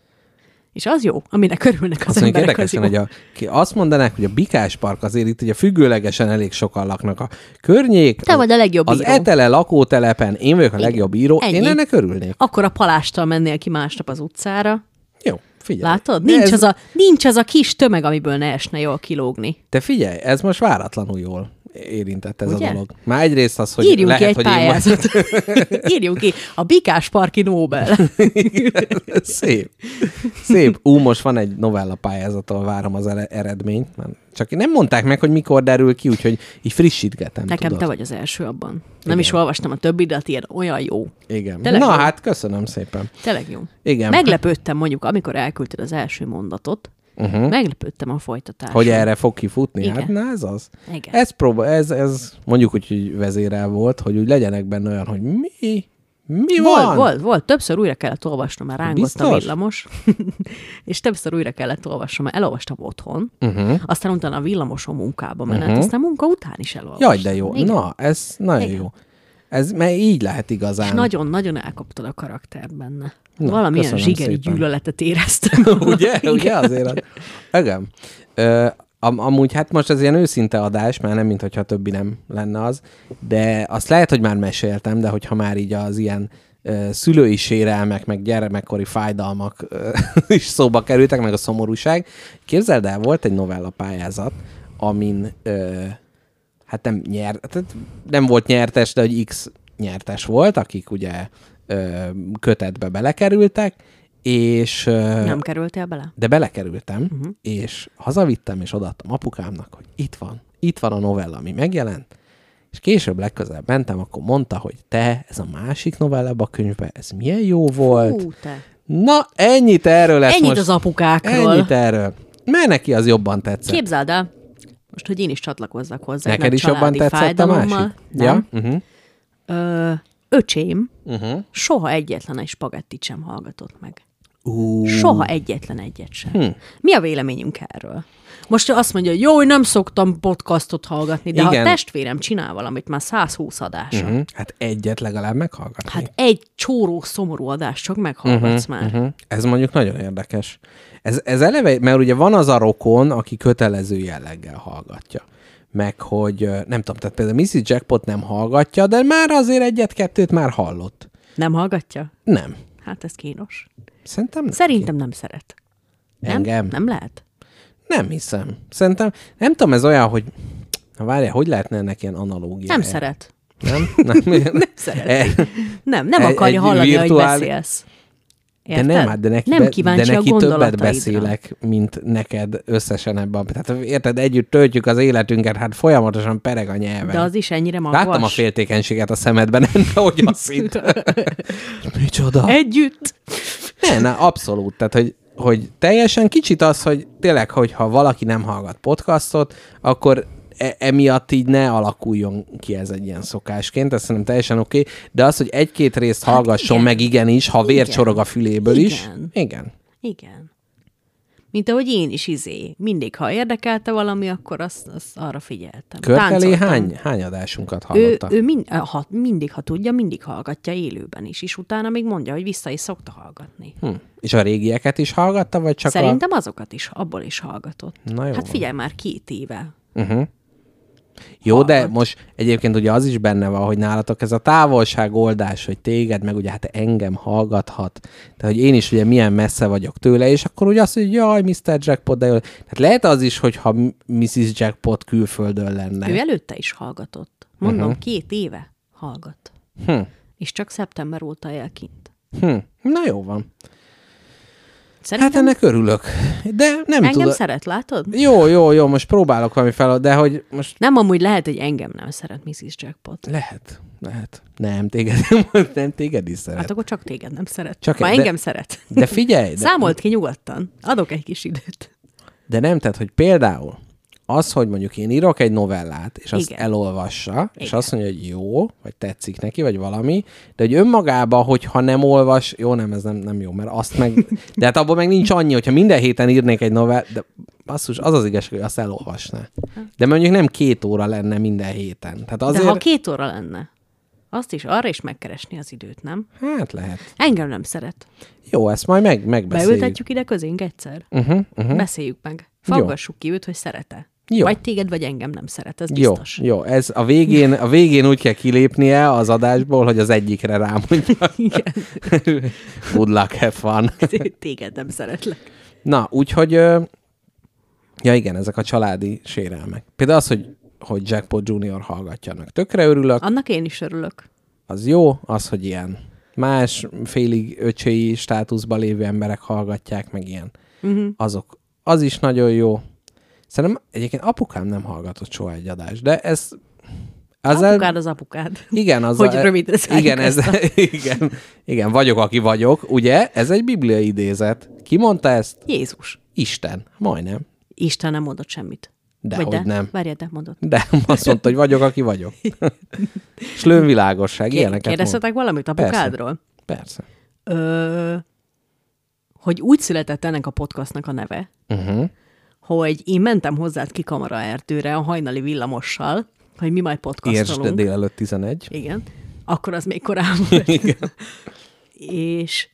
És az jó, aminek örülnek az Azt emberek, az érdekesen, jó. hogy a, ki azt mondanák, hogy a Bikás Park azért itt ugye függőlegesen elég sokan laknak a környék. Te az, vagy a legjobb Az író. Etele lakótelepen, én vagyok a legjobb író, Ennyi. én ennek örülnék. Akkor a palástal mennél ki másnap az utcára. Jó, figyelj. Látod? Nincs, ez, az a, nincs az a kis tömeg, amiből ne esne jól kilógni. Te figyelj, ez most váratlanul jól érintett ez Ugye? a dolog. Már egyrészt az, hogy Írjunk lehet, ki egy hogy pályázatot. Írjunk ki. A Bikás Parki Nobel. Szép. Szép. Ú, most van egy novella pályázattól, várom az eredményt. Már Csak nem mondták meg, hogy mikor derül ki, úgyhogy így frissítgetem. Nekem tudod. te vagy az első abban. Nem is olvastam a többi, de tiéd olyan jó. Igen. Tényleg Na jó? hát, köszönöm szépen. Tényleg jó. Igen. Meglepődtem mondjuk, amikor elküldted az első mondatot, Uh-huh. meglepődtem a folytatáson. Hogy erre fog kifutni? Igen. Hát na ez az. Igen. Ez, próba, ez, ez mondjuk úgy, hogy vezérel volt, hogy úgy legyenek benne olyan, hogy mi? Mi Volt, van? volt, volt. Többször újra kellett olvasnom, mert rángott a villamos. és többször újra kellett olvasnom, mert elolvastam otthon. Uh-huh. Aztán utána a villamoson munkába menet, Mhm. aztán munka után is elolvastam. Jaj, de jó. Igen. Na, ez nagyon Igen. jó. Ez, mert így lehet igazán. nagyon-nagyon elkaptad a karaktert benne. Na, Valamilyen zsigeri szépen. gyűlöletet éreztem. ugye? Igen. Ugye azért? Az... Igen. Ö, am- amúgy hát most ez ilyen őszinte adás, mert nem, mintha többi nem lenne az, de azt lehet, hogy már meséltem, de hogyha már így az ilyen ö, szülői sérelmek, meg gyermekkori fájdalmak ö, is szóba kerültek, meg a szomorúság. Képzeld el, volt egy novella pályázat, amin ö, hát nem nyert, tehát nem volt nyertes, de hogy X nyertes volt, akik ugye kötetbe belekerültek, és Nem kerültél bele? de belekerültem, uh-huh. és hazavittem, és odaadtam apukámnak, hogy itt van, itt van a novella, ami megjelent, és később legközelebb mentem, akkor mondta, hogy te, ez a másik novella a könyvben, ez milyen jó volt. Hú, te. Na, ennyit erről lesz Ennyit most. az apukákról. Ennyit erről. Mert neki az jobban tetszett. Képzeld el, most, hogy én is csatlakozzak hozzá. Neked is jobban tetszett a másik? Nem. Ja? Uh-huh. Ö, öcsém Uh-huh. soha egyetlen egy spagettit sem hallgatott meg. Uh, Soha egyetlen egyet sem. Hm. Mi a véleményünk erről? Most azt mondja, hogy jó, hogy nem szoktam podcastot hallgatni, de Igen. ha a testvérem csinál valamit már 120 adása, Uh-huh. Hát egyet legalább meghallgatni. hát egy csóró szomorú adást csak meghallgatsz már. Uh-huh. Ez mondjuk nagyon érdekes. Ez, ez eleve, mert ugye van az a rokon, aki kötelező jelleggel hallgatja. Meg hogy, nem tudom, tehát például Mrs. Jackpot nem hallgatja, de már azért egyet-kettőt már hallott. Nem hallgatja? Nem. Hát ez kínos. Szerintem nem. Szerintem nem szeret. Nem? Engem? Nem lehet? Nem hiszem. Szerintem, nem tudom, ez olyan, hogy na várjál, hogy lehetne ennek ilyen analógia? Nem szeret. Nem? Nem, nem szeret. E, Nem, nem Egy- akarja egy hallani, virtuál- hogy beszélsz. De nem, hát de neki, nem kíváncsi de neki többet beszélek, mint neked összesen ebben. Tehát érted, együtt töltjük az életünket, hát folyamatosan pereg a nyelven. De az is ennyire magvas. Láttam a féltékenységet a szemedben, nem, hogy azt hitt. Micsoda? Együtt. Ne, ne, abszolút. Tehát, hogy, hogy teljesen kicsit az, hogy tényleg, hogyha valaki nem hallgat podcastot, akkor e- emiatt így ne alakuljon ki ez egy ilyen szokásként, ez szerintem teljesen oké, okay. de az, hogy egy-két részt hallgasson igen. meg igenis, ha vér Igen. csorog a füléből is. Igen. Igen. Igen. Mint ahogy én is izé. Mindig, ha érdekelte valami, akkor azt, azt arra figyeltem. Táncoltam. hány, hány adásunkat Ő, hallotta? ő mind, ha, mindig, ha tudja, mindig hallgatja élőben is, és utána még mondja, hogy vissza is szokta hallgatni. Hm. És a régieket is hallgatta, vagy csak Szerintem azokat is, abból is hallgatott. Na jó hát van. figyelj már, két éve. a... Uh-huh. Jó, de most egyébként ugye az is benne van, hogy nálatok ez a távolságoldás, hogy téged, meg ugye hát engem hallgathat, tehát hogy én is ugye milyen messze vagyok tőle, és akkor ugye azt, hogy jaj, Mr. Jackpot, de jó. Tehát lehet az is, hogyha Mrs. Jackpot külföldön lenne. Ő előtte is hallgatott. Mondom, uh-huh. két éve hallgat. Hm. És csak szeptember óta él kint. Hm. Na jó van. Szerintem Hát ennek örülök. De nem engem tudom. szeret, látod? Jó, jó, jó, most próbálok valami fel, de hogy most Nem, amúgy lehet, hogy engem nem szeret Mrs. Jackpot. lehet, lehet. Nem, téged nem, téged is szeret. Hát akkor csak téged nem szeret. Csak Csak Ma de- engem szeret. De figyelj, de, Számolt ki nyugodtan. Adok egy kis időt. de nem, tehát, hogy például az, hogy mondjuk én írok egy novellát, és azt Igen. elolvassa, és Igen. azt mondja, hogy jó, vagy tetszik neki, vagy valami, de hogy önmagában, hogyha nem olvas, jó, nem, ez nem, nem jó, mert azt meg, de hát abban meg nincs annyi, hogyha minden héten írnék egy novellát, de basszus, az az igazság, hogy azt elolvasná. De mondjuk nem két óra lenne minden héten. Tehát azért, De ha két óra lenne, azt is arra is megkeresni az időt, nem? hát lehet. Engem nem szeret. Jó, ezt majd meg, megbeszéljük. Beültetjük ide közénk egyszer? Uh-huh, uh-huh. Beszéljük meg. Faggassuk ki őt, hogy szeret-e. Jó. Vagy téged, vagy engem nem szeret, ez Jó, biztos. jó, ez a végén, a végén úgy kell kilépnie az adásból, hogy az egyikre rámondja. Igen. Good luck, have fun. Téged nem szeretlek. Na, úgyhogy, ja igen, ezek a családi sérelmek. Például az, hogy, hogy Jackpot Junior hallgatja, annak tökre örülök, Annak én is örülök. az jó, az, hogy ilyen más félig öcsői státuszban lévő emberek hallgatják, meg ilyen. Uh-huh. Azok, az is nagyon jó. Szerintem egyébként apukám nem hallgatott soha egy adást, de ez... Azzal, Apukád az apukád. igen, az Hogy rövidre szálljuk igen, ez, ezt igen, igen, vagyok, aki vagyok, ugye? Ez egy bibliai idézet. Ki mondta ezt? Jézus. Isten. Majdnem. Isten nem mondott semmit. De Vagy hogy nem. Várjál, de mondott. De azt mondta, hogy vagyok, aki vagyok. És lőnvilágosság, ilyeneket mond. Kérdeztetek valamit apukádról? Persze. Ö, hogy úgy született ennek a podcastnak a neve, Uh-huh. Hogy én mentem hozzád ki kamaraerdőre a hajnali villamossal, hogy mi majd Értsd, podcastolunk. délelőtt 11. Igen. Akkor az még volt. Igen. És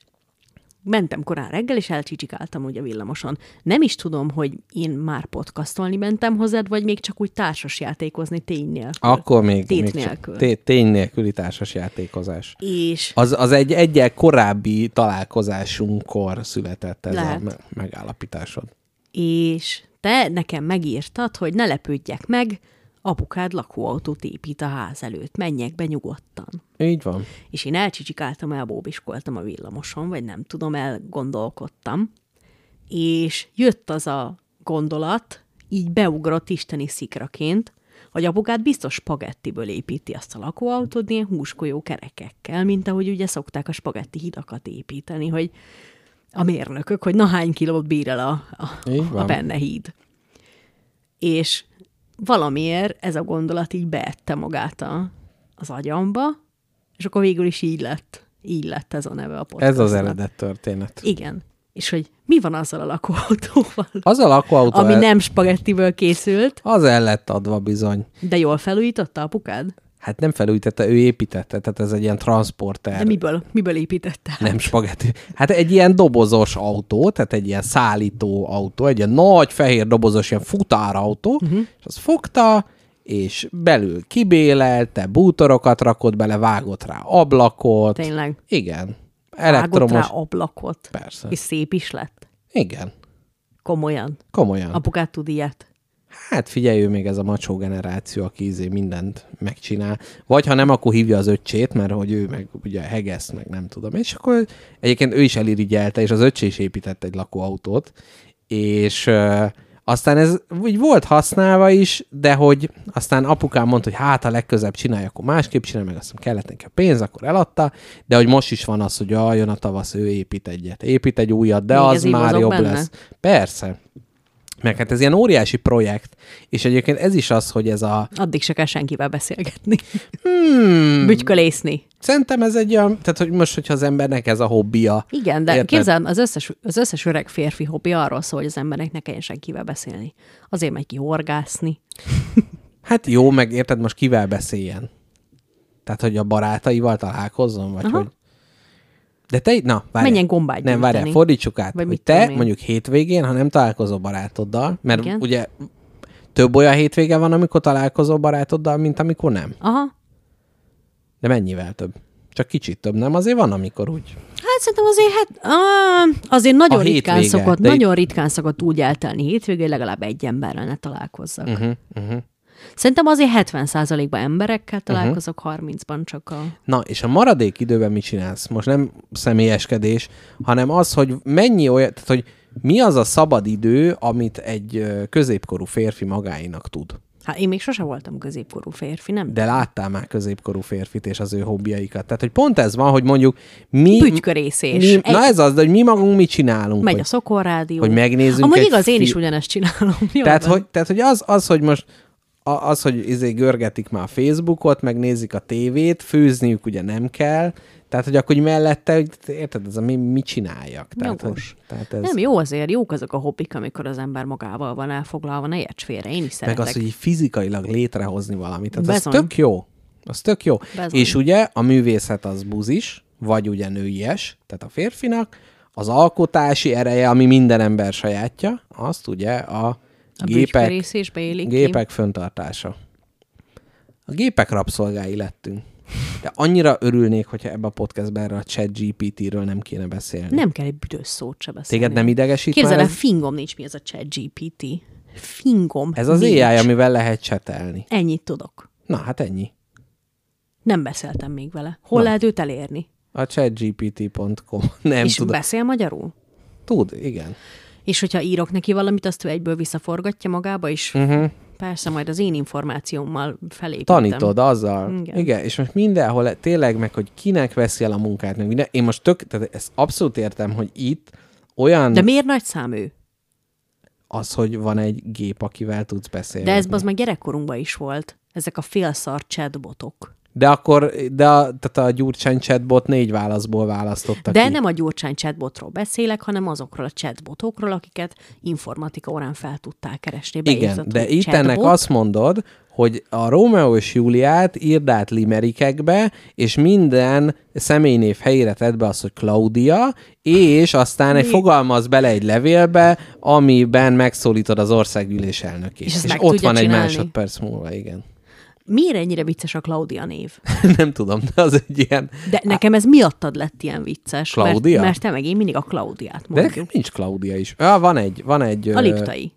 mentem korán reggel, és elcsicsikáltam úgy a villamoson. Nem is tudom, hogy én már podcastolni mentem hozzád, vagy még csak úgy társasjátékozni tény nélkül. Akkor még, Tét még nélkül. té- tény nélküli társas játékozás. És Az, az egy egyel korábbi találkozásunkkor született ez Lehet. a me- megállapításod. És te nekem megírtad, hogy ne lepődjek meg, apukád lakóautót épít a ház előtt, menjek be nyugodtan. Így van. És én elcsicsikáltam, elbóbiskoltam a villamoson, vagy nem tudom, elgondolkodtam, és jött az a gondolat, így beugrott isteni szikraként, hogy apukád biztos spagettiből építi azt a lakóautót, ilyen húskolyó kerekekkel, mint ahogy ugye szokták a spagetti hidakat építeni, hogy a mérnökök, hogy na hány kilót bír el a, a, Így a benne híd. És valamiért ez a gondolat így beette magát a, az agyamba, és akkor végül is így lett. Így lett ez a neve a podcastnak. Ez az eredet történet. Igen. És hogy mi van azzal a lakóautóval, Az a lakóautó, ami el, nem spagettiből készült, az el lett adva bizony. de jól felújította apukád? Hát nem felújítette, ő építette, tehát ez egy ilyen transporter. De miből, miből építette? Nem spagetti. Hát egy ilyen dobozos autó, tehát egy ilyen szállító autó, egy ilyen nagy fehér dobozos ilyen futárautó, uh-huh. és az fogta, és belül kibélelte, bútorokat rakott bele, vágott rá ablakot. Tényleg. Igen. Vágott Elektromos. rá ablakot. Persze. És szép is lett. Igen. Komolyan. Komolyan. Apukád tud ilyet. Hát figyelj, ő még ez a macsó generáció, aki izé mindent megcsinál. Vagy ha nem, akkor hívja az öccsét, mert hogy ő meg ugye hegesz, meg nem tudom. És akkor egyébként ő is elirigyelte, és az öccsé is épített egy lakóautót. És ö, aztán ez úgy volt használva is, de hogy aztán apukám mondta, hogy hát a legközebb csinálja, akkor másképp csinálja, meg azt hiszem kellett neki a pénz, akkor eladta, de hogy most is van az, hogy jaj, jön a tavasz, ő épít egyet, épít egy újat, de Még az már jobb benne? lesz. Persze. Meg hát ez ilyen óriási projekt, és egyébként ez is az, hogy ez a... Addig se kell senkivel beszélgetni. Hmm, Bütykölészni. szerintem ez egy olyan, tehát hogy most, hogyha az embernek ez a hobbija. Igen, de Érted? képzeld, az összes, az összes öreg férfi hobbi arról szól, hogy az embernek ne kelljen senkivel beszélni. Azért megy ki horgászni. Hát jó, meg érted, most kivel beszéljen? Tehát, hogy a barátaival találkozzon, vagy Aha. hogy... De te, na, várj. Menjen gombát Nem, várjál, fordítsuk át, Vagy hogy te én. mondjuk hétvégén, ha nem találkozol barátoddal, mert Igen. ugye több olyan hétvége van, amikor találkozol barátoddal, mint amikor nem. Aha. De mennyivel több? Csak kicsit több, nem? Azért van, amikor úgy. Hát szerintem azért, hát, ah, azért nagyon A ritkán hétvége, szokott, nagyon ritkán szokott úgy eltelni hétvégén, legalább egy emberrel ne találkozzak. Uh-huh, uh-huh. Szerintem azért 70%-ban emberekkel találkozok, uh-huh. 30-ban csak a... Na, és a maradék időben mit csinálsz? Most nem személyeskedés, hanem az, hogy mennyi olyan, tehát hogy mi az a szabad idő, amit egy középkorú férfi magáinak tud. Hát én még sose voltam középkorú férfi, nem? De láttál már középkorú férfit és az ő hobbiaikat. Tehát, hogy pont ez van, hogy mondjuk mi... Bütykörészés. Mi, Egy- na ez az, de hogy mi magunk mit csinálunk. Megy hogy, a szokorrádió. hogy megnézzünk Amúgy egy igaz, én is fi- ugyanezt csinálom. Jól tehát, van. hogy, tehát, hogy az, az, hogy most az, hogy izé görgetik már a Facebookot, megnézik a tévét, főzniük ugye nem kell, tehát, hogy akkor mellette, érted, ez a mi, mit csináljak. Tehát, Jogos. tehát ez, Nem, jó azért, jók azok a hobbik, amikor az ember magával van elfoglalva, ne érts félre, én is meg szeretek. az, hogy fizikailag létrehozni valamit. Tehát az Bezony. tök jó. Az tök jó. Bezony. És ugye a művészet az buzis, vagy ugye nőies, tehát a férfinak, az alkotási ereje, ami minden ember sajátja, azt ugye a, a gépek, bütykörészésbe élik ki. gépek föntartása. A gépek rabszolgái lettünk. De annyira örülnék, hogyha ebbe a podcastben erre a chat GPT-ről nem kéne beszélni. Nem kell egy büdös szót se beszélni. Téged nem idegesít Képzeld már el, ez? fingom nincs mi ez a chat GPT. Fingom Ez az nincs. AI, amivel lehet csetelni. Ennyit tudok. Na, hát ennyi. Nem beszéltem még vele. Hol Na. lehet őt elérni? A chatgpt.com. Nem és tudom. beszél magyarul? Tud, igen. És hogyha írok neki valamit, azt ő egyből visszaforgatja magába, és uh-huh. persze majd az én információmmal felépítem. Tanítod azzal. Igen. Igen. És most mindenhol tényleg meg, hogy kinek veszi el a munkát, meg minden. Én most tök, tehát ezt abszolút értem, hogy itt olyan De miért nagy szám ő? az, hogy van egy gép, akivel tudsz beszélni. De ez az meg gyerekkorunkban is volt. Ezek a félszar chatbotok. De akkor, de a, tehát a Gyurcsány chatbot négy válaszból választotta De ki. nem a Gyurcsány chatbotról beszélek, hanem azokról a chatbotokról, akiket informatika órán fel tudtál keresni. Igen, de itt chatbot. ennek azt mondod, hogy a Rómeó és Júliát írd át limerikekbe, és minden személynév helyére tedd be azt, hogy Claudia, és aztán egy fogalmaz bele egy levélbe, amiben megszólítod az országgyűlés elnökét. És és ott van egy csinálni? másodperc múlva, igen. Miért ennyire vicces a Claudia név? Nem tudom, de az egy ilyen... De nekem ez miattad lett ilyen vicces. Claudia? Mert, mert te meg én mindig a Klaudiát De mondjuk. nekem nincs Claudia is. Ah, van egy, van egy... A liptai.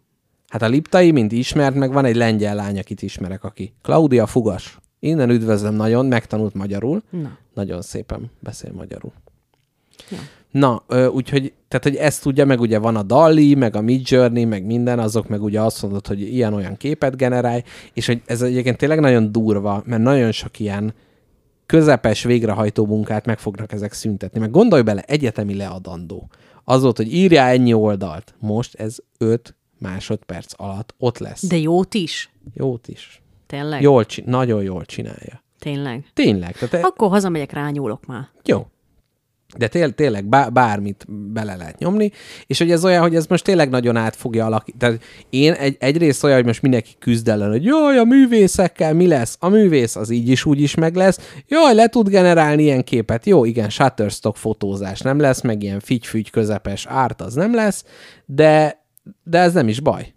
Hát a Liptai, mint ismert, meg van egy lengyel lány, akit ismerek, aki. Claudia Fugas. Innen üdvözlöm nagyon, megtanult magyarul. Na. Nagyon szépen beszél magyarul. Ja. Na, úgyhogy, tehát, hogy ezt tudja, meg ugye van a Dali, meg a Midjourney, meg minden, azok meg ugye azt mondod, hogy ilyen-olyan képet generálj, és hogy ez egyébként tényleg nagyon durva, mert nagyon sok ilyen közepes végrehajtó munkát meg fognak ezek szüntetni. Meg gondolj bele, egyetemi leadandó. Az volt, hogy írjál ennyi oldalt. Most ez 5 másodperc alatt ott lesz. De jót is? Jót is. Tényleg? Jól, nagyon jól csinálja. Tényleg? Tényleg. Tehát Akkor hazamegyek, rányúlok már. jó. De tél, tényleg bá, bármit bele lehet nyomni, és hogy ez olyan, hogy ez most tényleg nagyon át fogja alakítani. Tehát én egy, egyrészt olyan, hogy most mindenki küzd ellen, hogy jaj, a művészekkel mi lesz? A művész az így is úgy is meg lesz. Jaj, le tud generálni ilyen képet. Jó, igen, Shutterstock fotózás nem lesz, meg ilyen figy közepes árt az nem lesz, de, de ez nem is baj.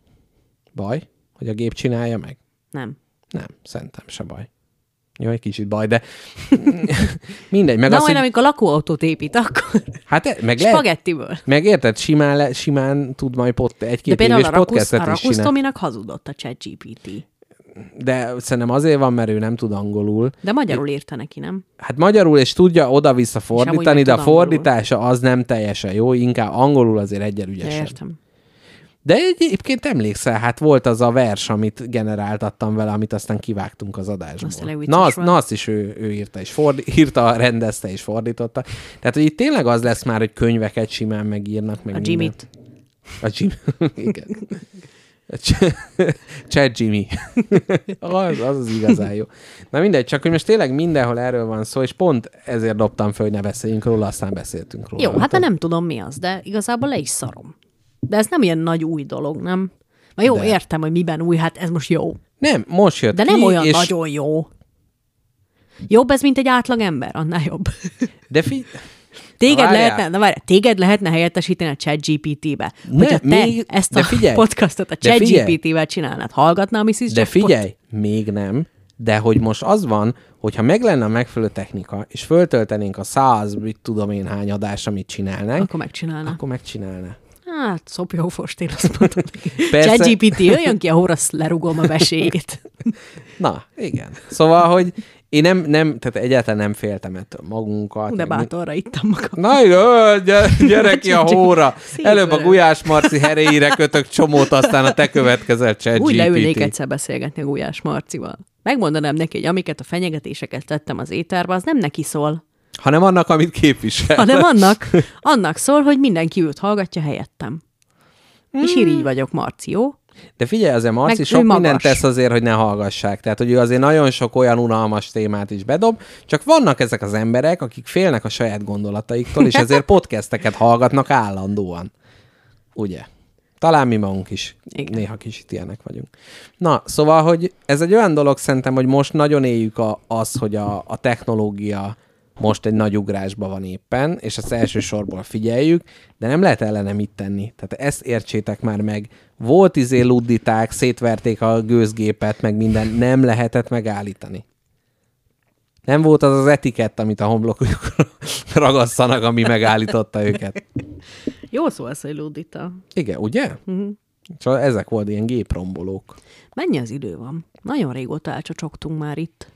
Baj, hogy a gép csinálja meg? Nem. Nem, szerintem se baj. Jó, egy kicsit baj, de mindegy. Meg Na az, majd, hogy, amikor lakóautót épít, akkor hát e- meg lehet, spagettiből. meg érted, simán, le, simán tud majd pot, egy-két éves a Rakusz, a podcastet is Rakusz csinálni. Tominak hazudott a chat GPT. De szerintem azért van, mert ő nem tud angolul. De magyarul írta neki, nem? Hát magyarul, és tudja oda-vissza fordítani, de a tud angolul. fordítása az nem teljesen jó, inkább angolul azért egyel Ja, ügyesebb. értem. De egyébként emlékszel, hát volt az a vers, amit generáltattam vele, amit aztán kivágtunk az adásból. Az tényleg vicces na, az, na, azt is ő, ő írta, és fordi, írta, rendezte és fordította. Tehát, hogy itt tényleg az lesz már, hogy könyveket simán megírnak. Meg A. Jimmy-t. A Jimmy. Igen. A Ch- Chat Jimmy. az, az az igazán jó. Na mindegy, csak hogy most tényleg mindenhol erről van szó, és pont ezért dobtam föl, hogy ne beszéljünk róla, aztán beszéltünk róla. Jó, hát de nem tudom mi az, de igazából le is szarom. De ez nem ilyen nagy új dolog, nem? Na jó, De. értem, hogy miben új, hát ez most jó. Nem, most jött De ki, nem olyan és... nagyon jó. Jobb ez, mint egy átlag ember? Annál jobb. De fi... Téged Várjál. lehetne, na várj, téged lehetne helyettesíteni a chat GPT-be. Ne, Hogyha te még- ezt de a figyelj, podcastot a de chat figyelj. GPT-vel csinálnád, hallgatná a Mrs. De figyelj, még nem, de hogy most az van, hogyha meg lenne a megfelelő technika, és föltöltenénk a száz, mit tudom én hány adás, amit csinálnánk, Akkor megcsinálná. akkor megcsinálná. Hát, szopjó fost, én azt mondom. Persze. Chat GPT, jöjjön ki a Horace lerugom a vesélyét. Na, igen. Szóval, hogy Én nem, nem, tehát egyáltalán nem féltem ettől magunkat. De meg mi- bátorra ittam magam. Na igen, gyere, gyere ki a hóra. Előbb a. Gulyás Marci heréire kötök csomót, aztán a te következel chat Úgy leülnék egyszer beszélgetni a Gulyás Marcival. Megmondanám neki, hogy amiket a fenyegetéseket tettem az étterbe, az nem neki szól, Hanem annak, amit képvisel. hanem annak, annak szól, hogy mindenki őt hallgatja helyettem. És Hmm. irigy vagyok, Marci, jó? De figyelj, azért Marci Meg sok mindent tesz azért, hogy ne hallgassák. Tehát, hogy ő azért nagyon sok olyan unalmas témát is bedob, csak vannak ezek az emberek, akik félnek a saját gondolataiktól, és ezért podcasteket hallgatnak állandóan. Ugye? Talán mi magunk is Igen. néha kicsit ilyenek vagyunk. Na, szóval, hogy ez egy olyan dolog szerintem, hogy most nagyon éljük a, az, hogy a, a technológia most egy nagy ugrásban van éppen, és ezt elsősorból figyeljük, de nem lehet ellene mit tenni. Tehát ezt értsétek már meg. Volt izé ludditák, szétverték a gőzgépet, meg minden, nem lehetett megállítani. Nem volt az az etikett, amit a homlokukra ragasszanak, ami megállította őket. Jó szólsz, hogy Ludita. Igen, ugye? Uh-huh. Szóval ezek volt ilyen géprombolók. Mennyi az idő van? Nagyon régóta elcsocsogtunk már itt.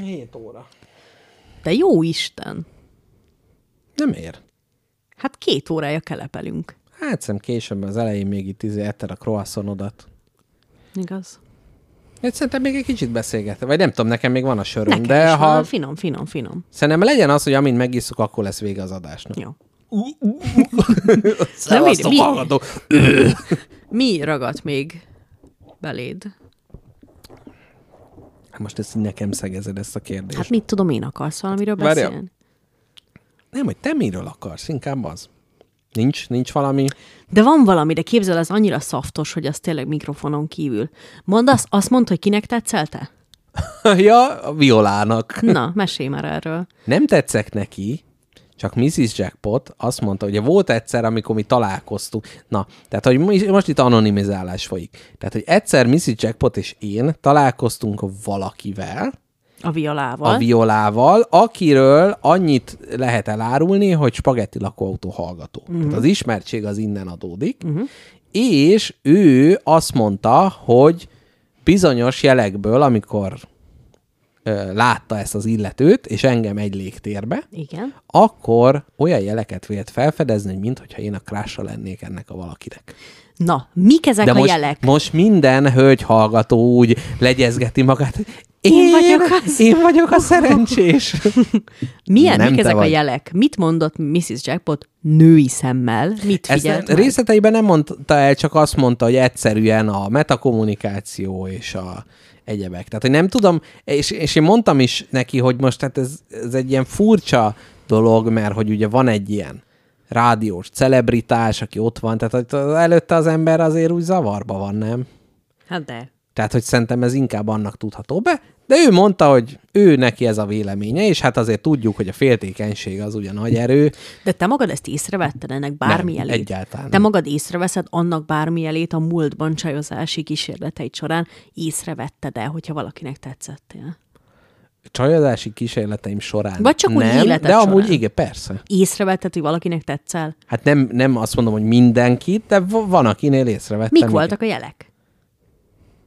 7 óra. De jó Isten! Nem ér. Hát két órája kelepelünk. Hát szem később az elején még itt izé etted a croissantodat. Igaz? Én szerintem még egy kicsit beszélgetve, vagy nem tudom, nekem még van a söröm, Nekem de is ha... van. Finom, finom, finom. Szerintem legyen az, hogy amint megisszuk, akkor lesz vége az adásnak. Jó. Szevasztok, mi- hallgató! Mi ragadt még beléd? Hát Most ezt nekem szegezed ezt a kérdést. Hát mit tudom én, akarsz valamiről Várjál. beszélni? Nem, hogy te miről akarsz, inkább az. Nincs, nincs valami... De van valami, de képzel, az annyira szaftos, hogy az tényleg mikrofonon kívül. Mondd azt, azt mondd, hogy kinek tetszelte? ja, a violának. Na, mesélj már erről. Nem tetszek neki, csak Mrs. Jackpot azt mondta, hogy volt egyszer, amikor mi találkoztunk. Na, tehát, hogy most itt anonimizálás folyik. Tehát, hogy egyszer Mrs. Jackpot és én találkoztunk valakivel, A violával. a violával, akiről annyit lehet elárulni, hogy spagetti lakóautó hallgató. Uh-huh. Tehát az ismertség az innen adódik, uh-huh. és ő azt mondta, hogy bizonyos jelekből, amikor látta ezt az illetőt, és engem egy légtérbe, Igen. akkor olyan jeleket vélt felfedezni, hogy mintha én a krásra lennék ennek a valakinek. Na, mik ezek De a most, jelek? most minden hölgy hallgató úgy legyezgeti magát, én, Én vagyok az. Én vagyok a szerencsés. Milyen, nem mik ezek a vagy. jelek? Mit mondott Mrs. Jackpot női szemmel? Mit Ezt figyelt meg? részleteiben nem mondta el, csak azt mondta, hogy egyszerűen a metakommunikáció és a egyebek. Tehát, hogy nem tudom, és, és én mondtam is neki, hogy most hát ez, ez egy ilyen furcsa dolog, mert hogy ugye van egy ilyen rádiós celebritás, aki ott van, tehát hogy előtte az ember azért úgy zavarba van, nem? Hát de. Tehát, hogy szerintem ez inkább annak tudható be, de ő mondta, hogy ő neki ez a véleménye, és hát azért tudjuk, hogy a féltékenység az ugye nagy erő. De te magad ezt észrevetted ennek bármi Nem, jelét? egyáltalán Te magad észreveszed annak bármi jelét a múltban csajozási kísérleteid során? Észrevetted el, hogyha valakinek tetszettél? Csajozási kísérleteim során Vagy csak úgy nem, életed de amúgy során? igen, persze. Észrevetted, hogy valakinek tetszel? Hát nem, nem azt mondom, hogy mindenkit, de van, akinél észrevettem. Mik igen. voltak a jelek?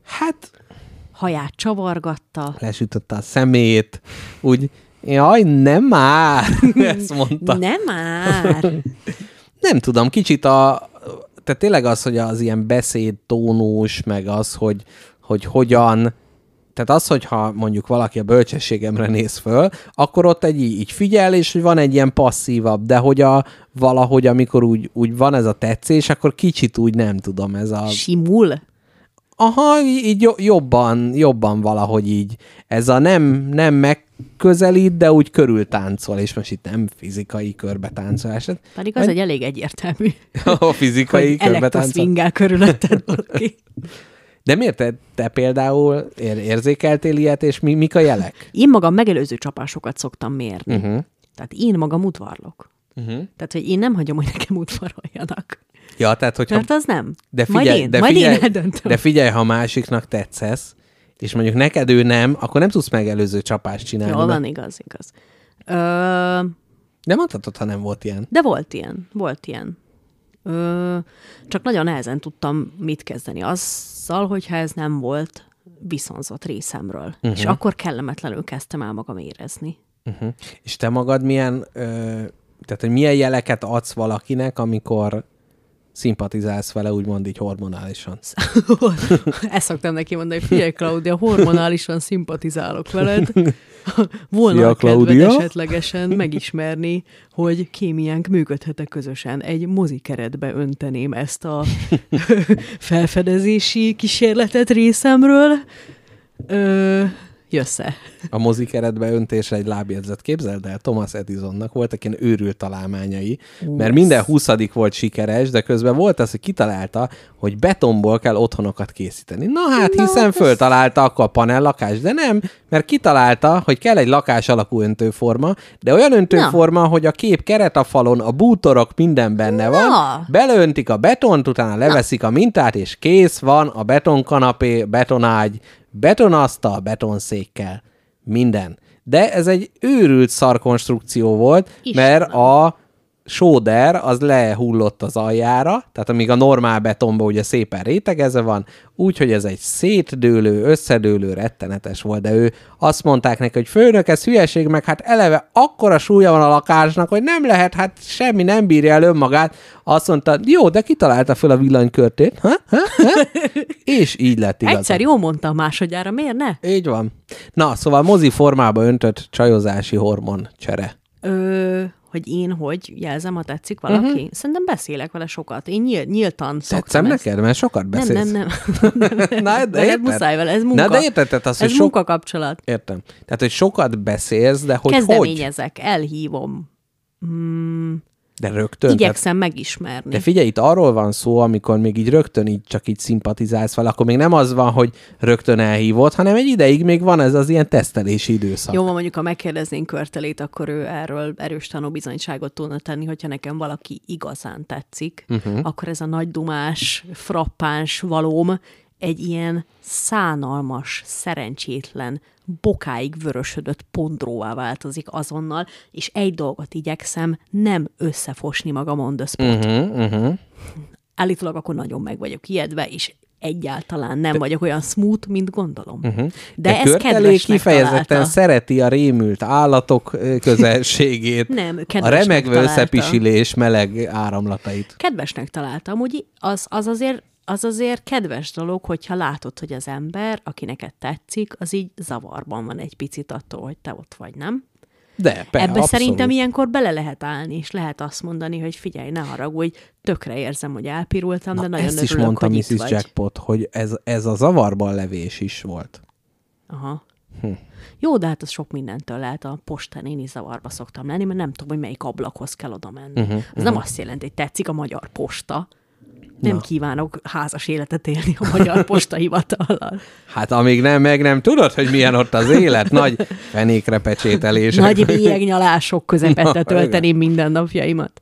Hát Haját csavargatta. lesütötte a szemét, úgy, jaj, nem már, ezt mondta. Nem már. Nem tudom, kicsit a... Tehát tényleg az, hogy az ilyen beszédtónus, meg az, hogy, hogy hogyan... Tehát az, hogyha mondjuk valaki a bölcsességemre néz föl, akkor ott egy így figyel, és hogy van egy ilyen passzívabb, de hogy a, valahogy amikor úgy, úgy van ez a tetszés, akkor kicsit úgy nem tudom, ez a... Simul? Aha, így jo- jobban, jobban valahogy így. Ez a nem, nem megközelít, de úgy körül táncol, és most itt nem fizikai körbetáncolás. hát Pedig az egy elég egyértelmű, A fizikai körbetáncol. körülötted valaki. De miért te, te például ér- érzékeltél ilyet, és mi, mik a jelek? Én magam megelőző csapásokat szoktam mérni. Uh-huh. Tehát én magam udvarlok. Uh-huh. Tehát, hogy én nem hagyom, hogy nekem udvaroljanak. Ja, tehát hogyha... Mert az nem. de figyelj, majd én, de majd figyelj, én eldöntöm. de figyelj, ha másiknak tetszesz, és mondjuk neked ő nem, akkor nem tudsz megelőző csapást csinálni. Jól van, igaz, igaz. Ö, De mondhatod, ha nem volt ilyen. de volt ilyen, volt ilyen. Ö, csak nagyon nehezen tudtam mit kezdeni azzal, hogyha ez nem volt viszonzott részemről. Uh-huh. És akkor kellemetlenül kezdtem el magam érezni. Uh-huh. És te magad milyen, ö, tehát hogy milyen jeleket adsz valakinek, amikor szimpatizálsz vele, úgymond így hormonálisan. Ezt szoktam neki mondani, hogy figyelj, Claudia, hormonálisan szimpatizálok veled. Volna Szia, a kedved esetlegesen megismerni, hogy kémiánk működhet közösen. Egy mozikeretbe önteném ezt a felfedezési kísérletet részemről. Ö, jössze. A mozikeretbe öntésre egy lábjegyzet képzeld el, Thomas Edisonnak voltak ilyen őrült találmányai, mert minden huszadik volt sikeres, de közben volt az, hogy kitalálta, hogy betonból kell otthonokat készíteni. Na hát, hiszen föltalálta akkor a panellakás, de nem, mert kitalálta, hogy kell egy lakás alakú öntőforma, de olyan öntőforma, hogy a kép keret a falon, a bútorok, minden benne van, Na. beleöntik a betont, utána leveszik a mintát, és kész van a betonkanapé, betonágy, betonasztal, betonszékkel. Minden. De ez egy őrült szarkonstrukció volt, Istenem. mert a sóder az lehullott az aljára, tehát amíg a normál betonban ugye szépen rétegezve van, úgyhogy ez egy szétdőlő, összedőlő, rettenetes volt, de ő azt mondták neki, hogy főnök, ez hülyeség, meg hát eleve akkora súlya van a lakásnak, hogy nem lehet, hát semmi nem bírja el önmagát. Azt mondta, jó, de kitalálta fel a villanykörtét, ha? Ha? Ha? és így lett igaz. Egyszer jó mondtam másodjára, miért ne? Így van. Na, szóval mozi formába öntött csajozási hormon csere. Ö, hogy én hogy jelzem, ha tetszik valaki? Uh-huh. Szerintem beszélek vele sokat. Én nyíl, nyíltan szoktam Tetszem ezt. neked? Mert sokat Nem, beszélsz. nem, nem. Na, de érted? muszáj vele, ez munka. Na, de érted, tehát az, ez hogy sok... munkakapcsolat. Értem. Tehát, hogy sokat beszélsz, de hogy hogy? Kezdeményezek, elhívom. De rögtön. Tehát, Igyekszem megismerni. de figyelj, itt arról van szó, amikor még így rögtön így csak így szimpatizálsz vele, akkor még nem az van, hogy rögtön elhívod, hanem egy ideig még van ez az ilyen tesztelési időszak. Jó, van, mondjuk, ha megkérdeznénk körtelét, akkor ő erről erős tanúbizonyságot tudna tenni, hogyha nekem valaki igazán tetszik, uh-huh. akkor ez a nagy dumás, frappáns valóm egy ilyen szánalmas, szerencsétlen, bokáig vörösödött pondróvá változik azonnal, és egy dolgot igyekszem, nem összefosni magam on the spot. Uh-huh, uh-huh. Állítólag akkor nagyon meg vagyok ijedve, és egyáltalán nem vagyok olyan smooth, mint gondolom. Uh-huh. De, De ez kedvesnek kifejezetten találta. szereti a rémült állatok közelségét, Nem, a találta. összepisilés meleg áramlatait. kedvesnek találtam, hogy az, az, azért, az azért kedves dolog, hogyha látod, hogy az ember, aki neked tetszik, az így zavarban van egy picit attól, hogy te ott vagy, nem? De, per, Ebbe abszolút. szerintem ilyenkor bele lehet állni, és lehet azt mondani, hogy figyelj, ne haragudj, tökre érzem, hogy elpirultam, de nagyon Ezt is örülök, mondta hogy Mrs. itt vagy. Jackpot, hogy ez, ez a zavarban levés is volt. Aha. Hm. Jó, de hát az sok mindentől lehet. A postán én is zavarba szoktam lenni, mert nem tudom, hogy melyik ablakhoz kell oda menni. Uh-huh, Ez nem azt jelenti, hogy tetszik a magyar posta. Nem kívánok házas életet élni a magyar posta hivatallal. Hát amíg nem, meg nem tudod, hogy milyen ott az élet, nagy fenékre pecsételések. Nagy bélyegnyalások közepette Na, tölteném mindennapjaimat.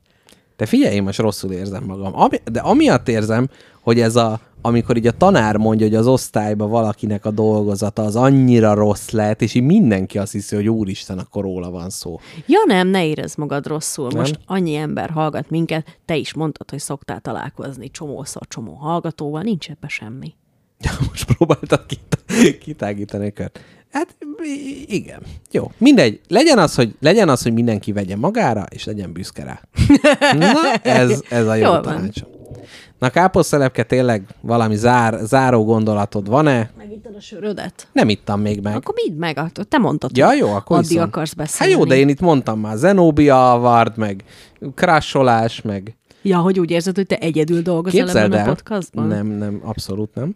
De figyelj, én most rosszul érzem magam. Ami, de amiatt érzem, hogy ez a, amikor így a tanár mondja, hogy az osztályban valakinek a dolgozata az annyira rossz lehet, és így mindenki azt hiszi, hogy úristen, akkor róla van szó. Ja nem, ne érezd magad rosszul. Nem? Most annyi ember hallgat minket, te is mondtad, hogy szoktál találkozni csomószor csomó hallgatóval, nincs ebbe semmi. Ja, most próbáltak kit- kitágítani a kört. Hát igen. Jó. Mindegy. Legyen az, hogy, legyen az, hogy mindenki vegye magára, és legyen büszke rá. Na, ez, ez a jó Jól van. Na, káposztelepke, tényleg valami zár, záró gondolatod van-e? Megittad a sörödet? Nem ittam még meg. Akkor midd meg, attól te mondtad, Ja, jó, akkor addig iszom. akarsz Hát beszélni. jó, de én itt mondtam már Zenobia Award, meg crasholás, meg Ja, hogy úgy érzed, hogy te egyedül dolgozol Képzeld ebben a el, podcastban? nem, nem, abszolút nem.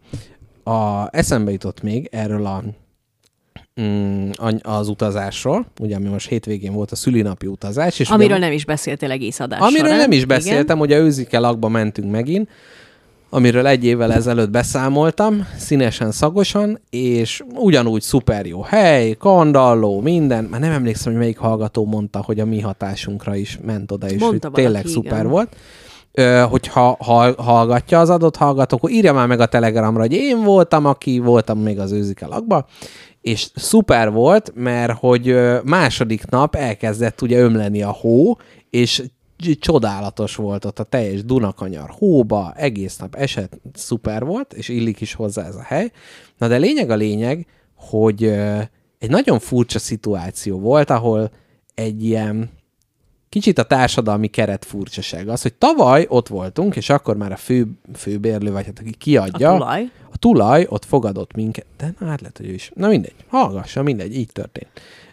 A, eszembe jutott még erről a, az utazásról, ugye ami most hétvégén volt a szülinapi utazás. És Amiről ugye, nem is beszéltél egész adás amiről során. nem is Igen. beszéltem, hogy a őzike lakba mentünk megint, amiről egy évvel ezelőtt beszámoltam, színesen, szagosan, és ugyanúgy szuper jó hely, kandalló, minden. Már nem emlékszem, hogy melyik hallgató mondta, hogy a mi hatásunkra is ment oda, és Mondta tényleg valaki, szuper igen. volt. Hogyha ha, hallgatja az adott hallgató, akkor írja már meg a telegramra, hogy én voltam, aki voltam még az őzike lakba, és szuper volt, mert hogy második nap elkezdett ugye ömleni a hó, és csodálatos volt ott a teljes Dunakanyar hóba, egész nap esett, szuper volt, és illik is hozzá ez a hely. Na de lényeg a lényeg, hogy egy nagyon furcsa szituáció volt, ahol egy ilyen kicsit a társadalmi keret furcsaság. Az, hogy tavaly ott voltunk, és akkor már a fő, főbérlő, vagy hát aki kiadja, A tulaj. a tulaj ott fogadott minket, de na, hát lehet, hogy ő is. Na mindegy, hallgassa, mindegy, így történt.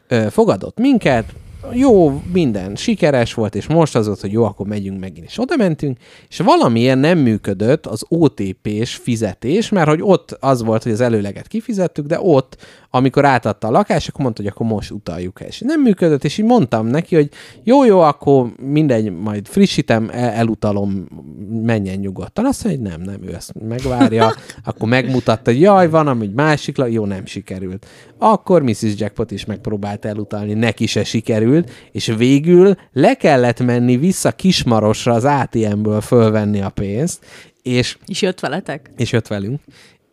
Ö, fogadott minket, jó, minden sikeres volt, és most az volt, hogy jó, akkor megyünk megint, és oda mentünk, és valamiért nem működött az OTP-s fizetés, mert hogy ott az volt, hogy az előleget kifizettük, de ott, amikor átadta a lakás, akkor mondta, hogy akkor most utaljuk el. És nem működött, és így mondtam neki, hogy jó, jó, akkor mindegy, majd frissítem, el, elutalom, menjen nyugodtan. Azt mondja, hogy nem, nem, ő ezt megvárja, akkor megmutatta, hogy jaj, van, ami másik, jó, nem sikerült. Akkor Mrs. Jackpot is megpróbált elutalni, neki se sikerült, és végül le kellett menni vissza Kismarosra az ATM-ből fölvenni a pénzt, és És jött veletek? és jött velünk.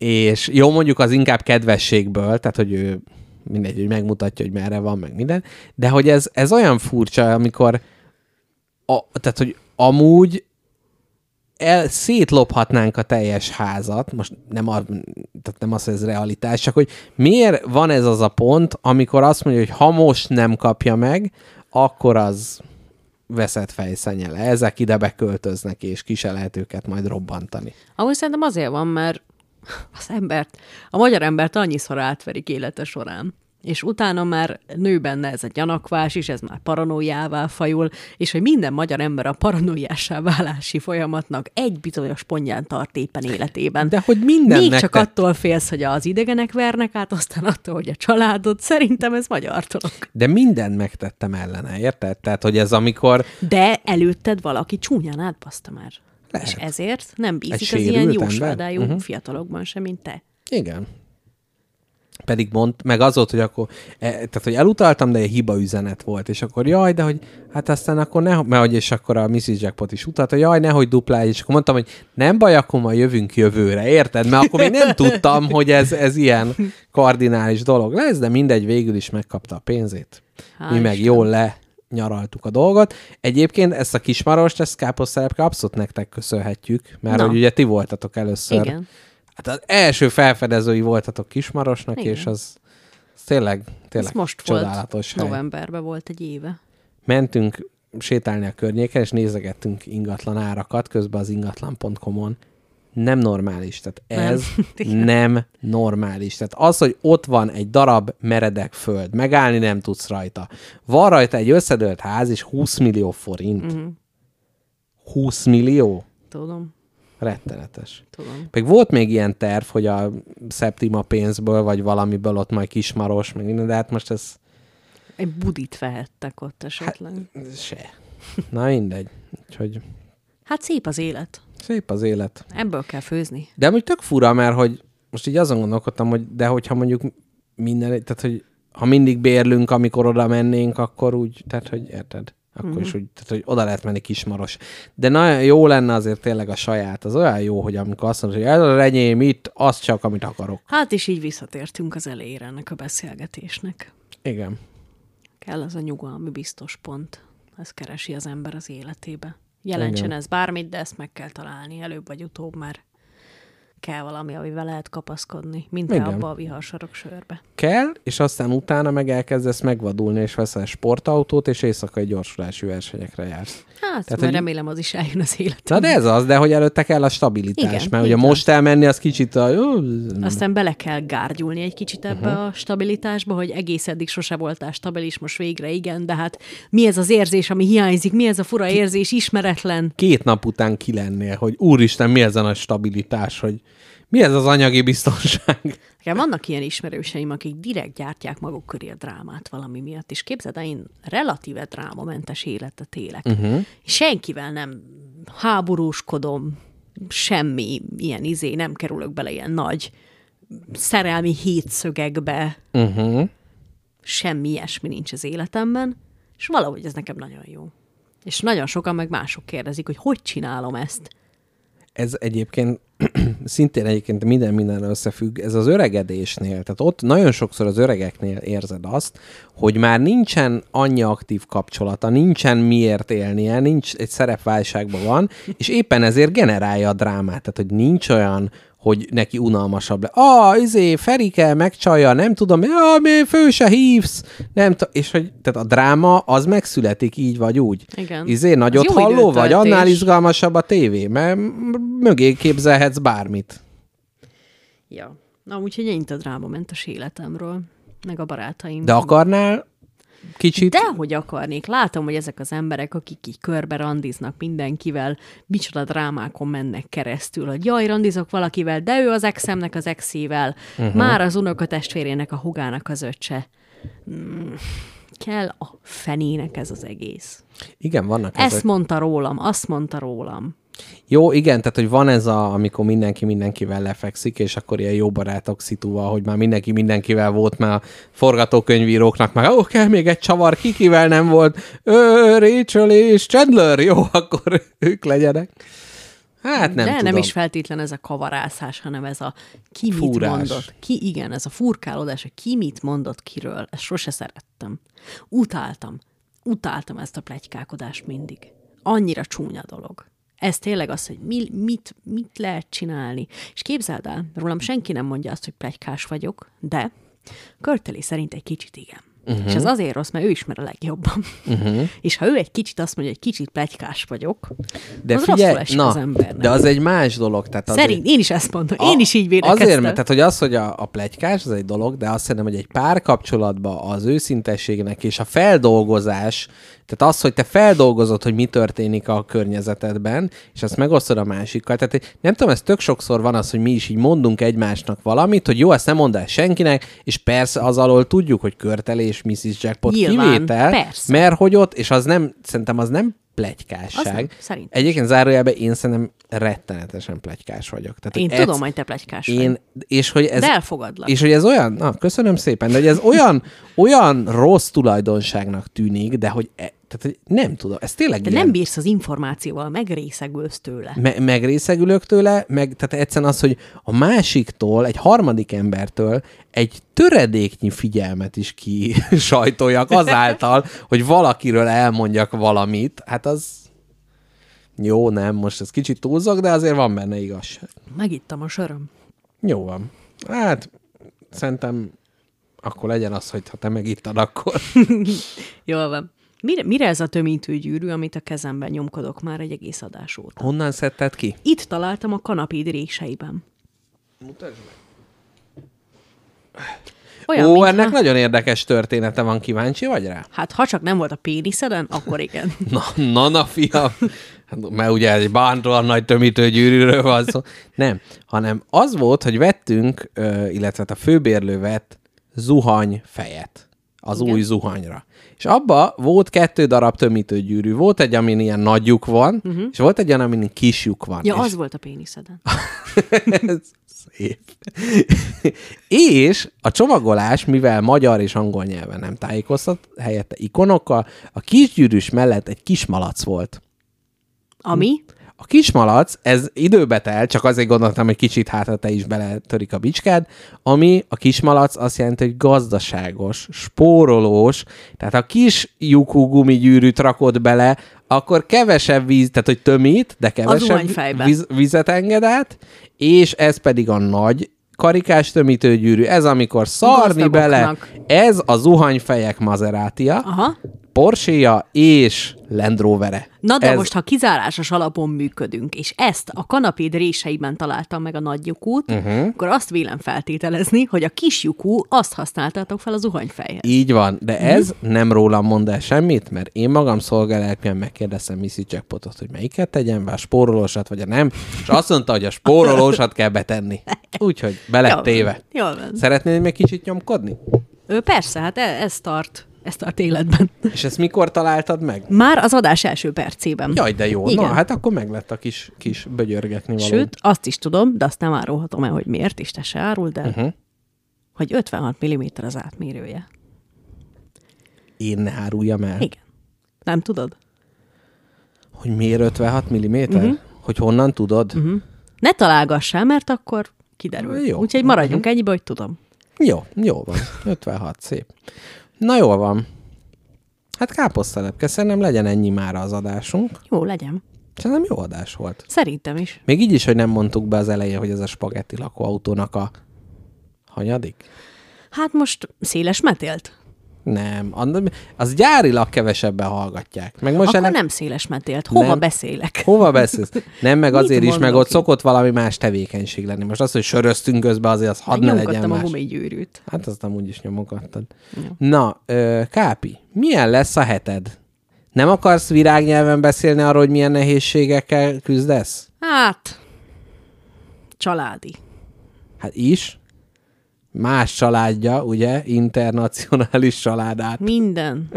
És jó, mondjuk az inkább kedvességből, tehát hogy ő mindegy, hogy megmutatja, hogy merre van, meg minden, de hogy ez, ez olyan furcsa, amikor a, tehát, hogy amúgy el, szétlophatnánk a teljes házat, most nem, ar, tehát nem az, hogy ez realitás, csak hogy miért van ez az a pont, amikor azt mondja, hogy ha most nem kapja meg, akkor az veszett fejszennyele. Ezek ide beköltöznek, és ki se lehet őket majd robbantani. Amúgy szerintem azért van, mert az embert, a magyar embert annyiszor átverik élete során, és utána már nő benne ez a gyanakvás is, ez már paranoiává fajul, és hogy minden magyar ember a paranoiássá válási folyamatnak egy bizonyos pontján tart éppen életében. De hogy mindennek Még csak te- attól félsz, hogy az idegenek vernek át, aztán attól, hogy a családod. Szerintem ez magyar dolog. De mindent megtettem ellene, érted? Tehát, hogy ez amikor... De előtted valaki csúnyán átbaszta már. Lehet. És ezért nem bízik az sérült ilyen jósvádájú Mhm. uh-huh. fiatalokban sem, mint te. Igen. Pedig mond, meg az volt, hogy akkor, e, tehát, hogy elutaltam, de egy hiba üzenet volt, és akkor jaj, de hogy, hát aztán akkor ne, mert hogy és akkor a Mrs. Jackpot is utalt, hogy jaj, nehogy duplálj, és akkor mondtam, hogy nem baj, akkor majd jövünk jövőre, érted? Mert akkor még nem tudtam, hogy ez, ez ilyen kardinális dolog lesz, de mindegy, végül is megkapta a pénzét. Hál' Mi meg Isten. jól le nyaraltuk a dolgot. Egyébként ezt a kismarost, ezt káposztelepke abszolút nektek köszönhetjük, mert Na. hogy ugye ti voltatok először. Igen. Hát az első felfedezői voltatok Kismarosnak, Igen. és az, az tényleg, tényleg Ez most csodálatos volt. hely. Novemberben volt egy éve. Mentünk sétálni a környéken, és nézegettünk ingatlan árakat, közben az ingatlan.com-on. Nem normális. Tehát ez nem. nem normális. Tehát az, hogy ott van egy darab meredek föld, megállni nem tudsz rajta. Van rajta egy összedőlt ház, és 20 millió forint. Mhm. Mm-hmm. 20 millió? Tudom, Rettenetes. tudom. Meg volt még ilyen terv, hogy a Septima pénzből, vagy valamiből ott majd kismaros, meg minden, de hát most ez Egy budit vehettek ott esetleg. Hát, se. Na mindegy. Úgyhogy hát szép az élet. Szép az élet. Ebből kell főzni. De amúgy tök fura, mert hogy most így azon gondolkodtam, hogy de hogyha mondjuk minden, tehát hogy ha mindig bérlünk, amikor oda mennénk, akkor úgy, tehát hogy érted? Akkor Mhm. mm-hmm. is úgy, tehát hogy oda lehet menni kismaros. De nagyon jó lenne azért tényleg a saját. Az olyan jó, hogy amikor azt mondod, hogy ez a renyém itt, az csak, amit akarok. Hát és így visszatértünk az elejére ennek a beszélgetésnek. Igen. Kell az a nyugalmi biztos pont. Ezt keresi az ember az életébe. Jelentsen Igen. ez bármit, de ezt meg kell találni. Előbb vagy utóbb már kell valami, amivel lehet kapaszkodni, mint Igen. abba a viharsarok sörbe. kell, és aztán utána meg elkezdesz megvadulni, és veszel sportautót, és éjszakai gyorsulási versenyekre jársz. Hát, Tehát, Tehát, hogy- remélem az is eljön az életembe. Na de ez az, de hogy előtte kell a stabilitás, Igen, mert ugye most elmenni az kicsit a... Aztán bele kell gárgyulni egy kicsit ebbe uh-huh. a stabilitásba, hogy egész eddig sose voltál stabilis, most végre igen, de hát mi ez az érzés, ami hiányzik, mi ez a fura érzés, ismeretlen. két nap után ki lennél, hogy úristen, mi ez a nagy stabilitás, hogy mi ez az anyagi biztonság? Nekem vannak ilyen ismerőseim, akik direkt gyártják maguk köré a drámát valami miatt, és képzeld el, én relatíve drámamentes életet élek. Uh-huh. Senkivel nem háborúskodom, semmi ilyen izé, nem kerülök bele ilyen nagy szerelmi hétszögekbe, Uh-huh. semmi ilyesmi nincs az életemben, és valahogy ez nekem nagyon jó. És nagyon sokan meg mások kérdezik, hogy hogy csinálom ezt. Ez egyébként szintén egyébként minden minden összefügg, ez az öregedésnél, tehát ott nagyon sokszor az öregeknél érzed azt, hogy már nincsen annyi aktív kapcsolata, nincsen miért élnie, nincs egy szerepválságban van, és éppen ezért generálja a drámát, tehát hogy nincs olyan, hogy neki unalmasabb le. Ah, izé, Ferike megcsalja, nem tudom, ah, mi fő se hívsz, nem t- és hogy, tehát a dráma az megszületik így vagy úgy. Igen. Izé, nagyot halló vagy, annál izgalmasabb a tévé, mert mögé képzelhetsz bármit. Ja. Na, úgyhogy ennyit a dráma mentes életemről, meg a barátaim. De akarnál kicsit... Dehogy akarnék. Látom, hogy ezek az emberek, akik így körbe randiznak mindenkivel, micsoda drámákon mennek keresztül, hogy jaj, randizok valakivel, de ő az exemnek az exével, uh-huh. már az unokatestvérének, a hugának az öccse. Mm, kell a fenének ez az egész. Igen, vannak Ezt ezek. mondta rólam, azt mondta rólam. Jó, igen, tehát hogy van ez a, amikor mindenki mindenkivel lefekszik, és akkor ilyen jó barátok szitúval, hogy már mindenki mindenkivel volt, már a forgatókönyvíróknak már, ó, kell még egy csavar, kikivel nem volt, Ö, Rachel és Chandler, jó, akkor ők legyenek. Hát nem De tudom. nem is feltétlen ez a kavarászás, hanem ez a ki mit Fúrás. mondott. Ki, igen, ez a furkálódás, hogy ki mit mondott kiről. Ezt sose szerettem. Utáltam. Utáltam ezt a plegykákodást mindig. Annyira csúnya dolog. Ez tényleg az, hogy mi, mit, mit lehet csinálni. És képzeld el, rólam senki nem mondja azt, hogy plegykás vagyok, de Körteli szerint egy kicsit igen. Uh-huh. És ez azért rossz, mert ő ismer a legjobban. Uh-huh. És ha ő egy kicsit azt mondja, hogy kicsit plegykás vagyok, de az figyelj, rosszul na, az embernek. de az egy más dolog. Tehát azért, Szerint, én is ezt mondom. Én is így védekeztem. Azért, mert tehát, hogy az, hogy a, a plegykás, az egy dolog, de azt szerintem, hogy egy párkapcsolatban az őszintességnek és a feldolgozás, tehát az, hogy te feldolgozod, hogy mi történik a környezetedben, és azt megosztod a másikkal. Tehát nem tudom, ez tök sokszor van az, hogy mi is így mondunk egymásnak valamit, hogy jó, ezt nem mondd el senkinek, és persze az alól tudjuk, hogy körtelés, Mrs. Jackpot Nyilván, kivétel, persze. mert hogy ott, és az nem, szerintem az nem plegykásság. Nem, szerintem. Egyébként zárójelben én szerintem rettenetesen plegykás vagyok. Tehát, Én tudom, hogy te plegykás én, vagy. és hogy ez, De elfogadlak. és hogy ez olyan, na, köszönöm szépen, de hogy ez olyan, olyan rossz tulajdonságnak tűnik, de hogy, e, tehát, hogy nem tudom, ez tényleg De ilyen- nem bírsz az információval, megrészegülsz tőle. me- megrészegülök tőle, meg tehát egyszerűen az, hogy a másiktól, egy harmadik embertől egy töredéknyi figyelmet is ki sajtoljak azáltal, hogy valakiről elmondjak valamit, hát az jó, nem, most ez kicsit túlzok, de azért van benne igazság. Megittam a söröm. Jó van. Hát szerintem akkor legyen az, hogy ha te megittad, akkor... Jól van. Mire, mire ez a tömítő gyűrű, amit a kezemben nyomkodok már egy egész adás óta? Honnan szedted ki? Itt találtam a kanapéd réseiben. Mutasd meg. Olyan, Ó, mintha- ennek nagyon érdekes története van, kíváncsi vagy rá? Hát ha csak nem volt a péniszeden, akkor igen. Na, na, na fiam. Hát, mert ugye egy bántóan nagy tömítő gyűrűről van szó. Nem, hanem az volt, hogy vettünk, illetve hát a főbérlő vett zuhany fejet az Igen. új zuhanyra. És abba volt kettő darab tömítő gyűrű. Volt egy, amin ilyen nagy lyuk van, uh-huh. és volt egy olyan, amin kis lyuk van. Ja, és az volt a péniszeden. Szép. és a csomagolás, mivel magyar és angol nyelven nem tájékoztat, helyette ikonokkal, a kisgyűrűs mellett egy kismalac volt. Ami? A kismalac, ez időbe tel, csak azért gondoltam, hogy kicsit hátra te is beletörik a bicskád, ami a kismalac azt jelenti, hogy gazdaságos, spórolós, tehát ha kis lyukú gumigyűrűt rakod bele, akkor kevesebb víz, tehát hogy tömít, de kevesebb víz, vizet enged át, és ez pedig a nagy karikás tömítőgyűrű, ez amikor szarni bele, ez a zuhanyfejek Maserátia, Aha. Porsche-ja és Land Rover-e. Na de ez, most, ha kizárásos alapon működünk, és ezt a kanapéd réseiben találtam meg a nagy lyukút, uh-huh. akkor azt vélem feltételezni, hogy a kis lyukú azt használtátok fel a zuhanyfejhez. Így van, de ez nem rólam mond el semmit, mert én magam szolgálelkűen megkérdeztem Missy Jackpotot, hogy melyiket tegyem be, a spórolósat vagy a nem, és azt mondta, hogy a spórolósat kell betenni. Úgyhogy be Jól lett van, téve. Jól van. Szeretnéd még kicsit nyomkodni? Ő, persze, hát e- ez tart, ez tart életben. És ezt mikor találtad meg? Már az adás első percében. Jaj, de jó. Igen. Na, hát akkor meg lett a kis, kis bögyörgetni való. Sőt, azt is tudom, de azt nem árulhatom el, hogy miért, és te se árul, de uh-huh. hogy 56 mm az átmérője. Én ne áruljam el. Igen. Nem tudod? Hogy miért 56 mm? Uh-huh. Hogy honnan tudod? Uh-huh. Ne találgassál, mert akkor kiderül. Jó. Úgyhogy maradjunk ennyibe, hogy tudom. Jó, jó van. 56, szép. Na jól van. Hát káposztelepke, szerintem legyen ennyi már az adásunk. Jó, legyen. Szerintem jó adás volt. Szerintem is. Még így is, hogy nem mondtuk be az elején, hogy ez a spagetti lakóautónak a hanyadik? Hát most széles metélt? Nem, az gyárilag kevesebben hallgatják. Meg most Akkor ennek... nem széles metélt. Hova Nem. beszélek? Hova beszélsz? Nem, meg azért is, meg ott itt? szokott valami más tevékenység lenni. Most az, hogy söröztünk közben, azért az hadd ne legyen Nyomkodtam a más. gumigyűrűt. Hát azt nem úgyis nyomogattad. Jó. Na, ö, Kápi, milyen lesz a heted? Nem akarsz virágnyelven beszélni arról, hogy milyen nehézségekkel küzdesz? Hát, családi. Hát is. Más családja, ugye? Internacionális családát. Minden.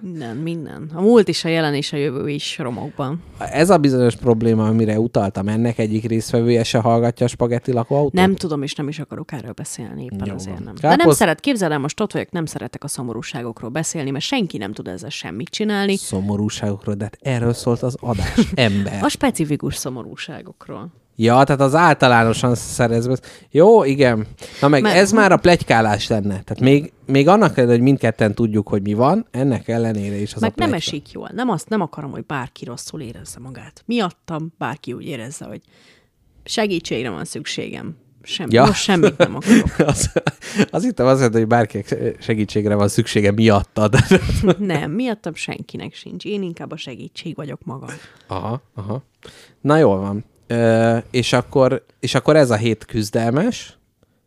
Minden, minden. A múlt is, a jelen és a jövő is romokban. Ez a bizonyos probléma, amire utaltam, ennek egyik résztvevője se hallgatja a spagetti lakóautót? Nem tudom, és nem is akarok erről beszélni, éppen Jó azért nem. De nem Káposz- szeret, képzeld el, most ott vagyok, nem szeretek a szomorúságokról beszélni, mert senki nem tud ezzel semmit csinálni. Szomorúságokról, de hát erről szólt az adás. Ember. A specifikus szomorúságokról. Ja, tehát az általánosan szerezve. Jó, igen. Na meg Mert- ez már a plegykálás lenne. Tehát még, még annak ellenére, hogy mindketten tudjuk, hogy mi van, ennek ellenére is az Meg a nem esik jól. Nem azt nem akarom, hogy bárki rosszul érezze magát. Miattam bárki úgy érezze, hogy segítségre van szükségem. Semmi. Ja. Most semmit nem akarok. Az, az itt az, hogy bárki segítségre van szüksége miattad. Nem, miattam senkinek sincs. Én inkább a segítség vagyok magam. aha, aha. Na jól van. Ö, és, akkor, és akkor ez a hét küzdelmes.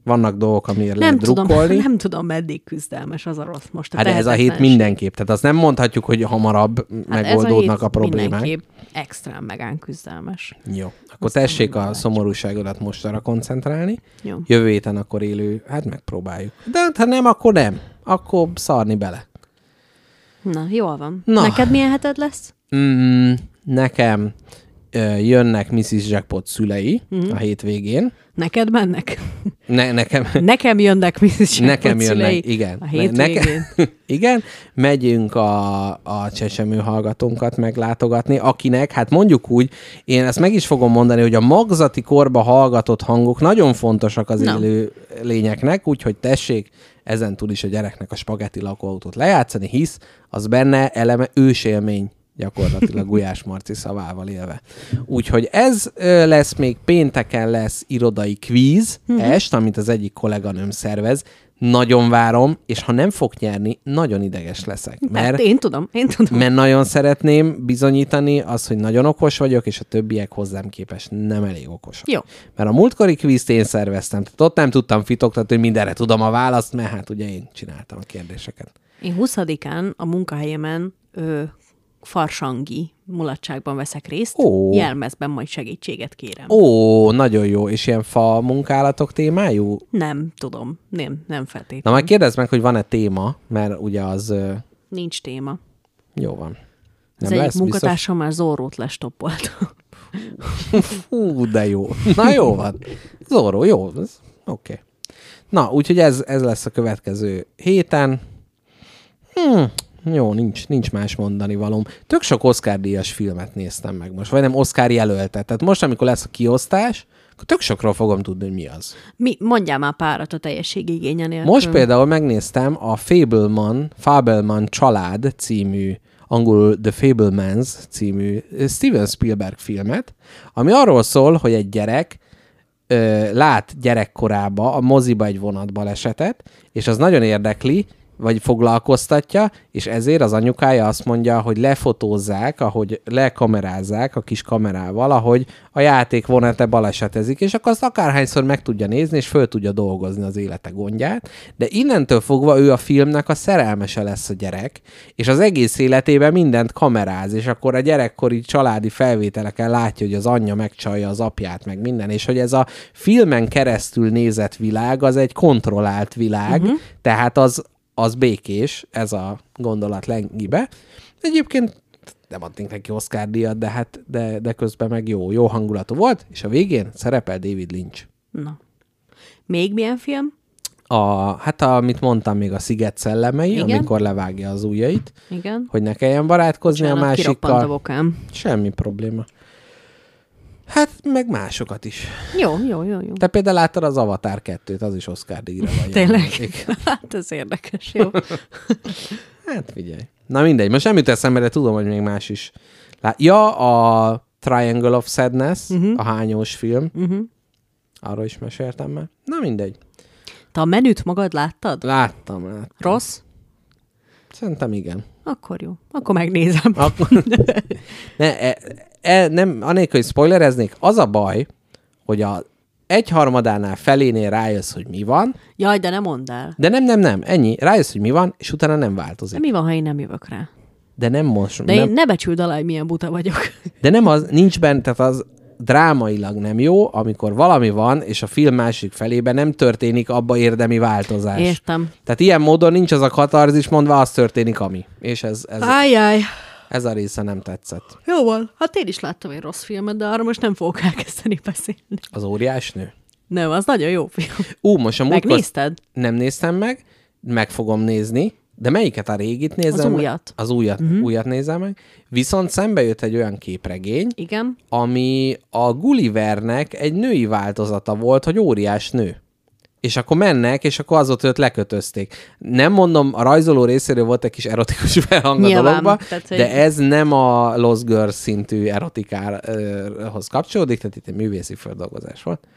Vannak dolgok, amiért Nem lehet tudom, drukkolni. nem tudom, meddig küzdelmes az a rossz most. A Hát ez a hét mindenképp. Tehát azt nem mondhatjuk, hogy hamarabb Hát megoldódnak ez a, problémák. Mindenképp extrán megán küzdelmes. Jó. Akkor tessék a szomorúságodat most arra koncentrálni. Jó. Jövő héten akkor élő, hát megpróbáljuk. De hát, ha nem, akkor nem. Akkor szarni bele. Na, jól van. Na. Neked milyen heted lesz? Mm, nekem jönnek Mrs. Jackpot szülei Mhm. mm. a hétvégén. Neked mennek? Ne, nekem, Nekem jönnek Mrs. nekem Jackpot szülei jönnek, igen. A hétvégén. igen, megyünk a, a csecsemő hallgatónkat meglátogatni, akinek, hát mondjuk úgy, én ezt meg is fogom mondani, hogy a magzati korba hallgatott hangok nagyon fontosak az Na. élő lényeknek, úgyhogy tessék ezen túl is a gyereknek a spagetti lakóautót lejátszani, hisz az benne eleme ősélmény gyakorlatilag Gulyás Marci szavával élve. Úgyhogy ez lesz még pénteken lesz irodai kvíz, Mhm. est, amit az egyik kolléganőm szervez. Nagyon várom, és ha nem fog nyerni, nagyon ideges leszek. Mert... Mert, Én tudom, én tudom. mert nagyon szeretném bizonyítani azt, hogy nagyon okos vagyok, és a többiek hozzám képest nem elég okosak. Jó. Mert a múltkori kvízt én szerveztem, tehát ott nem tudtam fitoktatni, hogy mindenre tudom a választ, mert hát ugye én csináltam a kérdéseket. Én 20-án a munkahelyemen ö, farsangi mulatságban veszek részt. Ó. Jelmezben majd segítséget kérem. Ó, nagyon jó, és ilyen fa munkálatok témájú? Nem tudom, nem, nem Na feltétlenül. majd kérdezd meg, hogy van-e téma, mert ugye az Nincs téma. jó van. Az Nem egyik lesz biztos? munkatársam már Zorrót lestoppolt. Hú, de jó. Na jó van. Zoró, jó. Oké. Okay. Na, úgyhogy ez, ez lesz a következő héten. Hm, jó, nincs, nincs más mondani valóm. Tök sok Oscar-díjas filmet néztem meg most, vagy nem Oscar jelöltet. Tehát most, amikor lesz a kiosztás, akkor tök sokról fogom tudni, hogy mi az. Mi, mondjál már párat a teljességigénye nélkül. Most például megnéztem a Fableman, Fableman család című, angolul The Fablemans című Steven Spielberg filmet, ami arról szól, hogy egy gyerek ö, lát gyerekkorába a moziba egy vonatbalesetet, és az nagyon érdekli, vagy foglalkoztatja, és ezért az anyukája azt mondja, hogy lefotózzák, ahogy lekamerázzák a kis kamerával, ahogy a játék vonate balesetezik, és akkor azt akárhányszor meg tudja nézni, és föl tudja dolgozni az élete gondját, de innentől fogva ő a filmnek a szerelmese lesz a gyerek, és az egész életében mindent kameráz, és akkor a gyerekkori családi felvételeken látja, hogy az anyja megcsalja az apját, meg minden, és hogy ez a filmen keresztül nézett világ, az egy kontrollált világ, uh-huh. tehát az, az békés, ez a gondolat lengibe. Egyébként nem adtunk neki Oscar díjat, de, hát, de, de közben meg jó, jó hangulatú volt, és a végén szerepel David Lynch. Na. Még milyen film? A, hát amit mondtam még a Sziget szellemei, Igen. amikor levágja az ujjait, Igen. hogy ne kelljen barátkozni Bocsánat, a kiroppant a másikkal. bokám. Semmi probléma. Hát, meg másokat is. Jó, jó, jó, jó. Te például láttad az Avatar 2-t, az is Oscar díjra van. Tényleg? Hát ez érdekes, jó. Hát figyelj. Na mindegy, most nem jut eszembe, de tudom, hogy még más is. Lá- ja, a Triangle of Sadness, uh-huh. a hányós film. Uh-huh. Arról is meséltem már. Na mindegy. Te a menüt magad láttad? Láttam, láttam. Rossz? Szerintem igen. Akkor jó. Akkor megnézem. Akkor... ne, e, e, nem, anélkül, hogy spoilereznék, az a baj, hogy a egyharmadánál felénél rájössz, hogy mi van, Jaj, de nem mondd el. de nem, nem, nem, ennyi. Rájössz, hogy mi van, és utána nem De változik. mi van, ha én nem jövök rá? De nem most. De nem, én ne becsüld alá, hogy milyen buta vagyok. De nem az, nincs benne, tehát az drámailag nem jó, amikor valami van, és a film másik felében nem történik abba érdemi változás. Értem. Tehát ilyen módon nincs az a katarzis, mondva az történik, ami. És ez, ez, Ájjáj. Ez a része nem tetszett. Jó van. Hát én is láttam egy rossz filmet, de arra most nem fogok elkezdeni beszélni. Az óriás nő. Nem, az nagyon jó film. Ú, most a múltkor Megnézted? nem néztem meg, meg fogom nézni, de melyiket a régit nézem? Az újat. Az újat, uh-huh. újat nézem meg. Viszont szembe jött egy olyan képregény, Igen. ami a Gullivernek egy női változata volt, hogy óriás nő. És akkor mennek, és akkor az ott őt lekötözték. Nem mondom, a rajzoló részéről volt egy kis erotikus felhang a dologba, tehát, hogy- de ez nem a Lost Girls szintű erotikához kapcsolódik, tehát itt egy művészi földolgozás volt.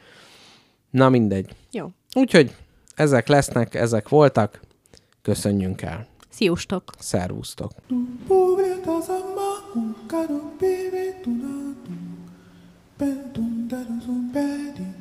Na mindegy. Jó. Úgyhogy ezek lesznek, ezek voltak. Köszönjünk el. Szióstok. Szervusztok. Pobre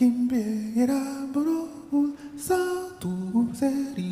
Kimbe era bro santo seri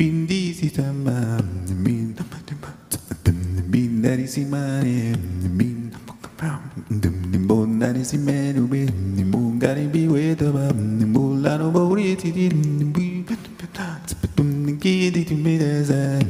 Bindi sitama, bin, bin dari si mare, bin, dum bon dari si menu, bin, bon gari bi weta ba, bolano bauri ti din, bin, bin, bin, bin, bin, bin, bin, bin, bin, bin,